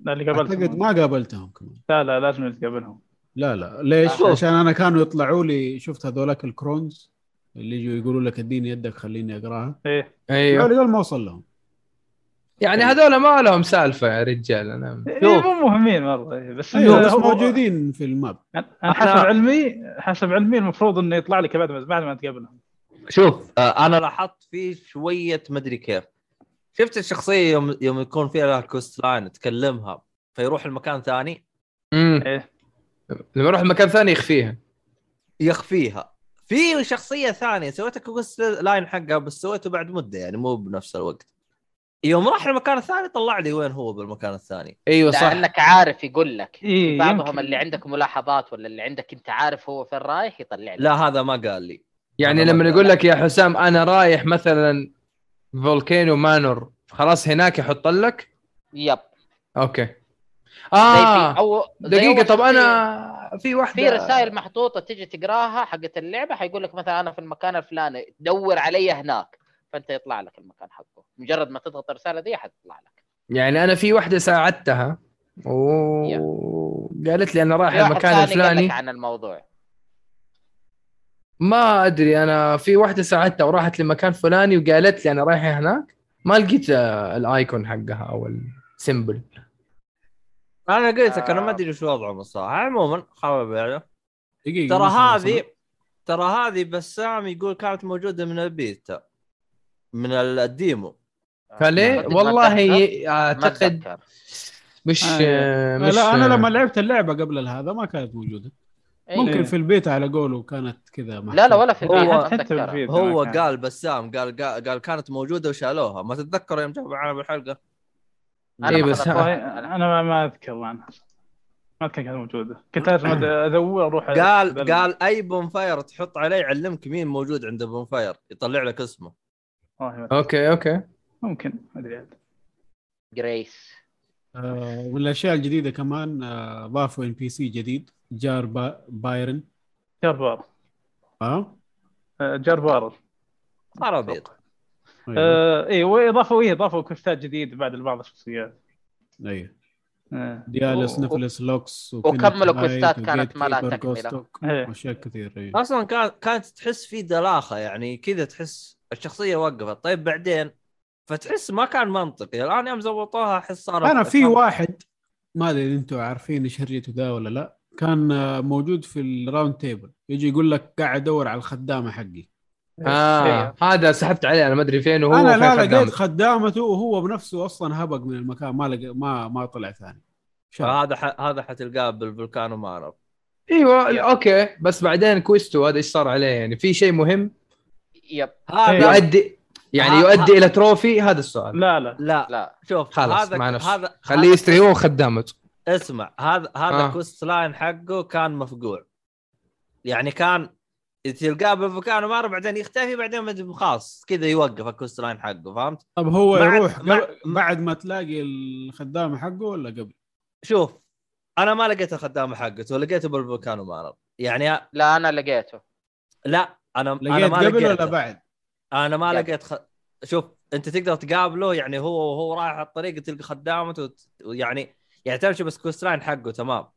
لا اللي أعتقد قابلتهم ما قابلتهم كمان. لا لا لازم نتقابلهم لا لا. ليش؟ شوف. عشان أنا كانوا يطلعوا لي شفت هذولاك ال crones اللي يجوا يقولوا لك اديني يدك خليني أقراها. إيه. أيوه. قالوا ما وصل لهم. يعني هذول ما لهم سالفة يا رجال أنا إيه،. مو مهمين مرة. إيه، بس أيوه بس موجودين في ال map. أنا حسب علمي حسب علمي المفروض إنه يطلع لك بعد ما بعد ما تقابلهم. شوف آه، أنا لاحظت في شوية مدري كيف. شفت الشخصية يوم يوم يكون فيها لها quest line تكلمها فيروح المكان ثاني؟ امم إيه. لما يروح مكان ثاني يخفيها. يخفيها. في شخصية ثانية سويت quest line حقها بس سويته بعد مدة يعني مو بنفس الوقت. يوم راح المكان الثاني طلع لي وين هو بالمكان الثاني. أيوه صح. لأنك عارف يقول لك. إيه، في بعضهم يمكن. اللي عندك ملاحظات ولا اللي عندك أنت عارف هو فين رايح يطلع لك. لا هذا ما قال لي. يعني لما ما يقول. لك يا حسام أنا رايح مثلا Volcano Manor. خلاص هناك يحط لك؟ يب. أوكي. آه. زي دقيقة طب أنا في واحدة. في رسائل محطوطة تجي تقراها حقت اللعبة حيقول لك مثلا أنا في المكان الفلاني دور علي هناك. فأنت يطلع لك المكان حقه. مجرد ما تضغط الرسالة دي حتطلع لك. يعني أنا في واحدة ساعدتها وقالت لي أنا رايح المكان الفلاني. عن الموضوع. ما أدري أنا في واحدة ساعدتها وراحت لمكان فلاني وقالت لي أنا رايحه هناك ما لقيت آه، ال icon حقها أو ال symbol. أنا قلت لك أنا آه. ما أدري شو وضعهم الصراحة. عموما خرب يعني دقيقة ترى. هذه ترى هذه بسام يقول كانت موجودة من البيتا من ال demo. فليه؟ والله أعتقد مش آه، آه، مش لا أنا آه، لما لعبت اللعبة قبل هذا ما كانت موجودة. إيه. ممكن إيه. في البيت على قوله كانت كذا لا لا ولا في هو- البيت. ما حتى. بالفيديو هو. قال بسام قال قال, قال كانت موجودة وشالوها. ما تتذكر يوم جابوا معنا بالحلقة؟ أنا إيه ما بس. أنا ما, ما أذكر عنها ما كان كانت موجودة. كنت ادور أروح قال قال أي bonfire تحط عليه يعلمك مين موجود عند bonfire يطلع لك اسمه. أوكي أوكي. ممكن ما أدري. عاد grace آه، من الاشياء الجديدة كمان آه، ضافوا NPC جديد Jar-Bairn جربار آه. آه، جربار خرابيط أيوه. آه اي واضافوا إيه اضافوا quest ات جديد بعد لبعض الشخصيات. أيوه. آه. Diallos و- Nepheli Loux وكملوا quest ات كانت ما تكملة. Gostoc إيه. واشياء كثير أيوه أصلا كان كانت تحس في دلاخة يعني كذا تحس الشخصية وقفت طيب بعدين فتحس ما كان منطقي. الآن يوم زبطوها أحس صار أنا في واحد ما أدري إذا أنتم عارفين شريته ده ولا لا كان آه، موجود في ال Roundtable يجي يقول لك قاعد أدور على الخدامة حقي. آه. هذا سحبت عليه أنا ما أدري فين وهو أنا لا لقيت خدامته. وهو بنفسه أصلا هبق من المكان ما لقى ما ما طلع ثاني. هذا ح... هذا حتلقاه بال Volcano ما أعرف. إيوه okay بس بعدين quest و هذا إيش صار عليه؟ يعني في شيء مهم؟ yep. هذا يؤدي يعني يؤدي ها- إلى trophy هذا السؤال لا لا لا لا شوف خلاص هذا مع نفسه هذا خليه يستري هو وخدامته اسمع هذا هذا آه. quest line حقه كان مفقوع يعني كان تلقاه بال Volcano مره بعدين يختفي بعدين خلاص كذا يوقف ال quest line حقه فهمت؟ طب هو بعد- يروح مع- بعد ما تلاقي الخدامة حقه ولا قبل؟ شوف أنا ما لقيت الخدامة حقته لقيته بال Volcano ما اعرف يعني لا أنا لقيته لا أنا أنا لقيت ما قبل ولا لقيته. بعد؟ أنا ما. لقيت خ... شوف أنت تقدر تقابله يعني هو وهو رايح على الطريق تلقى خدامته وت- ويعني يعني تمشي بس quest line حقه تمام.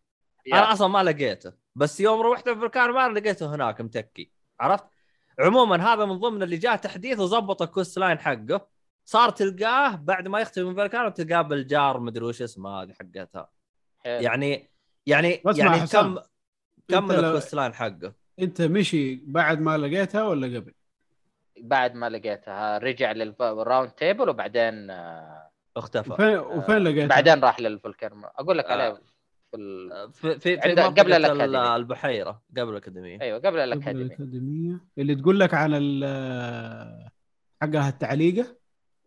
أنا أصلا ما لقيته. بس يوم روحت ال Volcano ما لقيته هناك متكي. عرفت؟ عموما هذا من ضمن اللي جاء تحديث وظبط ال quest line حقه. صار تلقاه بعد ما يختفي من ال Volcano تلقاه بال jar مدري وش اسمه هذه حقتها. يعني يعني يعني حسام، كم كمل ال quest line حقه. أنت مشي بعد ما لقيتها ولا قبل؟ بعد ما لقيتها رجع لل Roundtable وبعدين آه، اختفى وفين وفين لقيتها؟ بعدين راح لل Volcano أقول لك آه. عليه في ال... في في, عند- قبل ال- الأكاديمية. البحيرة قبل الأكاديمية أيوه قبل قبل الاكاديمي الأكاديمية اللي تقول لك عن ال- حقها التعليقة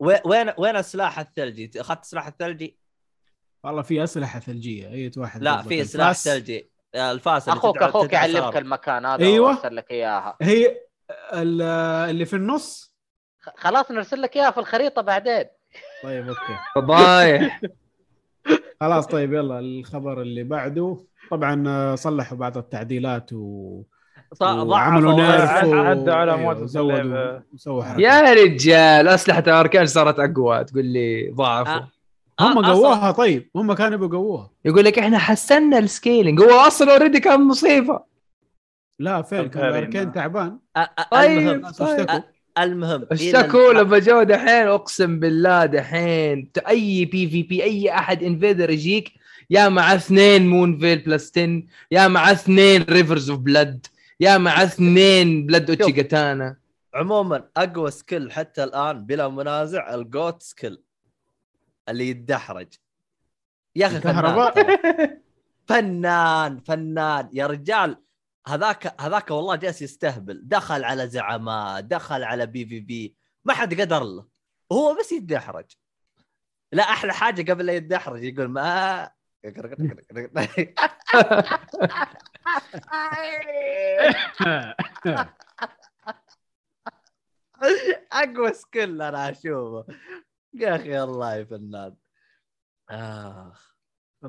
وين وين السلاح الثلجي؟ أخذت السلاح الثلجي؟ والله في أسلحة ثلجية أي واحد لا في سلاح. ثلجي آه، الفاس أخوك أخوك يعلمك. المكان هذا. وأرسل لك إياها هي اللي في النص. خلاص نرسل لك إياها في الخريطة بعدين. طيب okay. فضايح خلاص طيب يلا الخبر اللي بعده. طبعا آه، صلحوا بعض التعديلات و... وعملوا ضعفوا- nerf. عدوا على زودوا اللعبة. وسووا حركات يا رجال أسلحة ال arcane صارت أقوى. تقول لي ضعفوا آه. هم أصلاً- قووها طيب. هم كانوا بيقووها. يقول لك إحنا حسنا ال scaling. هو أصلا already كان مصيبة. لا فين كان تعبان. طيب المهم. اشتكوا لما جو دحين أقسم بالله دحين أي PvP أي أحد invader يجيك يا مع اثنين Moonveil plus 10 يا مع اثنين Rivers of Blood يا مع اثنين blood Uchi شوف. gatana عموما أقوى skill حتى الآن بلا منازع الجوت skill اللي يتدحرج. يا أخي فنان. فنان فنان. يا رجال هذاك هذاك والله جالس يستهبل. دخل على زعماء دخل على PvP. ما حد قدر له. هو بس يتدحرج. لا أحلى حاجة قبل لا يتدحرج يقول ما أقوى skill أنا أشوفه. يا أخي الله فنان اخ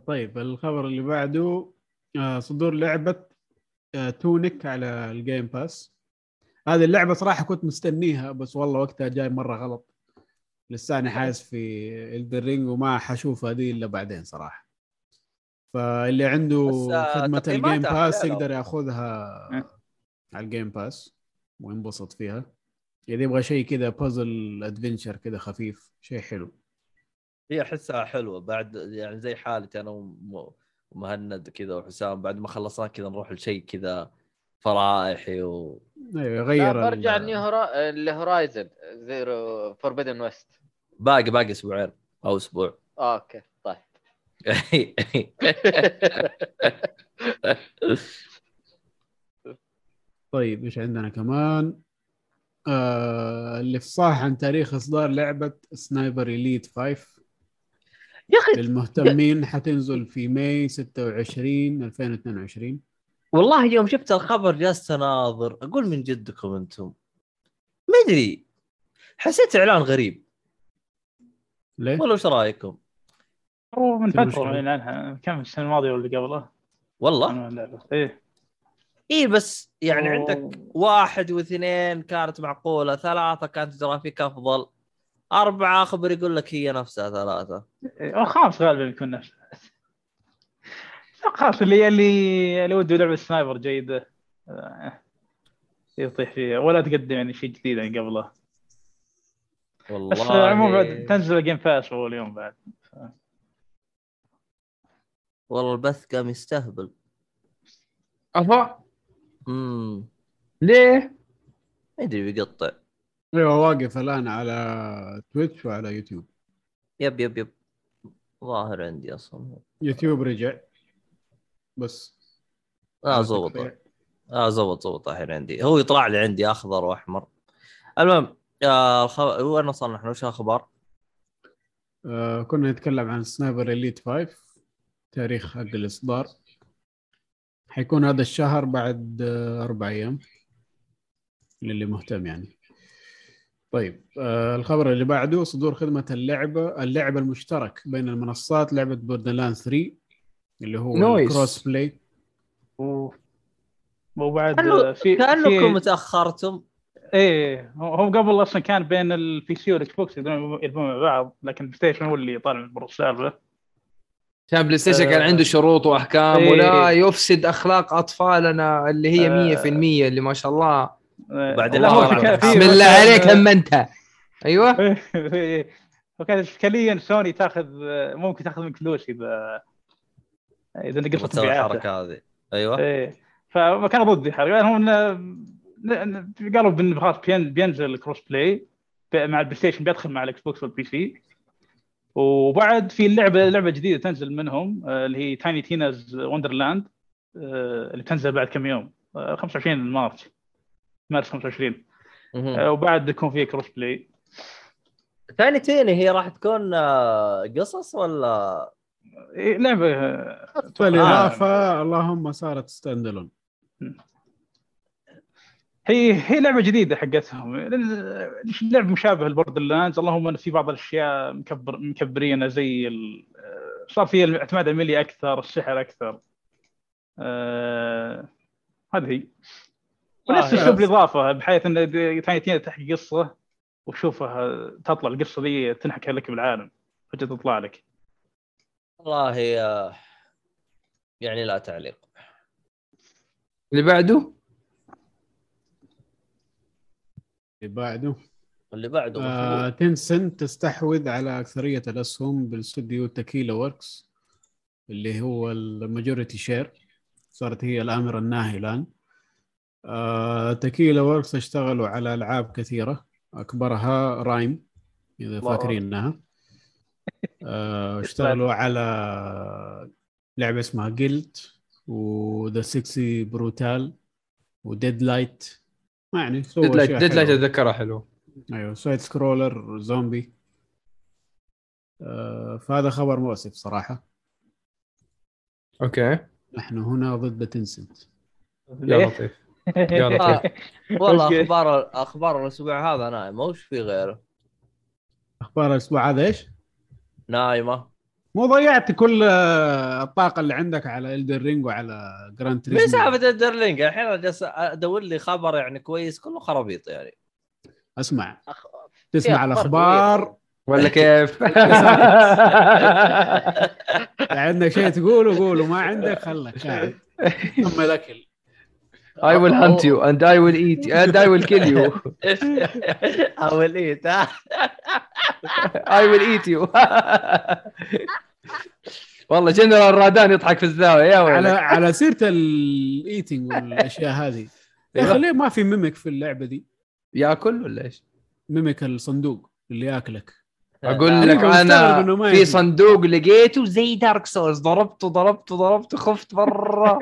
طيب الخبر اللي بعده آه، صدور لعبة آه، تونيك على ال Game Pass. هذه اللعبة صراحة كنت مستنيها بس والله وقتها جاي مرة غلط. لساني حايس في Elden Ring وما حشوف هذه إلا بعدين صراحة. فاللي عنده آه، خدمة ال Game Pass. يقدر ياخذها على ال Game Pass وينبسط فيها. إذا يبغى شيء كذا puzzle adventure كذا خفيف شيء حلو. هي أحسها حلوة بعد يعني زي حالتي أنا وم- ومهند كذا وحسام بعد ما خلصنا كذا نروح لشيء كذا فرايحي و أيوه لا يغير برجع نيو هورا... لهورايزن زيرو فوربيدن ويست باقي باقي أسبوعين أو أسبوع. okay طيب. طيب إيش عندنا كمان؟ آه اللي عن تاريخ إصدار لعبة Sniper Elite 5 يا أخي للمهتمين حتنزل في May 26 2022 والله يوم شفت الخبر جلست أناظر أقول من جدكم أنتم؟ ما أدري. حسيت إعلان غريب. ليه؟ ولا وش رأيكم؟ هو من فترة عنها كم السنة الماضية واللي قبله؟ والله؟ إيه. اي بس يعني أوه. عندك واحد واثنين كانت معقولة ثلاثة كانت جرافيك افضل أربعة خبر يقول لك هي نفسها ثلاثة. إيه، الخامس غالبا بيكون نفسه. خلاص اللي اللي اللي وده لعبة سنايبر جيده آه، يطيح فيها. ولا تقدم يعني شيء جديد عن قبله. والله بس عموما بعد تنزل Game Pass أول يوم بعد. والله البث قام يستهبل. أفا؟ امم ليه؟ ما ادري بيقطع. أيوه واقف الآن على Twitch وعلى يوتيوب. يب يب يب. ظاهر عندي أصلا. يوتيوب رجع. بس. آه زبط. آه زبط زبط. الحين عندي. هو يطلع لي عندي أخضر وأحمر. المهم آه. وين وصلنا إحنا وش الأخبار؟ آه كنا نتكلم عن Sniper Elite 5 تاريخ حق الإصدار. حيكون هذا الشهر بعد آه أربع أيام للي مهتم يعني. طيب آه الخبر اللي بعده صدور خدمة اللعبة اللعبة المشترك بين المنصات لعبة Borderlands 3 اللي هو Nice. ال crossplay و- وبعد كأنه- في كأنكم في تاخرتم إيه هو هو قبل أصلا كان بين ال PC وال Xbox يلعبون مع بعض لكن ال PlayStation هو اللي طالع من برا السالفه كان PlayStation كان آه. عنده شروط وأحكام إيه. ولا يفسد أخلاق أطفالنا اللي هي آه. 100% اللي ما شاء الله من في- بسم الله عليك لما أنت. أيوه. وكان اشكاليا سوني تاخذ ممكن تاخذ منك فلوس اذا إذا نقصت الحركة هذه. أيوه. إيه. فما كان ضدي حركه هم قالوا بن- خلاص بين- بينزل ال crossplay مع ال PlayStation بيدخل مع ال Xbox وال PC وبعد في اللعبه لعبة جديدة تنزل منهم آه، اللي هي Tiny Tina's Wonderlands اللي بتنزل بعد كم يوم آه، 25 مارس. مارس 25 مهم. آه، وبعد يكون فيها crossplay Tiny Tina هي راح تكون آه، قصص ولا؟ إيه، لعبة آه، فالاضافة اللهم صارت standalone هي هي لعبة جديدة حقتهم. اللعبه مشابهه ل Borderlands اللهم إن في بعض الأشياء مكبر مكبرينها زي ال... صار في الاعتماد على ال melee أكثر السحر أكثر. آه... هذه هي. ونفس آه، اسلوب يا. الإضافة بحيث إن Tiny Tina تحكي قصة وتشوفها تطلع القصة دي تنحكى لك بالعالم فجأة تطلع لك. والله آه، يعني لا تعليق. اللي بعده؟ اللي بعده؟ اللي بعده آه Tencent تستحوذ على أكثرية الأسهم بالاستوديو Tequila Works اللي هو ال majority share صارت هي الآمرة الناهي الآن. Tequila Works اشتغلوا على ألعاب كثيرة أكبرها Rime إذا الله. فاكرينها. آه اشتغلوا على لعبة اسمها Gylt و The Sexy Brutale و Deadlight ما يعني سووا Deadlight Deadlight. أتذكرها حلو. أيوه side scroller zombie. آه فهذا خبر مؤسف صراحة. okay. نحن هنا ضد Tencent يا لطيف. والله okay. أخبار أخبار الأسبوع هذا نايمه وش في غيره؟ أخبار الأسبوع هذا إيش؟ نايمة. مو ضيعت كل آه، الطاقة اللي عندك على Elden Ring وعلى Gran Turismo سالفة Elden Ring الحين أنا جالس أدور لي خبر يعني كويس كله خرابيط يعني. أسمع. أخ... تسمع أخبار الأخبار. ولا كيف؟ عندك شيء تقوله قوله ما عندك خلك قاعد ثم الأكل. I will hunt you and I will eat you and I will kill you. أول eat ها I will eat you. والله جنرال رادان يضحك في الزاوية يا على ولد على سيرة ال eating والأشياء هذه. يا أخي ليه ما في mimic في اللعبة دي؟ ياكل ولا إيش؟ mimic الصندوق اللي ياكلك. أقول لك أنا في. صندوق لقيته زي دارك سولز ضربته ضربته ضربته خفت برا.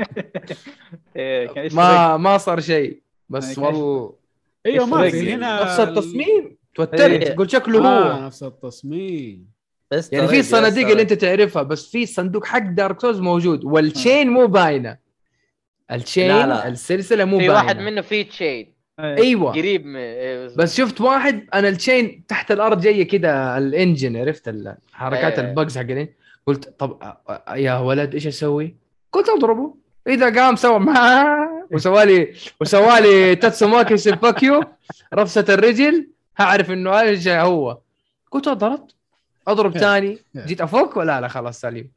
إيه، ما ما صار شيء. بس والله أيوه ما في. هنا نفس التصميم؟ توترت. إيه. تقول شكله آه هو نفس التصميم. يعني في الصناديق اللي أنت تعرفها بس في صندوق حق دارك سولز موجود. وال chain مو باينة. ال chain لا، لا. السلسلة مو في باينة. واحد منه فيه chain. أيوه قريب إيه، بس شفت واحد أنا التشين تحت الأرض جاية كده الانجن عرفت حركات إيه. البجز حق. قلت طب يا ولد إيش أسوي؟ قلت أضربه إذا قام سوى معاه وسوالي وسوالي تاتسوماكي سيباكيو رفسة الرجل هعرف إنه إيش هو قلت ضربت أضرب. ثاني. جيت أفك ولا لا خلاص سليم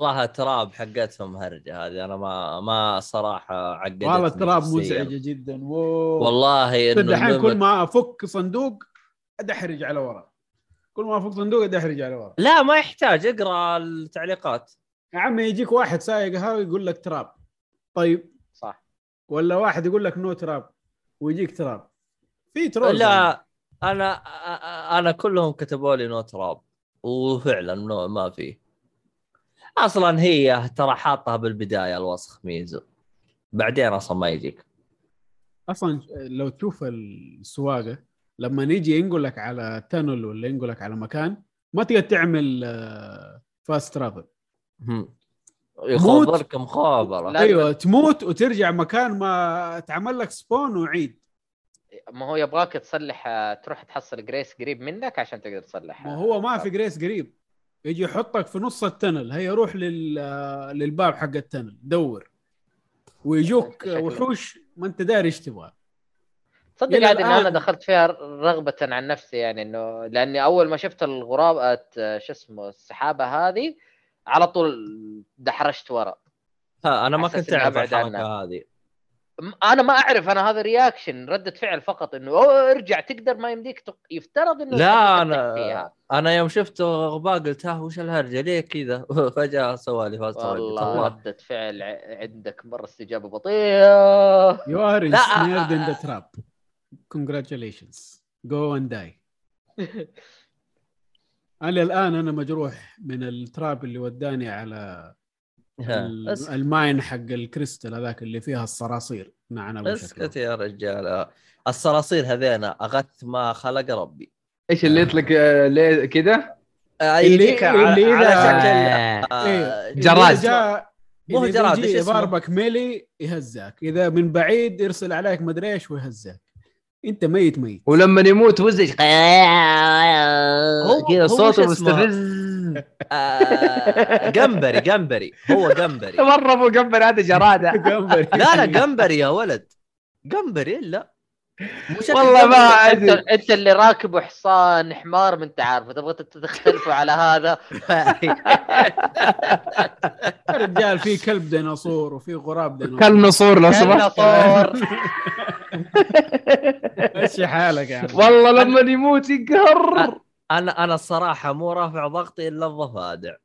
والله تراب حقتهم هرجة هذه. أنا ما ما صراحة عقدتني والله التراب. مزعجة جدا. واو. والله إنه كل ما أفك صندوق ادحرج على ورا. كل ما أفك صندوق ادحرج على ورا. لا ما يحتاج. اقرأ التعليقات. يا عمي يجيك واحد سايق قهوه يقول لك trap. طيب. صح. ولا واحد يقول لك no trap ويجيك trap. في زمان. لا أنا أنا كلهم كتبوا لي no trap. وفعلا نوع ما فيه أصلا هي ترى حاطها بالبداية الوسخ ميازاكي. بعدين أصلا ما يجيك. أصلا لو تشوف السواقة لما نيجي ينقل لك على تانل ولا ينقل لك على مكان ما تقدر تعمل آه، فاست ترافل. يخبرك مخابرة. لا. أيوه تموت وترجع مكان ما تعمل لك سبون وعيد. ما هو يبغاك تصلح آه، تروح تحصل جريس قريب منك عشان تقدر تصلح. ما هو ما في جريس قريب. يجي يحطك في نص التنل هي روح لل... للباب حق التنل دور ويجوك. وحوش ما انت داري إيش تبغى تصدق قاعد إن أنا. دخلت فيها رغبة عن نفسي يعني إنه لأني أول ما شفت الغراب آه، شو اسمه السحابة هذه على طول دحرجت ورا ها أنا ما كنت أعرف أبعد الحركة. هذه أنا ما أعرف أنا هذا رياكشن ردة فعل فقط إنه أوه ارجع تقدر ما يمديك تق... يفترض إنه لا أنا فيها. أنا يوم شفته غباء قلت ها وش الهرجة ليه كذا فجأة سوى لي fast track. والله الله ردة فعل عندك مرة استجابة بطيئة You are لا، ensnared in the trap. Congratulations. Go and die. أنا الآن أنا مجروح من ال trap اللي وداني على ال mine حق الكريستال هذاك اللي فيها الصراصير نعم ابو اسكت يا رجال الصراصير هذينا أغث ما خلق ربي إيش اللي يطلق آه، ليه كذا؟ آه، اللي- يجيك على, اللي إذا- على شكل آه. آه، إيه. جاء مو إيش اسمه؟ يضاربك ميلي يهزك إذا من بعيد يرسل عليك مدري إيش ويهزك أنت ميت ميت ولما يموت وزج كذا صوته؟ مستفز آه، جمبري جمبري. هو جمبري. مرة ابو قبل هذا جرادة. جمبري. لا لا جمبري يا ولد. جمبري لا. مو والله ما جمبري. انت أدري. أنت اللي راكبه حصان حمار ما أنت عارفه. تبغى تختلفوا على هذا؟ يا رجال في كلب ديناصور وفي غراب ديناصور. كل نصور لو سمحت. ديناصور مشي حالك يعني والله لما يموت يقهر. أنا أنا الصراحة مو رافع ضغطي إلا الضفادع.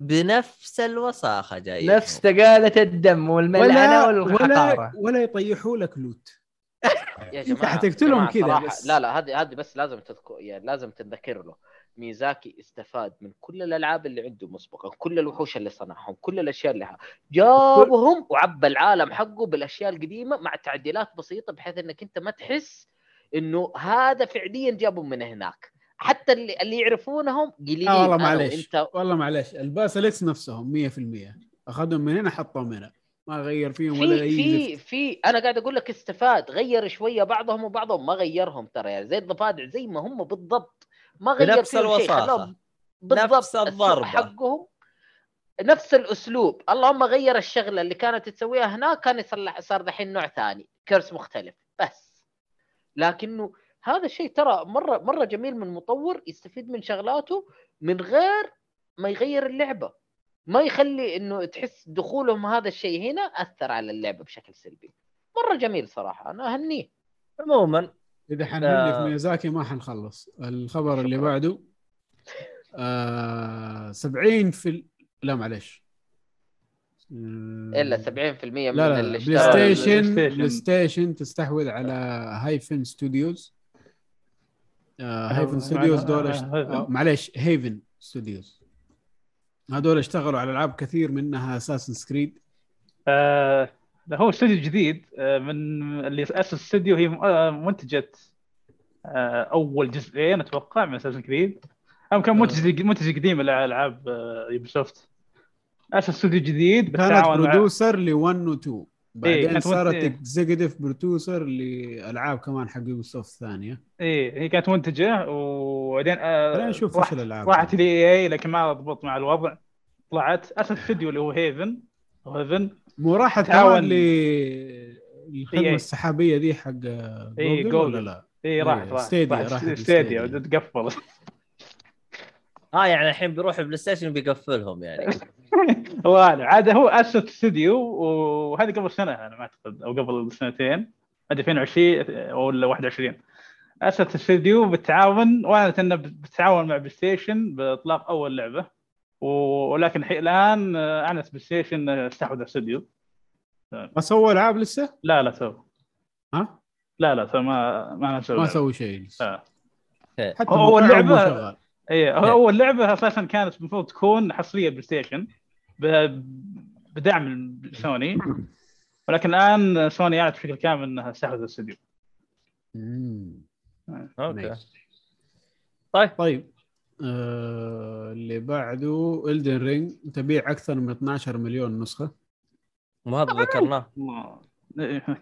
بنفس الوساخة جاي نفس تقالة الدم والملعنة ولا والحقارة. ولا ولا يطيحوا لك لوت. يا أنت جماعة حتقتلهم كذا بس. لا لا هذه هذه بس لازم تذكر يعني لازم تتذكر له. ميزاكي استفاد من كل الألعاب اللي عنده مسبقا. كل الوحوش اللي صنعهم كل الأشياء اللي ها. جابهم وعبى العالم حقه بالأشياء القديمة مع تعديلات بسيطة بحيث إنك أنت ما تحس إنه هذا فعليا جابهم من هناك. حتى اللي اللي يعرفونهم قليلين لا والله معليش. وأنت. والله معليش. الباسلكس نفسهم 100% أخذهم من هنا حطهم هنا. ما غير فيهم ولا في اي في. في أنا قاعد أقول لك استفاد. غير شوية بعضهم وبعضهم ما غيرهم ترى. يعني زي الضفادع زي ما هم بالضبط. ما غير. خلاهم بالضبط نفس الضربة. حقهم. نفس الأسلوب. اللهم غير الشغلة اللي كانت تسويها هناك كان يصلح صار دحين نوع ثاني كرس مختلف. بس. لكنه هذا الشيء ترى مرة مرة جميل من مطور يستفيد من شغلاته من غير ما يغير اللعبة ما يخلي إنه تحس دخولهم هذا الشيء هنا أثر على اللعبة بشكل سلبي مرة جميل صراحة أنا أهنيه عموما إذا حنهني آه. في ميازاكي ما حنخلص الخبر اللي شكراً. بعده آه 70 في ال... لا معلش آه، إلا 70% من لا لا اللي بلاي ستيشن. بلاي ستيشن تستحوذ على هايفن ستوديوز آه هايفن ستوديوز دول اشت... معلش هيفن ستوديوز. هذول اشتغلوا على ألعاب كثير منها أساسنز كريد آه هو استوديو جديد. آه من اللي اسس استوديو هي آه، منتجة آه أول جزئين أتوقع من اساسن كريد هم كان منتج منتج قديم لالعاب يوبي سوفت اسس استوديو جديد كانت بالتعاون مع producer ل 1 و 2 بعدين كانت صارت executive producer لألعاب كمان حق يوبي سوفت ثانية إيه هي كانت منتجة وبعدين آه نشوف وش راحت- الألعاب. راحت لي إي لكن ما ضبط مع الوضع. طلعت اسس استوديو اللي هو هيفن هيفن مو راحت تعاون- كمان ل الخدمه إيه. السحابية دي حق إيه، جوجل ولا جوجل. لا؟ إي إيه، راحت راحت ستيديا، راحت ستيديا. تقفل. آه يعني الحين بيروح بلاي ستيشن بيقفلهم يعني. هو أعلم. عاد هو اسس استوديو وهذه قبل سنة أنا ما أعتقد أو قبل سنتين ما أدري 2020 ولا 21 اسس استوديو بالتعاون واعلنت انه بالتعاون مع بلاي ستيشن بإطلاق أول لعبة ولكن الحين الآن آه، أعلنت بلاي ستيشن استحوذ على الاستوديو ما سووا العاب لسه؟ لا لا تو ها؟ لا لا ما ما نزلوا ما. سووا شيء لسه. آه. حتى اللعبة- شغال. اي هو أول لعبة أساسا كانت المفروض تكون حصرية بلاي ستيشن بدعم سوني. ولكن الآن سوني أعلنت بشكل كامل أنها استحوذت الاستوديو. أوكي. طيب. طيب. آه اللي بعده إلدن رينج تبيع أكثر من 12 مليون نسخة. مو هذا ذكرناه. ما-.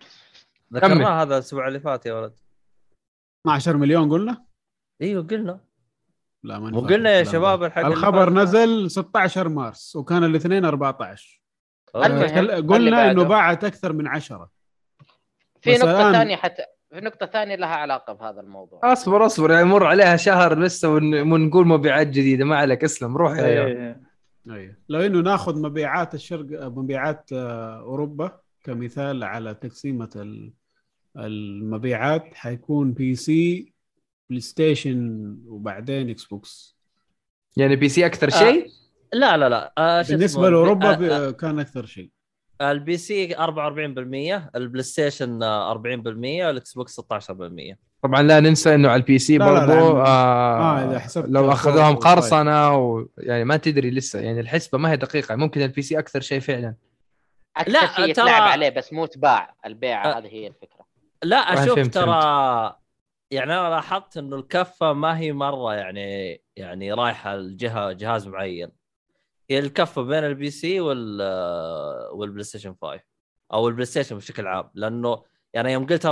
ذكرناه هذا الأسبوع اللي فات يا ولد. 12 مليون قلنا؟ إيوه قلنا. لا ما مو قلنا يا شباب الحق الخبر؟ نزل 16 مارس وكان الاثنين 14 أوكي. المهم. آه، قلنا إنه. باعت أكثر من 10 في نقطة ثانية حتى في نقطة ثانية لها علاقة بهذا الموضوع أصبر أصبر يعني يمر عليها شهر لسه ون- ونقول مبيعات جديدة ما عليك اسلم روح يا. إيه. أيوه لو إنه ناخذ مبيعات الشرق مبيعات آه، أوروبا كمثال على تقسيمة ال- المبيعات حيكون PC بلاي ستيشن وبعدين إكس بوكس يعني PC أكثر آه. شيء؟ لا لا لا. آه بالنسبة؟ لأوروبا آه، آه، كان أكثر شيء. ال PC 44% البلاي ستيشن آه، 40% والاكس بوكس 16% طبعا لا ننسى إنه على ال PC لا، لا، لا، برضو عن- آه آه، لو اخذوهم وفايف. قرصنه و... يعني ما تدري لسه. يعني الحسبة ما هي دقيقة. ممكن ال PC أكثر شيء فعلا. أكثر لا، شيء ترى- يتلعب عليه بس مو تباع. البيع آه. هذه هي الفكرة. لا آه، أشوف فهمت، ترى يعني أنا لاحظت إنه الكفة ما هي مرة يعني يعني رايحة الجهه جهاز معين. هي الكفة بين ال PC وال والبلاي ستيشن 5 أو البلاي ستيشن بشكل عام. لأنه يعني يوم قلت 40%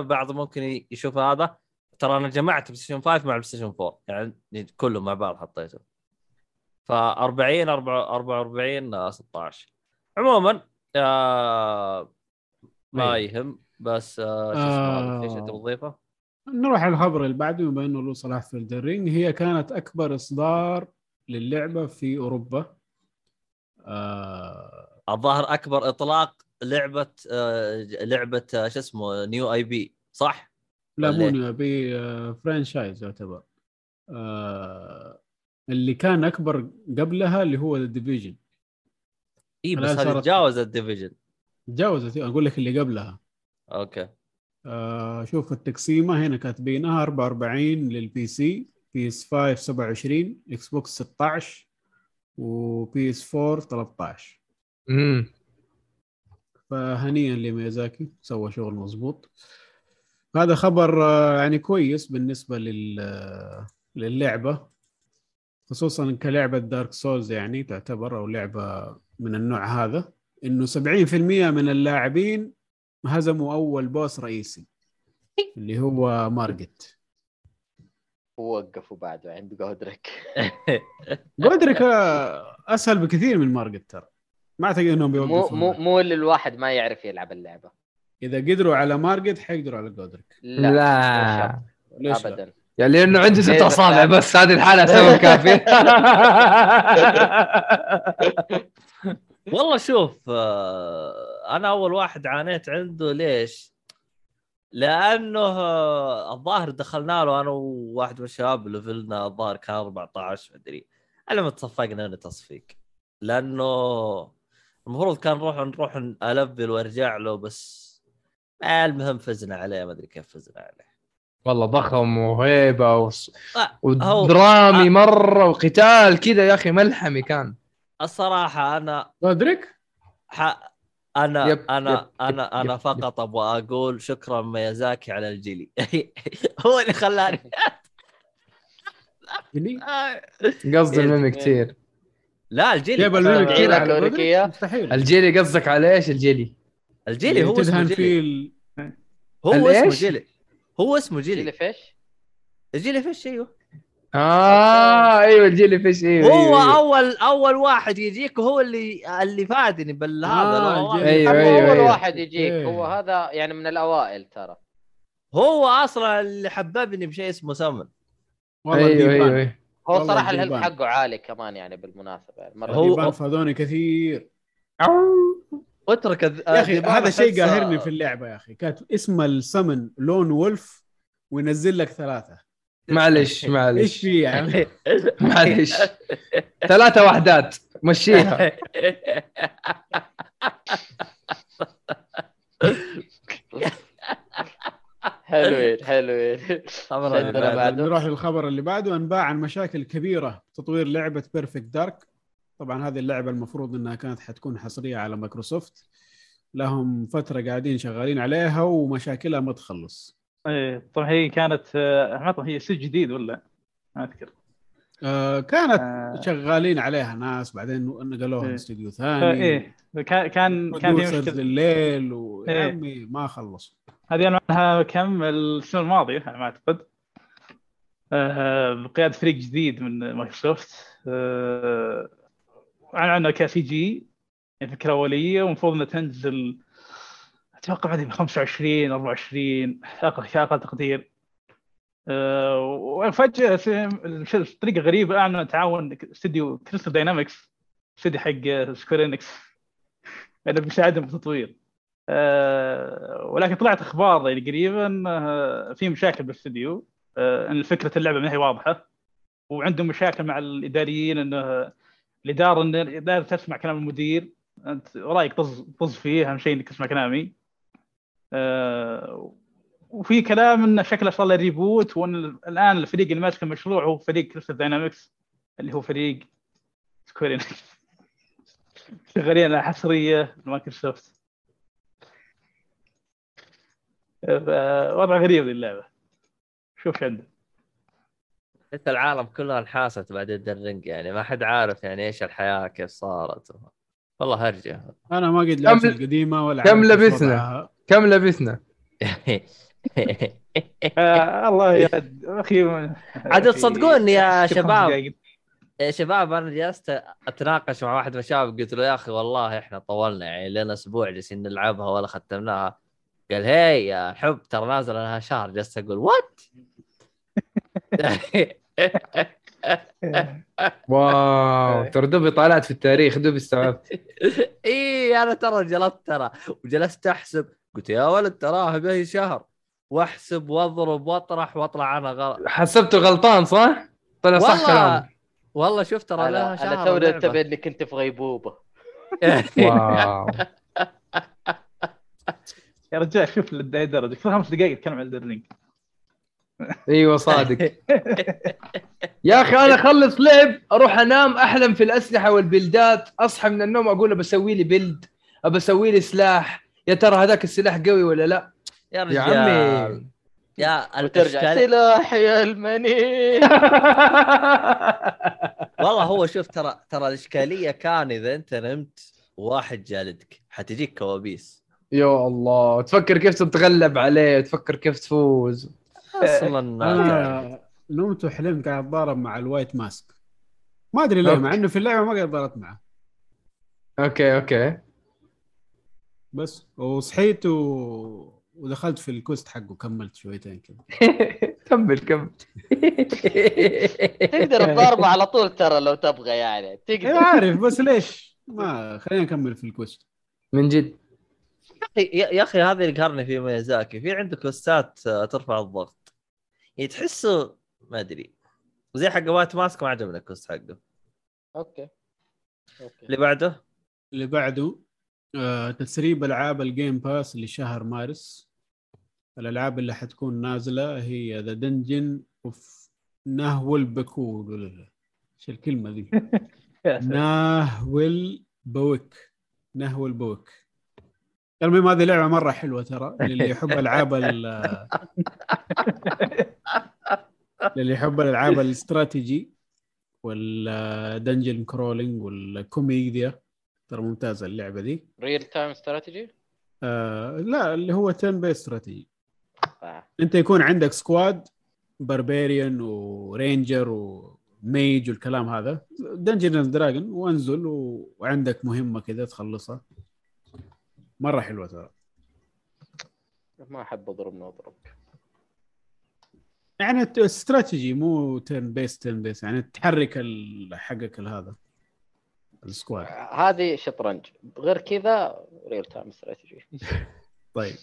بعض ممكن يشوف هذا. ترى أنا جمعت بلاي ستيشن 5 مع بلاي ستيشن 4 يعني كله مع بعض حطيته ف 40 44 آه، 16 عموما آه ما أيوة. يهم بس آه شو اسمه هذا؟ في شيء آه. تبغى تضيفه؟ نروح على الخبر اللي بعده بما إنه له صلة في Elden Ring هي كانت أكبر إصدار للعبة في أوروبا. آه الظاهر أكبر إطلاق لعبة آه لعبة آه شو اسمه new IP صح؟ لا مو إيه؟ new IP آه franchise يعتبر. آه اللي كان أكبر قبلها اللي هو The Division اي بس هذه صارت- تجاوز ال Division تجاوزت أقول لك اللي قبلها. أوكي. آه شوف التقسيمة هنا كاتبينها 44 لل PC PS 5 27 Xbox 16 و PS 4 13 امم فهنيئا لميازاكي سوى شغل مظبوط. هذا خبر آه، يعني كويس بالنسبة لل آه، للعبة خصوصا كلعبة Dark Souls يعني تعتبر أو لعبة من النوع هذا إنه 70% من اللاعبين هزموا أول boss رئيسي اللي هو Margit. ووقفوا بعده عند Godrick. Godrick أسهل بكثير من Margit ترى. ما أعتقد إنهم مو بيوقفوا مو معه. مو اللي الواحد ما يعرف يلعب اللعبة. إذا قدروا على Margit حيقدروا على Godrick. لا, لا. ليش لا؟ ابدا. يعني لأنه عنده ست أصابع بس- بس هذه الحالة سبب كافي والله شوف آه، أنا أول واحد عانيت عنده ليش؟ لأنه الظاهر دخلنا له أنا وواحد من الشباب level نا الظاهر كان 14 مدري على ما تصفقنا أنا تصفيق. لأنه المفروض كان نروح نروح الفل وأرجع له بس المهم فزنا عليه ما أدري كيف فزنا عليه. والله ضخم وهيبة وص... آه، هو- ودرامي آه. مرة وقتال كذا يا أخي ملحمي كان. الصراحة أنا جودريك ح... أنا يب، أنا يب، أنا يب، أنا يب، فقط أبغى أقول شكرا ميازاكي على الجيلي. هو اللي خلاني. اللي قصدي الميمي. كثير لا الجيلي جاب الميمي كثير على؟ مستحيل. الجيلي قصدك على إيش الجيلي؟ الجيلي هو اسمه جيلي. هو اسمه؟ جيلي. هو اسمه جيلي. جيلي فيش؟ الجيلي فيش أيوه. آه أيوه الجيلي فيش أيوه هو أيوة أيوة. أول أول واحد يجيك وهو اللي اللي فادني بالهذا آه،. أيوة، هو أيوة، أول أيوة. واحد يجيك إيه. هو هذا يعني من الأوائل ترى هو أصلا اللي حببني بشيء اسمه سمن والله أيوه الديبان. أيوه أيوة. هو صراحة الهيلث. حقه عالي كمان يعني بالمناسبة يعني مرة هو- فادوني كثير اترك يا أخي هذا شيء قاهرني في اللعبة يا أخي كانت اسم السمن لون ولف وينزل لك ثلاثة معلش إيش معلش. في يعني؟ معلش. ثلاثة وحدات مشيها. حلوين حلوين. نروح للخبر اللي بعده. أنباء عن مشاكل كبيرة تطوير لعبة Perfect Dark طبعا هذه اللعبة المفروض إنها كانت حتكون حصرية على مايكروسوفت. لهم فترة قاعدين شغالين عليها ومشاكلها ما تخلص. إيه طبعا هي كانت آه، ما هي سجن جديد ولا؟ ما أذكر. آه كانت آه، شغالين عليها ناس بعدين نقلوها إيه. لاستوديو آه، ثاني. إيه كان كان كان في مشكلة. الليل ويا إيه. عمي ما خلصوا. هذه أنا عنها كم؟ السنة الماضية على ما أعتقد. آه، بقياده فريق جديد من مايكروسوفت. آه، اعلن عنها ك CG يعني فكرة أولية ومفروض إنها تنزل أتوقع بعد ب 25 24 أقل أقل تقدير. آه، وفجأة بطريقه غريبة اعلنوا تعاون استوديو Crystal Dynamics استوديو حق Square Enix. انه بيساعدهم بالتطوير آه، ولكن طلعت أخبار يعني قريبا آه، في مشاكل بالاستديو إن فكرة اللعبة ما هي واضحة. وعندهم مشاكل مع الإداريين إنه الإدارة ان الاداره تسمع كلام المدير. أنت رأيك طز طز فيه؟ أهم شيء إنك تسمع كلامي. آه، وفي كلام انه شكله صار له reboot وإن الآن الفريق اللي ماسك المشروع هو فريق Crystal Dynamics اللي هو فريق Square. شغالين على حصرية مايكروسوفت آه، وضع غريب للعبة شوف عنده حتى العالم كله انحاست بعد Elden Ring يعني ما حد عارف يعني إيش الحياة كيف صارت والله هرجه أنا ما قد لعبت كم- القديمة ولا كم؟ وضعها. كم لبثنا؟ آه الله يا أخي. عاد تصدقون يا شباب. يا شباب أنا جلست أتناقش مع واحد من الشباب قلت له يا أخي والله إحنا طولنا يعني لنا أسبوع جالسين نلعبها ولا ختمناها. قال هي يا حب ترى نازل لها شهر. جلست أقول what wow ترى دوبي طالعت في التاريخ دوبي استوعبت. اي أنا ترى جلست ترى. وجلست أحسب قلت يا ولد تراها به شهر واحسب واضرب واطرح واطلع أنا غلط حسبته غلطان صح؟ طلع صح والله كلامك. والله شفت ترى لها أنا شهر أنا توني. أنتبه اني كنت في غيبوبة. wow. يا رجال شوف لهي درجة. في خمس دقائق تتكلم عن Elden Ring أيوه صادق. يا أخي أنا أخلص لعب أروح أنام أحلم في الأسلحة وال build ات أصحى من النوم أقول بسوي لي build أبى أسوي لي سلاح. يا ترى هذاك السلاح قوي ولا لا؟ يا يا رجال. عمي. يا وترجع سلاح يا المني والله هو شوف ترى ترى الإشكالية كان إذا أنت نمت واحد جالدك حتجيك كوابيس. يا الله. تفكر كيف تتغلب عليه تفكر كيف تفوز. أصلا نمت وحلمت قاعد أتضارب مع ال White Mask. ما أدري ليه مع. إنه في اللعبة ما قاعد ضربت معه. أوكي أوكي. بس. وصحيت و... ودخلت في ال quest حقه كملت شويتين كذا كمل كمل. تقدر تضاربه على طول ترى لو تبغى يعني. تقدر. عارف بس ليش؟ ما خلينا نكمل في ال quest. من جد. يا يا أخي هذا اللي قهرني في ميازاكي. في عنده quest ات ترفع الضغط. يعني تحسه ما أدري. زي حق white mask ما عجبني ال cost حقه. okay. okay. اللي بعده؟ اللي بعده؟ تسريب ألعاب ال Game Pass لشهر مارس. الألعاب اللي حتكون نازلة هي The Dungeon of Naheul ولا لا إيش الكلمة ذي. Naheulbeuk Naheulbeuk المهم هذه لعبة مرة حلوة ترى للي يحب ألعاب ال- للي يحب الالعاب ال strategy وال dungeon crawling والكوميديا ترى ممتازة اللعبة دي. real time strategy آه لا اللي هو turn-based strategy أنت يكون عندك squad barbarian و ranger و mage والكلام هذا. dungeon dragon وانزل و... وعندك مهمة كذا تخلصها. مرة حلوة ترى. ما أحب أضرب نضرب يعني استراتيجي مو turn-based turn-based يعني تحرك حقك هذا. ال squad. هذه شطرنج. غير كذا real time strategy طيب.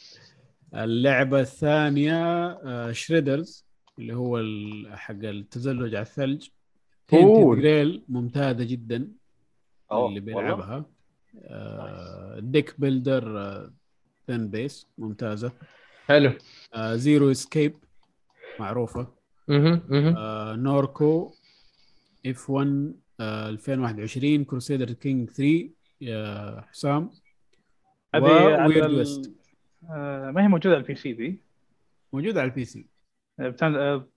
اللعبة الثانية آه، Shredders اللي هو ال- حق التزلج على الثلج. Grail ممتازة جدا. أوه، اللي؟ بيلعبها. آه، deck builder آه، turn-based ممتازة. حلو. آه Zero Escape معروفة. أها أها آه Norco F1 آه 2021 Crusader Kings 3 يا حسام هذه على ال- West آه، ما هي موجودة على ال PC ذي موجودة على ال PC. آه، بتن... آه،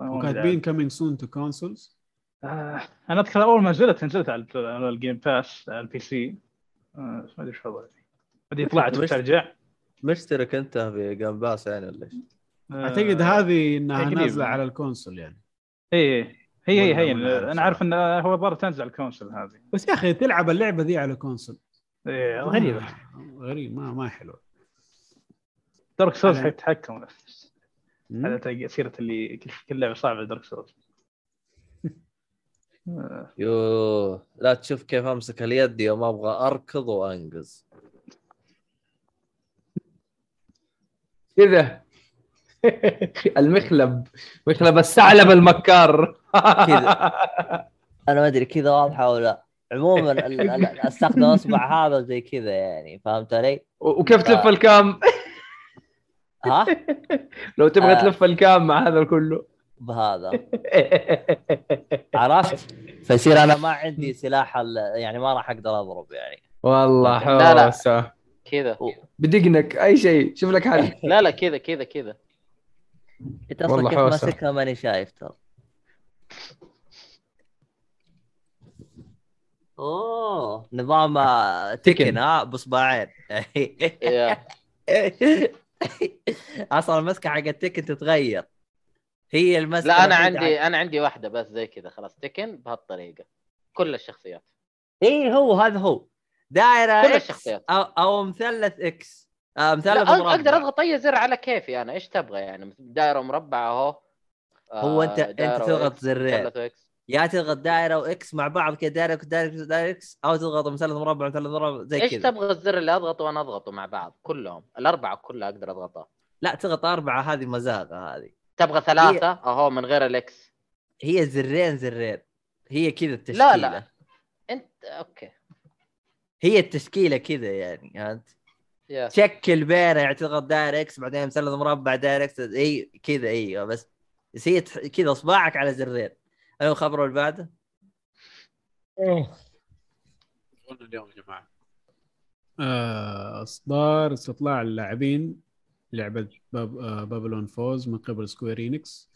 وكاتبين coming soon to consoles أنا اذكر أول ما نزلت نزلت على على ال Game Pass على ال PC. ما أدري إيش وضعي. بعدين طلعت مش- وترجع مشترك أنت في Game Pass يعني ولا إيش؟ أعتقد هذه إنها. نازلة على ال console يعني. اي هي هي هي. أنا عارف إن هو ضار تنزل على ال console هذه. بس يا أخي تلعب اللعبة ذي على console. إيه، غريبة. آه، غريب ما ما حلو. Dark Souls على- حق تحكم مم؟ هذا سيرة اللي كل لعبة صعبة دارك سولز آه، يوه لا تشوف كيف أمسك اليد يوم أبغى أركض وأنقز. كذا. المخلب مخلب الثعلب المكار كذا. أنا ما أدري كذا واضحة ولا لا عموما أستخدم أصبع هذا زي كذا يعني فهمت علي؟ وكيف تلف الكام ها؟ لو تبغى آه. تلف الكام مع هذا كله بهذا عرفت؟ فيصير أنا ما عندي سلاح ال- يعني ما راح أقدر أضرب يعني والله لا، لا. حوسة كذا بدقنك أي شيء شوف لك حل لا لا كذا كذا كذا انت أصلا كيف. ماسكها ماني شايف ترى اوه نظام آه، تكن. ها باصبعين يا. أصلا المسكة حق ال Tekken تتغير هي المسكة لا أنا عندي أنا عندي واحدة بس زي كذا خلاص Tekken بهالطريقة كل الشخصيات اي هو هذا هو دائره كل الشخصيات. أو, أو مثلث X آه مربع أقدر أضغط أي زر على كيفي أنا إيش تبغى يعني؟ دائرة مربع أهو. هو آه، أنت دائرة تضغط و X، زرين. يا تضغط دائرة و X مع بعض كذا دائرة دائرة دائرة X أو تضغط مثلث مربع مثلث مربع زي إيش كذا. تبغى الزر اللي أضغطه وأنا أضغطه مع بعض؟ كلهم. الأربعة كلها أقدر أضغطها. لا تضغط أربعة هذه مزاقه هذه. تبغى ثلاثة؟ أهو من غير ال X. هي زرين زرين. هي كذا التشكيله لا. لا انت okay. هي التشكيلة كذا يعني فهمت؟ يا تشكل بينها يعني تضغط داير X بعدين مثلث مربع داير X إي كذا أيوه بس بس هي كذا اصبعك على زرين. أنا الخبر اللي بعده؟ قلنا اليوم يا جماعة. آه، إصدار استطلاع اللاعبين لعبة باب آه، Babylon's Fall من قبل Square Enix.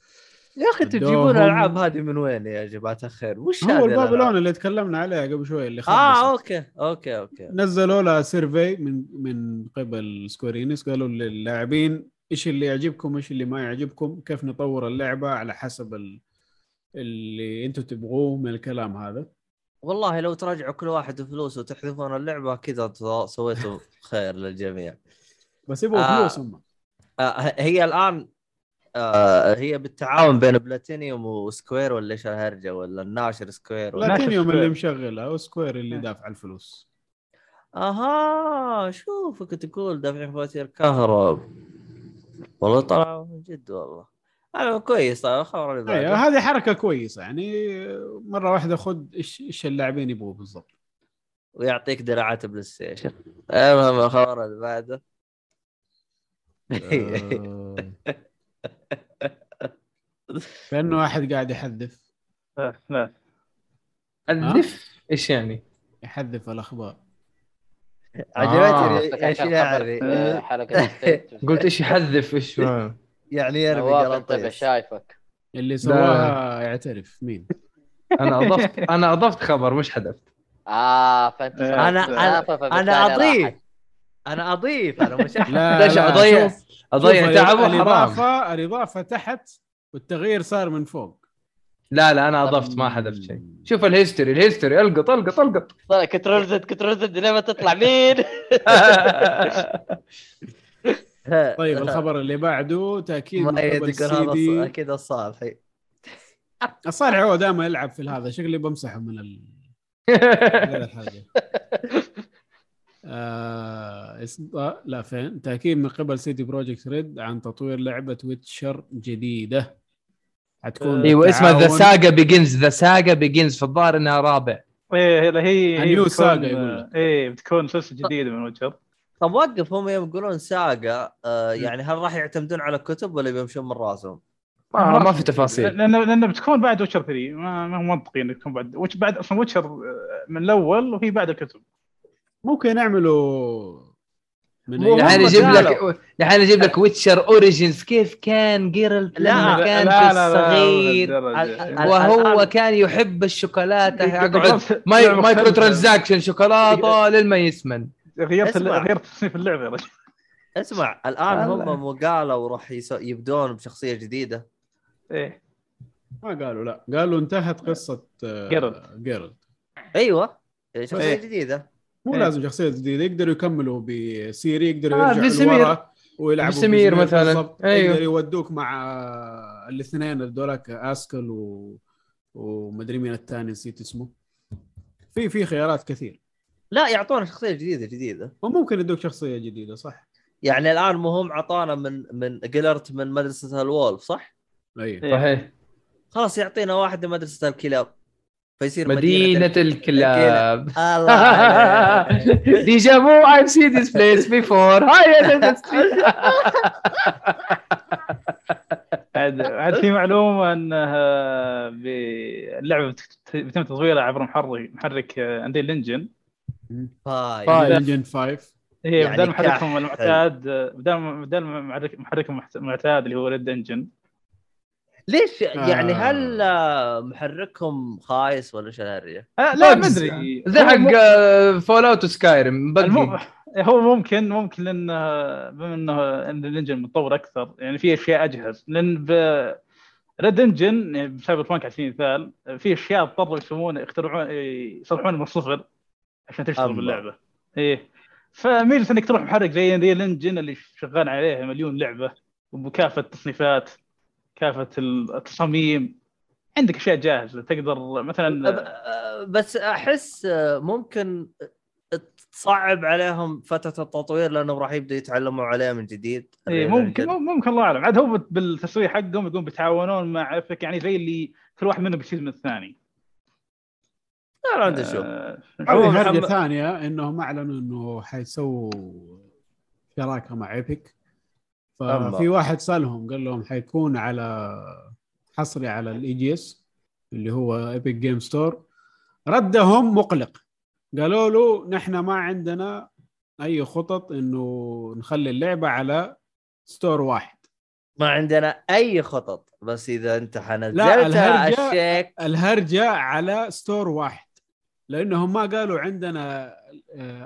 يا أخي تجيبون الالعاب هذه من وين يا جماعة الخير؟ وش هو؟ ال Babylon اللي تكلمنا عليه قبل شوي اللي آه خبص okay okay okay. نزلوا لها survey من من قبل Square Enix قالوا للاعبين إيش اللي يعجبكم إيش اللي ما يعجبكم كيف نطور اللعبة على حسب ال... اللي أنتم تبغوه من الكلام هذا. والله لو تراجعوا كل واحد فلوسه وتحذفون اللعبة كذا سويتوا خير للجميع. بس يبغوا آه. فلوس هم. آه هي الآن آه هي بالتعاون بين Platinum و Square ولا إيش الهرجة؟ ولا الناشر Square ولا بلاتينيوم. اللي مشغلها و Square اللي إيه. دافع الفلوس. أها شوفك تقول دافعين فواتير كهرب والله طلعوا من جد والله. أنا كويس طيب الخبر اللي أيوه هذه حركة كويسة يعني مرة واحدة خذ إيش إيش اللاعبين يبغوا بالضبط. ويعطيك دراعات PlayStation المهم الخبر اللي بعده. آه. كأنه واحد قاعد يحذف. آه، لا. الذف إيش يعني؟ يحذف الأخبار. عجبتني قصدك إيش يعني آه، حلقة ستيت. قلت إيش يحذف إيش يعني يرمي انتبه قراطيس شايفك. اللي سواها يعترف. مين؟ أنا أضفت أنا أضفت خبر مش حذفت. آه فانت آه، أنا أنا أضيف. أنا أضيف. أنا مش أضيع؟ أضيع تعبه حرام الاضافه الإضافة تحت والتغيير صار من فوق. لا لا أنا أضفت ما حذفت شيء. شوف الهيستوري الهيستوري ألقط ألقط ألقط. Control Z Control Z لين ما تطلع مين؟ طيب الخبر اللي بعده تأكيد ما دي. أكيد الصالحي الصالح هو دائما يلعب في هذا شكلي بمسحه من ال... الحاجة آه إصدار- لا فين؟ تأكيد من قبل CD Projekt Red عن تطوير لعبة Witcher جديدة. حتكون أيوه اسمها The Saga Begins The Saga Begins في الظاهر إنها رابع. إيه هي هي هي ال new بتكون- saga يقول لك. إيه بتكون سلسله جديده من Witcher طب وقف هم يوم يقولون saga آه يعني هل راح يعتمدون على كتب ولا بيمشون من رأسهم؟ ما, ما في تفاصيل. لأن لأن بتكون بعد Witcher 3 ما ما هو منطقي إنك تكون بعد وش بعد أصلا Witcher من الأول وهي بعد الكتب. ممكن يعملوا الحين يجيب قالوا. لك الحين يجيب لك Witcher Origins كيف كان Geralt لا، لما كان لا، في لا، لا، الصغير بالدرجة. ال- ال- وهو كان يحب الشوكولاتة يقعد micro. transaction شوكولاتة للما يسمن غيرت. غيرت تصنيف اللعبة يا رجل اسمع الآن. هم مو قالوا راح. يبدون بشخصية جديدة إيه ما قالوا لا قالوا انتهت قصة آه، Geralt. Geralt أيوه شخصية إيه. جديدة مو إيه. لازم شخصية جديده يقدروا يكملوا ب Ciri يقدروا آه، يرجعوا Vesemir. لورا ويلعبوا Vesemir مثلاً. أيوه. يقدروا يودوك مع آه، الاثنين هذولاك Eskel و... ومدري مين الثاني نسيت اسمه في في خيارات كثير لا يعطونا شخصية جديدة جديدة وممكن يدوك شخصية جديدة صح يعني الآن مو هم عطانا من من Geralt من مدرسة ال Wolf صح؟ اي إيه. صحيح خلاص يعطينا واحد من مدرسة الكلاب فيصير مدينة الكلاب. الله عليك. Déjà vu I've seen this place before. high عاد عاد في معلومة انه ب- اللعبة بت- بيتم تطويرها عبر محرك محرك Unreal Engine five five. Engine 5 هي يعني بدل محركهم. المعتاد بدل بدل محرك محركهم المعتاد اللي هو RED Engine. ليش يعني آه. هل آه، محركهم خايس ولا شو الهرجه؟ آه لا ما. أدري زي حق Fallout و Skyrim هو ممكن ممكن لأن بما إنه إن ال engine متطور أكثر يعني في أشياء أجهز لأن ب RED Engine يعني ب Cyberpunk على سبيل المثال في أشياء اضطروا يسوون يخترعون يصلحون من الصفر عشان تشتغل. باللعبة إيه فميزه إنك تروح محرك زي Unreal Engine اللي شغال عليه مليون لعبة وبكافة التصنيفات كافة التصاميم. عندك أشياء جاهزة تقدر مثلا بس أحس آه، ممكن تصعب عليهم فترة التطوير لانهم راح يبدوا يتعلموا عليه من جديد. إيه ممكن ممكن الله أعلم. عاد هو بالتسويق حقهم يقوم بيتعاونون مع Epic يعني زي اللي كل واحد منهم بيشيل من الثاني. لا شوف. آه، عموماً هذه هرجه محمد- ثانية إنهم أعلنوا إنه حيسووا شراكة مع Epic. ففي واحد سألهم قال لهم حيكون على حصري على ال EGS اللي هو Epic Game Store ردهم مقلق. قالوا له نحن ما عندنا أي خطط إنه نخلي اللعبة على store واحد. ما عندنا أي خطط بس إذا أنت حنزلت الهرجة- الشيك. الهرجة على store واحد. لأنهم ما قالوا عندنا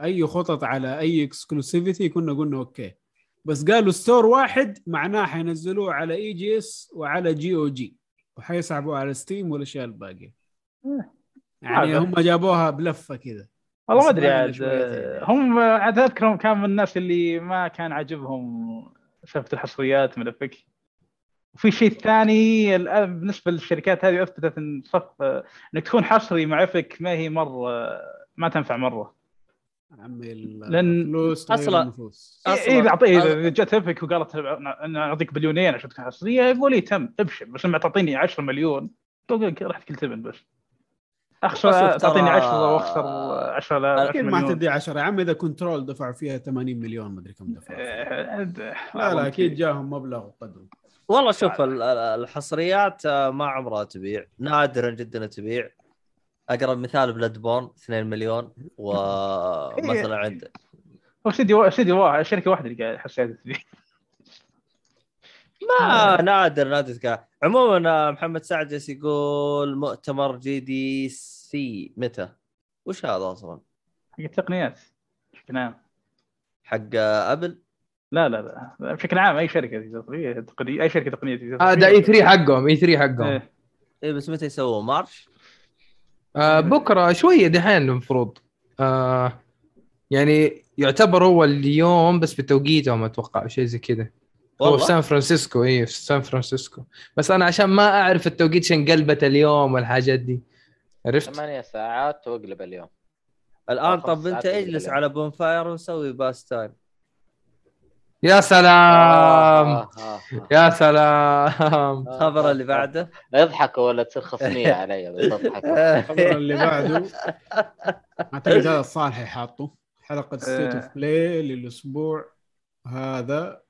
أي خطط على أي exclusivity كنا قلنا okay. بس قالوا store واحد معناه حينزلوه على EGS وعلى GOG وحيسحبوه على ستيم والاشياء الباقيه يعني هذا. هم جابوها بلفة كذا. والله ما أدري عاد. هم عاد أذكرهم كان من الناس اللي ما كان عاجبهم سالفة الحصريات من افك وفي شيء ثاني الآن بالنسبة للشركات هذه أثبتت إن صف إنك تكون حصري مع افك ما هي مره ما تنفع مرة. عمي لأن الفلوس أصلاً- تغير النفوس أصلاً- اي إذا جت Epic وقالت أنا أعطيك بليونين عشان تكون حصريه يقول لي تم ابشر بس لما تعطيني 10 مليون تقول راح كل تبن بس. اخسر تعطيني ترى- 10 وأخسر 10 لا أكيد 10 ما مليون. تدي 10 يا عمي إذا Control دفعوا فيها 80 مليون مدري كم دفعوا. آه، لا لا أكيد جاهم مبلغ قدره والله شوف ال- ال- الحصريات آه، ما عمرها تبيع. نادرا جدا تبيع. أقرب مثال Bloodborne 2 مليون ومثلا عند هو استديو استديو واحد شركة واحدة اللي قاعد حسيت فيه ما نادر نادر. عموما آه، محمد سعد جالس يقول مؤتمر GDC متى؟ وش هذا أصلا؟ حق التقنيات بشكل عام حق آه، Apple؟ لا لا لا بشكل عام أي شركة تقنيه تقنية- أي شركة تقنية هذا E3 حقهم E3 حقهم إيه. اي بس متى يسووا مارش؟ آه بكرة شوية دحين المفروض. آه يعني يعتبر هو اليوم بس بتوقيتهم أتوقع شيء زي كذا. هو في سان فرانسيسكو اي في سان فرانسيسكو. بس أنا عشان ما أعرف التوقيت شن قلبت اليوم والحاجات دي. عرفت؟ ثمانية ساعات وأقلب اليوم. الآن طب أنت اجلس. على بون فاير ونسوي باس تايم يا سلام. آه، آه، آه. يا سلام. الخبر اللي بعده؟ اضحكوا ولا تصير خصمية علي بس اضحكوا الخبر اللي بعده. أعتقد هذا الصالح حاطه حلقة State. of Play للأسبوع هذا.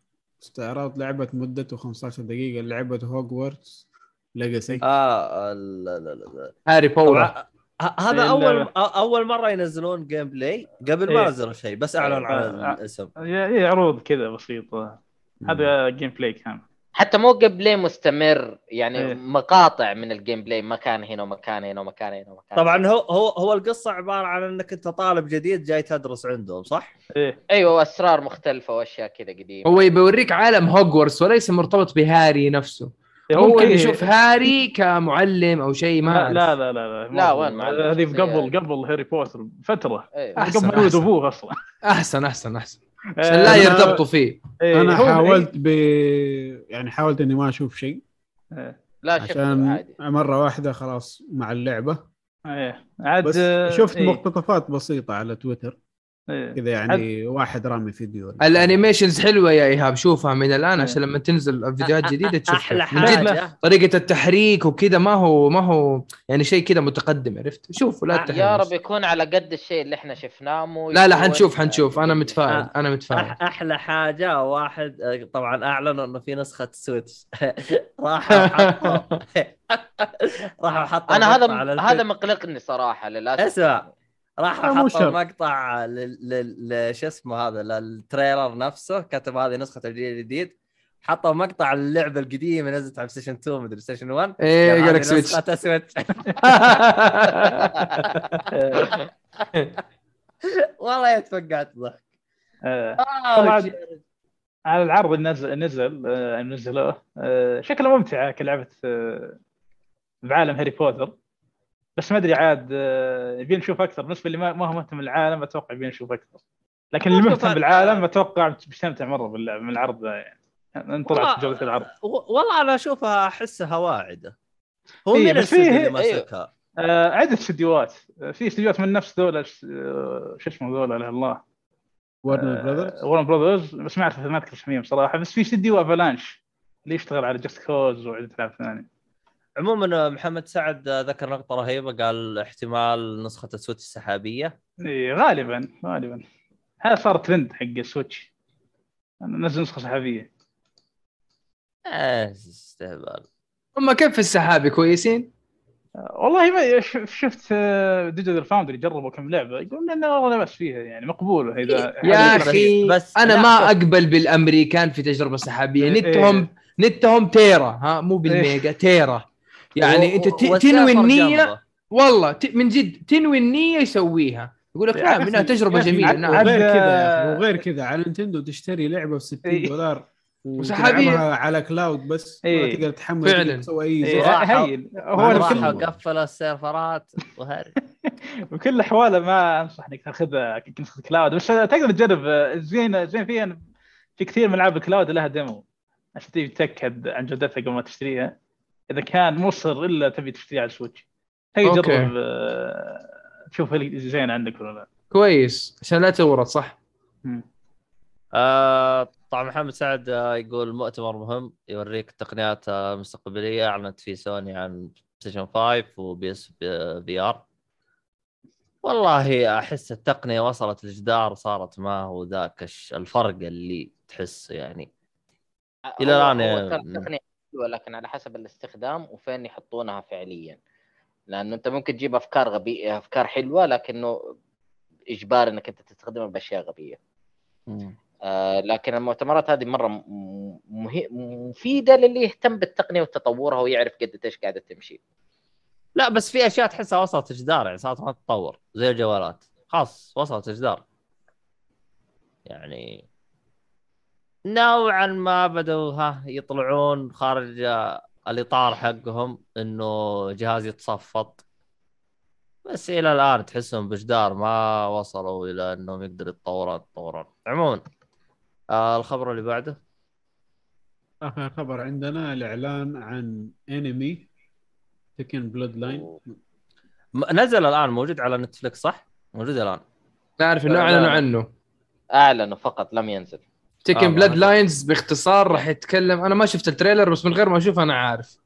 استعراض لعبة مدته 15 دقيقة لعبة Hogwarts Legacy آه لا لا لا هاري ه- هذا إيه، أول أول مرة ينزلون gameplay قبل ما إيه. نزلوا شيء بس أعلن إيه. عن آه. الاسم هي عروض كذا بسيطة هذا gameplay كان حتى مو gameplay مستمر يعني إيه. مقاطع من ال gameplay مكان هنا ومكان هنا ومكان هنا ومكان طبعا هو هو هو القصة عبارة عن إنك أنت طالب جديد جاي تدرس عندهم صح؟ إيه أيوه وأسرار مختلفة وأشياء كذا قديمة هو يبي يوريك عالم هوجورتس وليس مرتبط بهاري نفسه هو ممكن يشوف هاري كمعلم أو شيء ما لا. لا لا لا لا، وين؟ هذه شخصية. قبل قبل هاري بوتر فترة. أحسن، قبل ما يولد أحسن. أبوه أصلا أحسن أحسن أحسن آه، عشان لا يرتبطوا فيه إيه، أنا حاولت ب يعني حاولت إني ما أشوف شيء إيه، لا شفت عشان عادي مرة واحدة خلاص مع اللعبة إيه عاد بس شفت إيه، مقتطفات بسيطة على تويتر إيه. كذا يعني واحد رامي فيديو الانيميشنز حلوة يا إيهاب شوفها من الآن إيه. عشان لما تنزل فيديوهات جديدة تشوف أحلى كيف. من جد حاجة. طريقة التحريك وكذا ما هو ما هو يعني شيء كذا متقدم عرفت؟ شوفوا لا يا تحرك. رب يكون على قد الشيء اللي إحنا شفناه مو لا لا حنشوف حنشوف أنا متفائل آه. أنا متفائل. أح- أحلى حاجة واحد آه، طبعا أعلنوا إنه في نسخة سويتش. راحوا حطوا راحوا حطوا أنا هذا هذا مقلقني صراحة للأسف. اسمع. راحوا آه، حطوا. مقطع لل- لل- ل- شو اسمه هذا لل trailer نفسه كتب هذه نسخة الجيل الجديد حطوا مقطع اللعبة القديمة نزلت على station 2 مدري station 1 إيه قال قال لك سويتش سويتش والله يتفقعت ضحك. آه، آه، طبعاً. على العرض اللي نزل نزل نزلوه شكله ممتعه كلعبة بعالم هاري بوتر. بس ما أدري عاد آه، يبين نشوف أكثر. بالنسبة اللي ما ما هو مهتم بالعالم أتوقع يبين نشوف أكثر. لكن اللي مهتم بالعالم أتوقع بيستمتع مرة من العرض ذا يعني. انطلعت والله- جودة العرض. والله أنا اشوفها احسها واعده هو إيه، مين بس الاستوديو فيه- اللي. ماسكها؟ آه، عدة استديوهات. آه، في استديوهات من نفس ذولا آه، شو اسمه ذولا لا الله. براذرز Warner Brothers بس ما أعرف ما أذكر اسمهم صراحة. بس في استديو Avalanche اللي يشتغل على Just Cause وعدة العاب ثانية. عموما محمد سعد ذكر نقطة رهيبة قال احتمال نسخة السويتش السحابية. إيه غالبا غالبا. هذا صار ترند حق السويتش. نزل نسخة سحابية. إيه استهبال. هم كيف في السحابي؟ كويسين؟ آه، والله ما ش- شفت Digital Foundry جربوا كم لعبة. يقولون انه والله لا باس فيها يعني مقبولة. إذا يا بس- أخي بس- أنا ما. أقبل بالأمريكان في تجربة سحابية. إيه. نتهم نتهم تيرا ها مو بالميجا تيرا. يعني و- إنت تنوي النيه. والله ت- من جد تنوي النية يسويها. يقول لك نعم أخي- انها تجربة جميلة. نعم. كذا وغير كذا على نينتندو تشتري لعبة ب 60 إيه. دولار وسحابية. وتلعبها على cloud بس ما إيه. تقدر تحمل فعلاً. تسوي أي هين هو راحوا قفلوا السيرفرات وهري. بكل الاحوال ما أنصح إنك تأخذها كنسخه cloud. بس تقدر تجرب. زين زين فيها في كثير من ألعاب ال cloud لها demo. عشان تتأكد عن جودتها قبل ما تشتريها. إذا كان مصر إلا تبي تشتريها على السويتش. هي. جرب آه، تشوف هل زين عندك ولا لا. كويس. عشان لا تورط صح؟ آه طبعا محمد سعد آه، يقول مؤتمر مهم يوريك التقنيات آه، المستقبليه أعلنت فيه سوني عن station 5 و PS VR. والله أحس التقنية وصلت لجدار صارت ما هو ذاك الش- الفرق اللي تحس يعني. إلى هو- الآن هو يا- ترى التقنية حلوة لكن على حسب الاستخدام وفين يحطونها فعليا. لأنه أنت ممكن تجيب أفكار غبية أفكار حلوة لكنه إجبار إنك أنت تستخدمها بأشياء غبية. آه لكن المؤتمرات هذه مرة مه... مفيدة للي يهتم بالتقنية وتطورها ويعرف قد إيش قاعدة تمشي. لا بس في أشياء تحسها وصلت جدار يعني صارت ما تتطور. زي الجوالات. خلاص وصلت جدار يعني نوعا ما بدوا ها يطلعون خارج الإطار حقهم إنه جهاز يتصفط. بس إلى الآن تحسهم بجدار ما وصلوا إلى إنهم يقدروا يتطورون يتطورون. عموما آه الخبر اللي بعده؟ آخر خبر عندنا الإعلان عن انمي Tekken Bloodline نزل الآن موجود على Netflix صح؟ موجود الآن. نعرف إنه لا، أعلنوا. عنه. أعلنوا فقط لم ينزل. Tekken آه، Bloodlines باختصار راح يتكلم أنا ما شفت ال trailer بس من غير ما أشوف أنا عارف.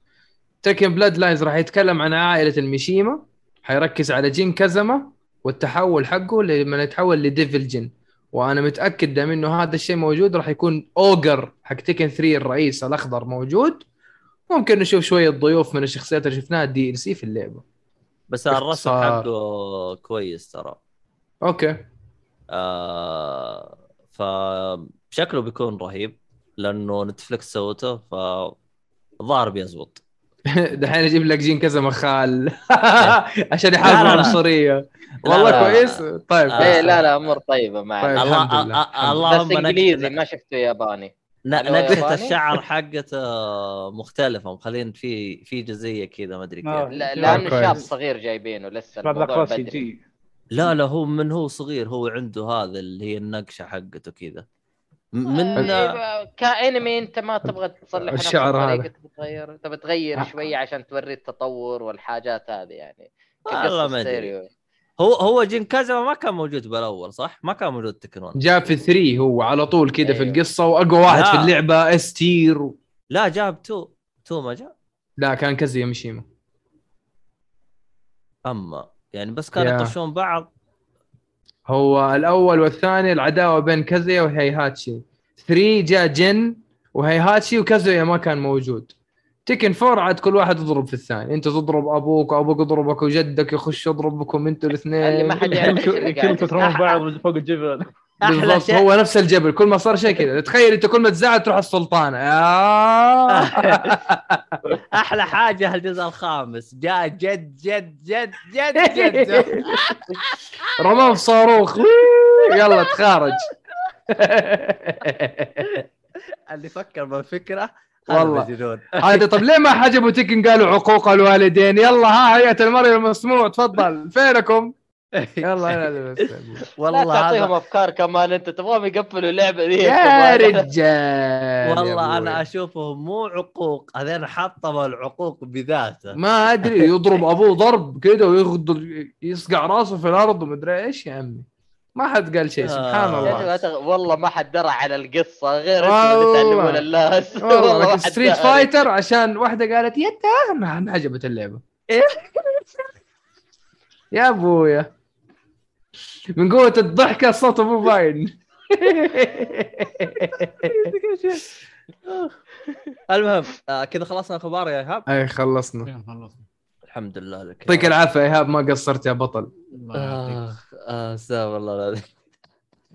Tekken Bloodlines راح يتكلم عن عائلة الميشيما حيركز على جين كازما والتحول حقه لما يتحول ل Devil Jin وأنا متأكد دام انه هذا الشيء موجود راح يكون Ogre حق Tekken 3 الرئيس الأخضر موجود. ممكن نشوف شوية ضيوف من الشخصيات اللي شفناها DLC في اللعبة. بس الرسم. حقه كويس ترى. أوكي. آه فشكله بيكون رهيب لأنه نتفلكس سوته ف الظاهر بيزبط دحين أجيب لك جين كذا مخال عشان لا. العنصرية والله لا. كويس طيب آه. إيه. لا لا أمور طيبة معك طيب. الله الحمد لله. آه، آه، الحمد اللهم بس إنجليزي نكهة- ما شفته ياباني ن- هل هو نكهه ياباني؟ الشعر حقته مختلفة مخلين في في جزيه كذا ما أدري آه. كيف لا كويس. لأنه شاب كويس. صغير جايبينه لسه الموضوع بدري لا لا هو من هو صغير هو عنده هذا اللي هي النقشة حقته كذا من آه، كأنمي أنت ما تبغى تصلح الشعر هذا. تغير تبغى تغير شوية عشان توري التطور والحاجات هذه يعني والله ما أدري. هو هو جين كازما ما كان موجود بالأول صح؟ ما كان موجود Tekken 1 جاء في 3 هو على طول كذا في أيوه. القصة وأقوى واحد لا. في اللعبة اس تير و... لا جاب 2 2 ما جاء لا كان كازويا ميشيما أما يعني بس كانوا. يطشون بعض هو الأول والثاني العداوة بين كازويا وهيهاتشي. 3 جاء جن وهيهاتشي وكازويا ما كان موجود. تكن فور عاد كل واحد يضرب في الثاني. انت تضرب أبوك وأبوك يضربك وجدك يخش يضربكم أنتوا الاثنين. اللي ما حد يعرف. كلكم ترمون بعض من فوق الجبل. أحلى شيء. هو نفس الجبل كل ما صار شيء كذا. تخيل أنت كل ما تزعل تروح السلطانة. يا. أحلى حاجة الجزء الخامس. جاء جد جد جد جد جد. رماه بصاروخ يلا تخارج. اللي فكر بالفكرة والله. هذا طب ليه ما حجبوا تكن قالوا عقوق الوالدين. يلا ها هيئة المرء المسموع. تفضل. فينكم؟ يلا يلا بس لا والله تعطيهم أفكار كمان أنت تبغاهم يقفلوا اللعبة دي يا. رجال يا والله أنا أبوي. اشوفه مو عقوق هذين حطموا العقوق بذاته ما أدري يضرب أبوه ضرب كذا ويغدر يصقع راسه في الأرض ومدري إيش يا عمي ما حد قال شيء سبحان آه. يا أخي الله والله ما حد درى على القصة غير اللي والله. تعلمون الناس والله Street. Fighter عشان واحدة قالت يدا ما ما عجبت اللعبة يا ابويا من قوة الضحكة صوته مو باين المهم آه كذا خلصنا الأخبار يا إيهاب؟ أي خلصنا. إيه، خلصنا. الحمد لله لك يعطيك العافية إيهاب ما قصرت يا بطل. الله يعطيك آخ آه، استغفر الله العظيم.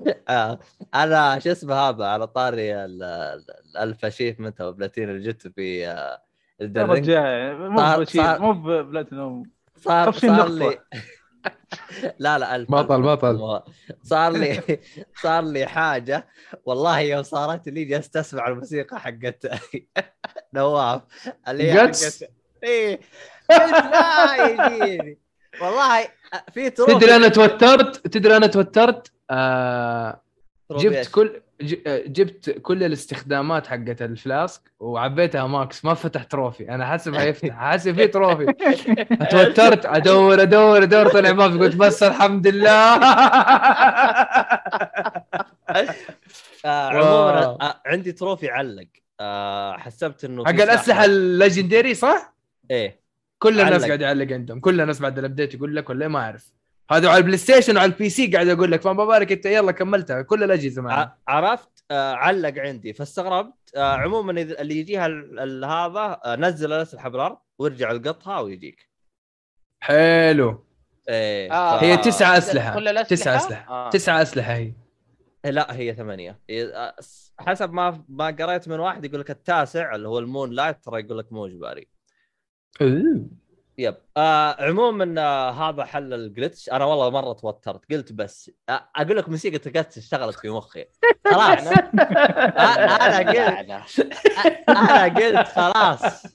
آه أنا شو اسمه هذا على طاري ال- ال- الفاشيف متى بلاتين اللي جبته في آه، Ring. رجال مو مو ببلاتينوم. صار صار؟ لي لا لا بطل- ألف. بطل. مو- صار لي صار لي حاجة والله يوم صارت لي جلست اسمع الموسيقى حقت نواف اللي هي؟ حقت لا يجيني والله في trophy تدري أنا توترت تدري أنا توترت آه جبت؟ كل جبت كل الاستخدامات حقت ال flask وعبيتها max ما فتح trophy أنا حاسب حيفتح حاسب في trophy توترت أدور أدور أدور طلع ما في قلت بس الحمد لله آه. عموما آه عندي trophy علق آه حسبت إنه حق. الأسلحة ال legendary صح؟ إيه كل الناس. قاعد يعلق عندهم كل الناس بعد ال update يقول لك ولا ما أعرف هذا على ال PlayStation وعلى ال PC قاعد أقول لك فما بالك أنت؟ يلا كملتها كل الأجهزة معنا. عرفت؟ آه علق عندي. فاستغربت. آه عموما اللي يجيها هذا آه نزل الأسلحة بالأرض وارجع القطها ويجيك. حلو. إيه آه. هي تسعة أسلحة. كل الأسلحة؟ تسعة أسلحة. آه. تسعة أسلحة هي. لا هي ثمانية. إيه، حسب ما ما قريت من واحد يقول لك التاسع اللي هو ال Moonlight ترى يقول لك مو اجباري yep. آه عموما آه هذا حل ال glitch. أنا والله مرة توترت. قلت بس آه أقول لك موسيقى ال glitch اشتغلت في مخي. خلاص. آه أنا قلت لعنة. أنا قلت خلاص.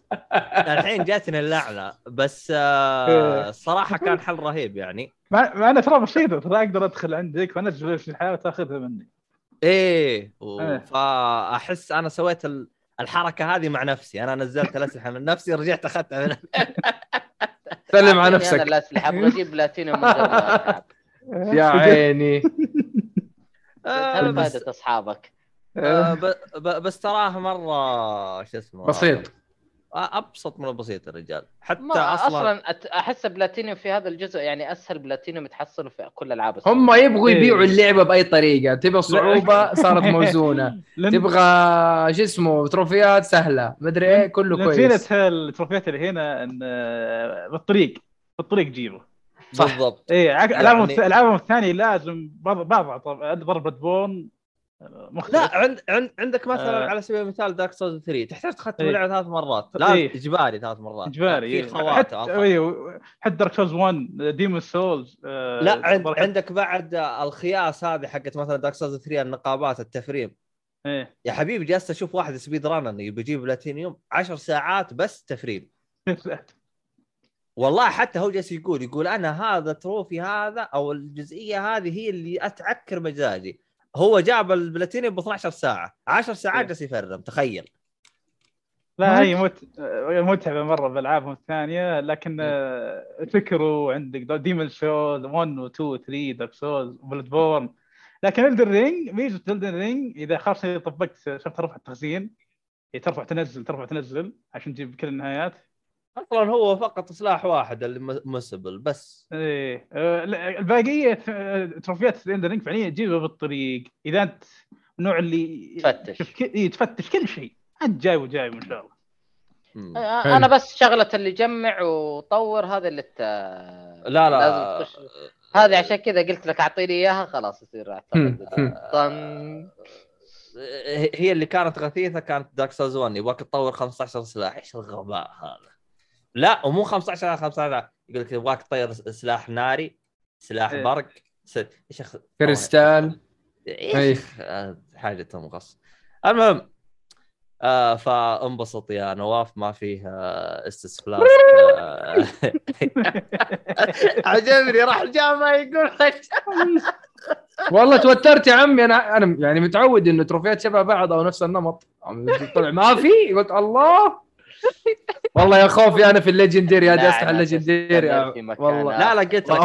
الحين جاتني اللعنة. بس آه الصراحه كان حل رهيب يعني. مع إنه ترى بسيطه ترى أقدر أدخل عندك وانزل في الحياة وتأخذها مني. إيه. إيه. فأحس أنا سويت ال- الحركة هذه مع نفسي. أنا نزلت الأسلحة من نفسي رجعت أخذتها من سلم على نفسك. الأسلحة أبغى أجيب بلاتينيوم من غير ما أتعب. يا عيني. آه هذا بس فائده أصحابك؟ آه. ب- ب- بس تراه مرة شو اسمه بسيط. أبسط من البسيط الرجال حتى ما أصلا, أصلا أحس بلاتينيوم في هذا الجزء يعني أسهل بلاتينيوم تحصله في كل ألعاب. هم يبغوا إيه. يبيعوا اللعبة بأي طريقة. تبغى صعوبة صارت موزونة. تبغى شو اسمه تروفيات سهلة. مدري إيه كله كويس. زينة التروفيات اللي هنا إن آه، بالطريق بالطريق جيبه. صح. بالضبط. اي عك- يعني- العابهم الث- ألعابهم الثانية لازم بعض بعض ضرب بورن مختلف لا عند عند عندك مثلا آه. على سبيل المثال دارك سولز 3 تحتاج تختم إيه. اللعبه ثلاث مرات لا إيه. إجباري ثلاث مرات إجباري في إيه. خوات حتى. أيوه حتى دارك سولز 1 ديمون سولز لا عند عندك بعد الخياس هذه حقت مثلا دارك سولز 3 النقابات التفريم إيه يا حبيبي جالس أشوف واحد سبيد رانر يبي يجيب بلاتينيوم 10 ساعات بس تفريم والله حتى هو جالس يقول يقول أنا هذا trophy هذا أو الجزئية هذه هي اللي أتعكر مزاجي هو جاب البلاتينيوم ب 12 ساعة. 10 ساعات إيه. جالس يفرم تخيل. لا هي مت... متعبة مرة بالالعابهم الثانية لكن آه، فكروا عندك Demon's Souls 1 و 2 و 3 Dark Souls Bloodborne لكن Elden Ring ميزة Elden Ring إذا خلاص طبقت شفت رفع التخزين؟ هي ترفع تنزل ترفع تنزل عشان تجيب كل النهايات. أصلا هو فقط سلاح واحد اللي missable بس. إيه. آه، لا، الباقية آه، تروفيات Elden Ring فعليا تجيبها بالطريق. إذا أنت النوع اللي تفتش. إيه، تفتش كل شيء. أنت جاي وجايب ان شاء الله. مم. آه، أنا بس شغلة اللي جمع وطور هذا اللي ت... لا لا. لازم تخش. هذه عشان كذا قلت لك أعطيني إياها خلاص يصير أعتقد. طن. هي اللي كانت غثيثة كانت Dark Souls 1 يبغاك تطور 15 سلاح. إيش الغباء هذا؟ لا ومو 15 15 يقول لك يبغاك تطور سلاح ناري سلاح إيه. برق س... إيش أخ... كريستال. إيش. أخ- آه، حاجة تمغص المهم آه فانبسط يا نواف ما فيه آه Estus Flask آه عجبني راح الجامعة يقول. والله توترت يا عمي. أنا أنا يعني متعود إنه تروفيات شبه بعض أو نفس النمط. طلع ما في. قلت الله والله يا خوفي أنا في ال legendary لا، لا، ال legendary. والله. لا لا قلت لك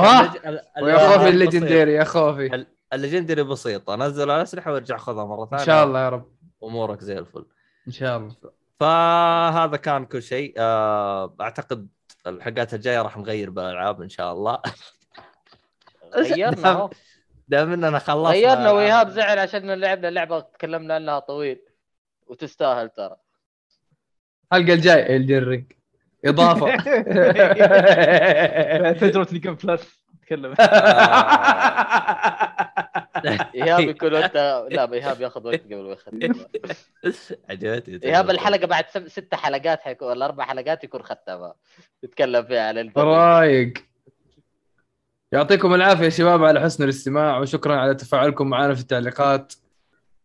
ويا خوفي ال legendary يا خوفي. ال legendary بسيطه نزل الاسلحه وأرجع خذها مرة ثانية. إن شاء الله يا رب. أمورك زي الفل. إن شاء الله. فهذا كان كل شيء. آه، أعتقد الحلقات الجاية راح نغير بالألعاب إن شاء الله. غيرنا. دام إننا خلصنا. غيرنا. وإيهاب زعل عشان لعبنا لعبه تكلمنا عنها طويل. وتستاهل ترى. الحلقة الجاية الجرينج إضافة. تجربة الجيم بلس تكلم. إيهاب يكون انت لا إيهاب ياخذ وقت قبل ما يختم عجبتني إيهاب الحلقة بعد سب- ست حلقات حيكون ولا أربع حلقات يكون ختمها يتكلم فيها عن الفيلم. رايق. يعطيكم العافية يا شباب على حسن الاستماع وشكرا على تفاعلكم معنا في التعليقات.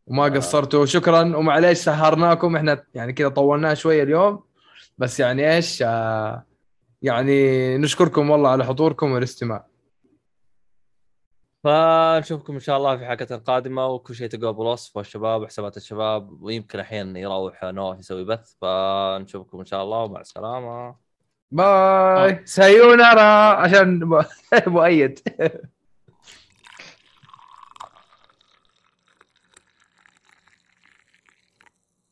وما قصرتوا. شكرا ومعليش سهرناكم؟ إحنا يعني كذا طولناه شوية اليوم. بس يعني إيش آه يعني نشكركم والله على حضوركم والاستماع. فنشوفكم إن شاء الله في حلقة قادمه وكل شيء تلقوه بالوصف والشباب وحسابات الشباب. ويمكن أحيانا يروح نواف يسوي بث. فنشوفكم إن شاء الله. ومع السلامة. باي. سايونارا عشان مؤيد.